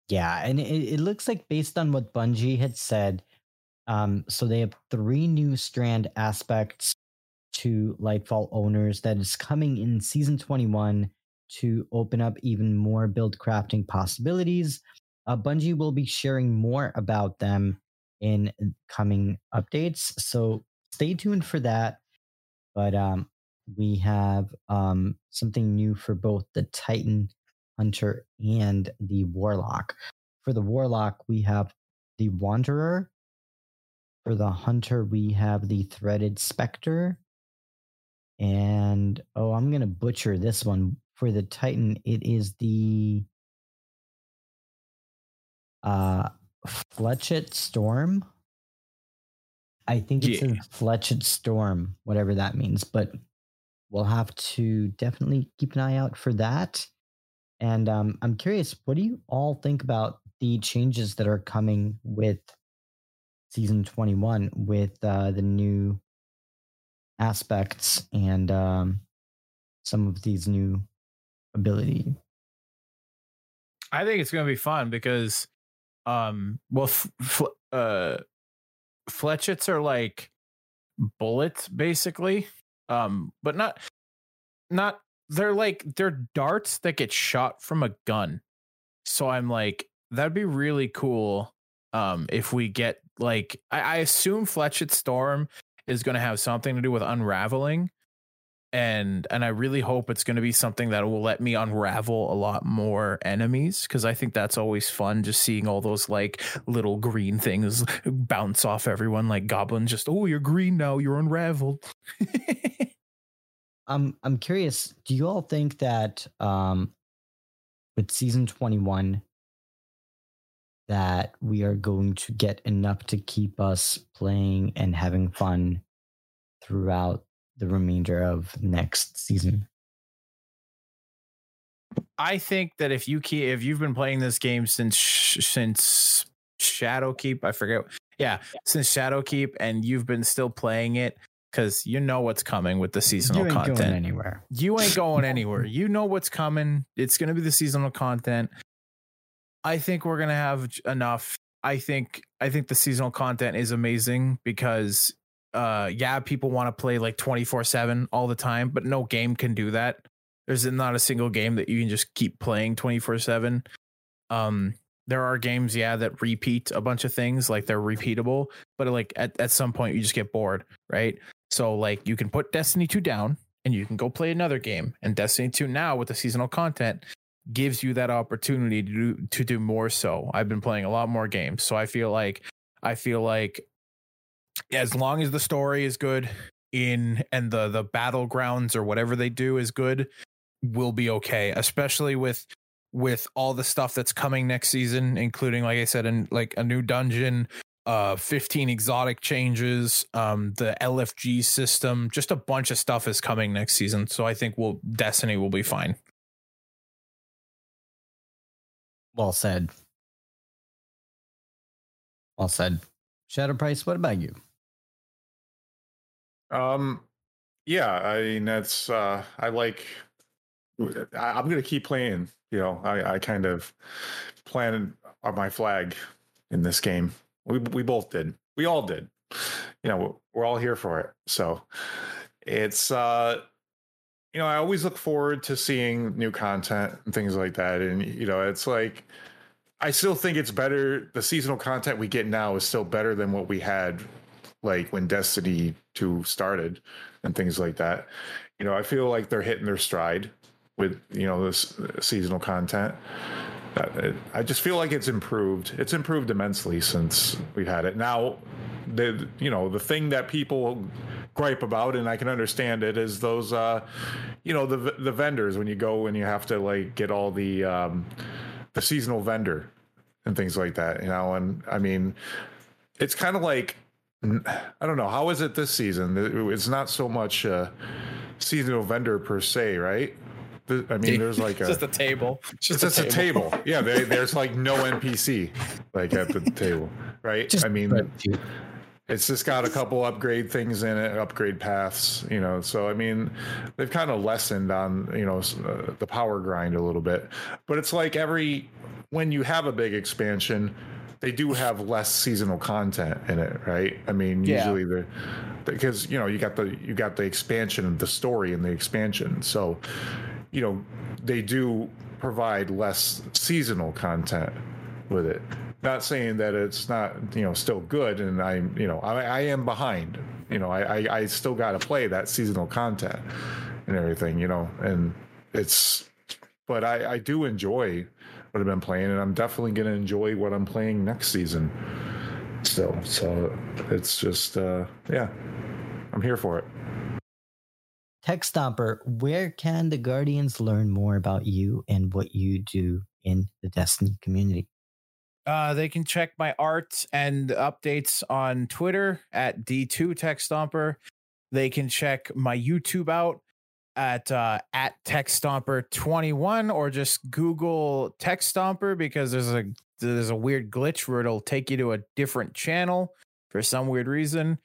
Yeah, and it, it looks like based on what Bungie had said, um, so they have three new strand aspects to Lightfall owners that is coming in season 21 to open up even more build crafting possibilities. Uh, Bungie will be sharing more about them in coming updates, so stay tuned for that. But um, we have um, something new for both the Titan Hunter and the Warlock. For the Warlock, we have the Wanderer. For the Hunter, we have the Threaded Spectre. And oh, I'm going to butcher this one. For the Titan, it is the uh Flechette Storm. I think it's Yeah. a Flechette Storm, whatever that means, but we'll have to definitely keep an eye out for that. And um, I'm curious, what do you all think about the changes that are coming with season 21 with uh, the new aspects and um, some of these new ability? I think it's going to be fun because, um, well, f- f- uh, flechettes are like bullets basically, um, but not, not. They're like they're darts that get shot from a gun. So I'm like, that'd be really cool. Um, if we get like, I, I assume Flechette Storm is going to have something to do with unraveling and and I really hope it's going to be something that will let me unravel a lot more enemies because I think that's always fun just seeing all those like little green things *laughs* bounce off everyone like goblin just oh you're green now you're unraveled. *laughs* Um, I'm curious. Do you all think that um, with season 21 that we are going to get enough to keep us playing and having fun throughout the remainder of next season? I think that if you keep if you've been playing this game since sh- since Shadowkeep, I forget. Yeah, since Shadowkeep and you've been still playing it cuz you know what's coming with the seasonal you ain't content. going anywhere. You ain't *laughs* going anywhere. You know what's coming. It's going to be the seasonal content. I think we're going to have enough. I think I think the seasonal content is amazing because uh yeah, people want to play like 24/7 all the time, but no game can do that. There's not a single game that you can just keep playing 24/7. Um there are games yeah that repeat a bunch of things like they're repeatable, but like at at some point you just get bored, right? So like you can put Destiny 2 down and you can go play another game. And Destiny 2 now with the seasonal content gives you that opportunity to do, to do more so. I've been playing a lot more games. So I feel like I feel like as long as the story is good in and the the battlegrounds or whatever they do is good, we'll be okay, especially with with all the stuff that's coming next season, including like I said, in like a new dungeon, uh 15 exotic changes um the lfg system just a bunch of stuff is coming next season so i think we'll destiny will be fine Well said. Well said. Shadow Price, what about you? Um, yeah, I mean that's uh, I like. I, I'm gonna keep playing. You know, I, I kind of planted my flag in this game. We we both did. We all did. You know, we're all here for it. So it's uh you know, I always look forward to seeing new content and things like that. And you know, it's like I still think it's better. The seasonal content we get now is still better than what we had like when Destiny 2 started and things like that. You know, I feel like they're hitting their stride with, you know, this uh, seasonal content. I just feel like it's improved. It's improved immensely since we've had it. Now, the you know, the thing that people gripe about and I can understand it is those uh you know, the the vendors when you go and you have to like get all the um the seasonal vendor and things like that, you know, and I mean it's kind of like I don't know how is it this season. It's not so much uh, seasonal vendor per se, right? I mean, there's like a just a table it's just a table. *laughs* Yeah, they, there's like no NPC like at the table, right? Just I mean, spreadsheet. it's just got a couple upgrade things in it, upgrade paths, you know. So I mean, they've kind of lessened on you know uh, the power grind a little bit, but it's like every when you have a big expansion, they do have less seasonal content in it, right? I mean, Yeah. usually the because you know you got the you got the expansion of the story and the expansion, so you know they do provide less seasonal content with it not saying that it's not you know still good and i'm you know i, I am behind you know i i, I still got to play that seasonal content and everything you know and it's but i i do enjoy what i've been playing and i'm definitely going to enjoy what i'm playing next season still so it's just uh yeah i'm here for it Tech Stomper, where can the Guardians learn more about you and what you do in the Destiny community? Uh, they can check my art and updates on Twitter at D2 Tech Stomper. They can check my YouTube out at uh, at Tech Stomper 21 or just Google Tech Stomper because there's a there's a weird glitch where it'll take you to a different channel for some weird reason.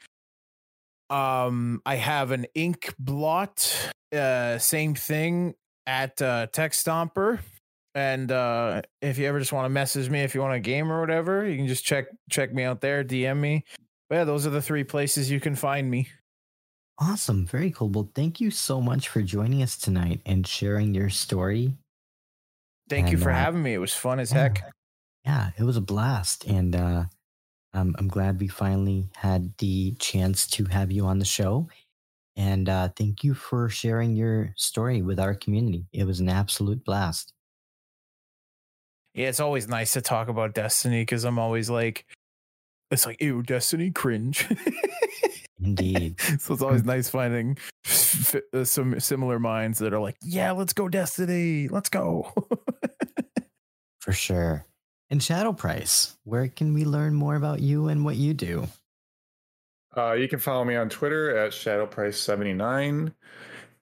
Um, I have an ink blot, uh, same thing at uh, Tech Stomper. And uh, if you ever just want to message me, if you want a game or whatever, you can just check check me out there, DM me. But yeah, those are the three places you can find me. Awesome. Very cool. Well, thank you so much for joining us tonight and sharing your story. Thank you for uh, having me. It was fun as yeah. heck. Yeah, it was a blast. And uh, um, I'm glad we finally had the chance to have you on the show. And uh, thank you for sharing your story with our community. It was an absolute blast. Yeah, it's always nice to talk about Destiny because I'm always like, it's like, ew, Destiny cringe. *laughs* Indeed. so it's always nice finding f- uh, some similar minds that are like, yeah, let's go Destiny, let's go. *laughs* For sure. And Shadow Price, where can we learn more about you and what you do? Uh, you can follow me on Twitter at ShadowPrice79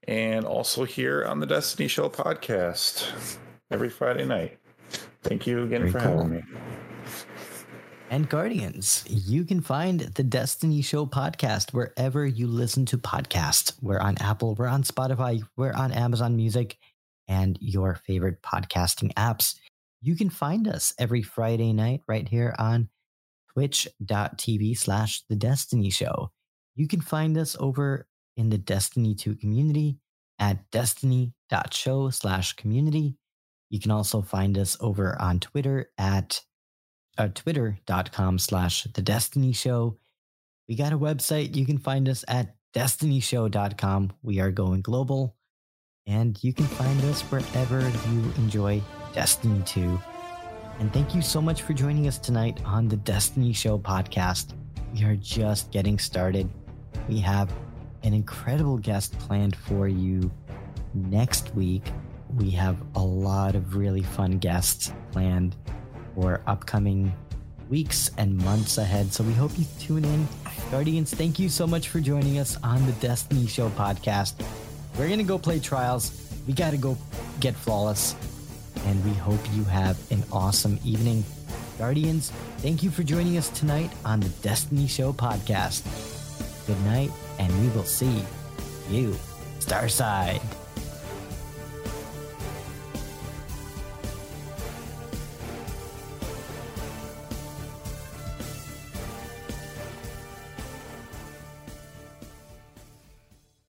and also here on the Destiny Show podcast every Friday night. Thank you again Very for cool. having me. And Guardians, you can find the Destiny Show podcast wherever you listen to podcasts. We're on Apple, we're on Spotify, we're on Amazon Music, and your favorite podcasting apps. You can find us every Friday night right here on twitch.tv slash the Destiny Show. You can find us over in the Destiny 2 community at destiny.show slash community. You can also find us over on Twitter at uh, twitter.com slash the destiny show. We got a website. You can find us at destinyshow.com we are going global. And you can find us wherever you enjoy destiny 2 and thank you so much for joining us tonight on the destiny show podcast. We are just getting started. We have an incredible guest planned for you next week. We have a lot of really fun guests planned for upcoming weeks and months ahead. So we hope you tune in. Guardians, thank you so much for joining us on the Destiny Show podcast. We're going to go play trials. We got to go get flawless. And we hope you have an awesome evening. Guardians, thank you for joining us tonight on the Destiny Show podcast. Good night, and we will see you Starside.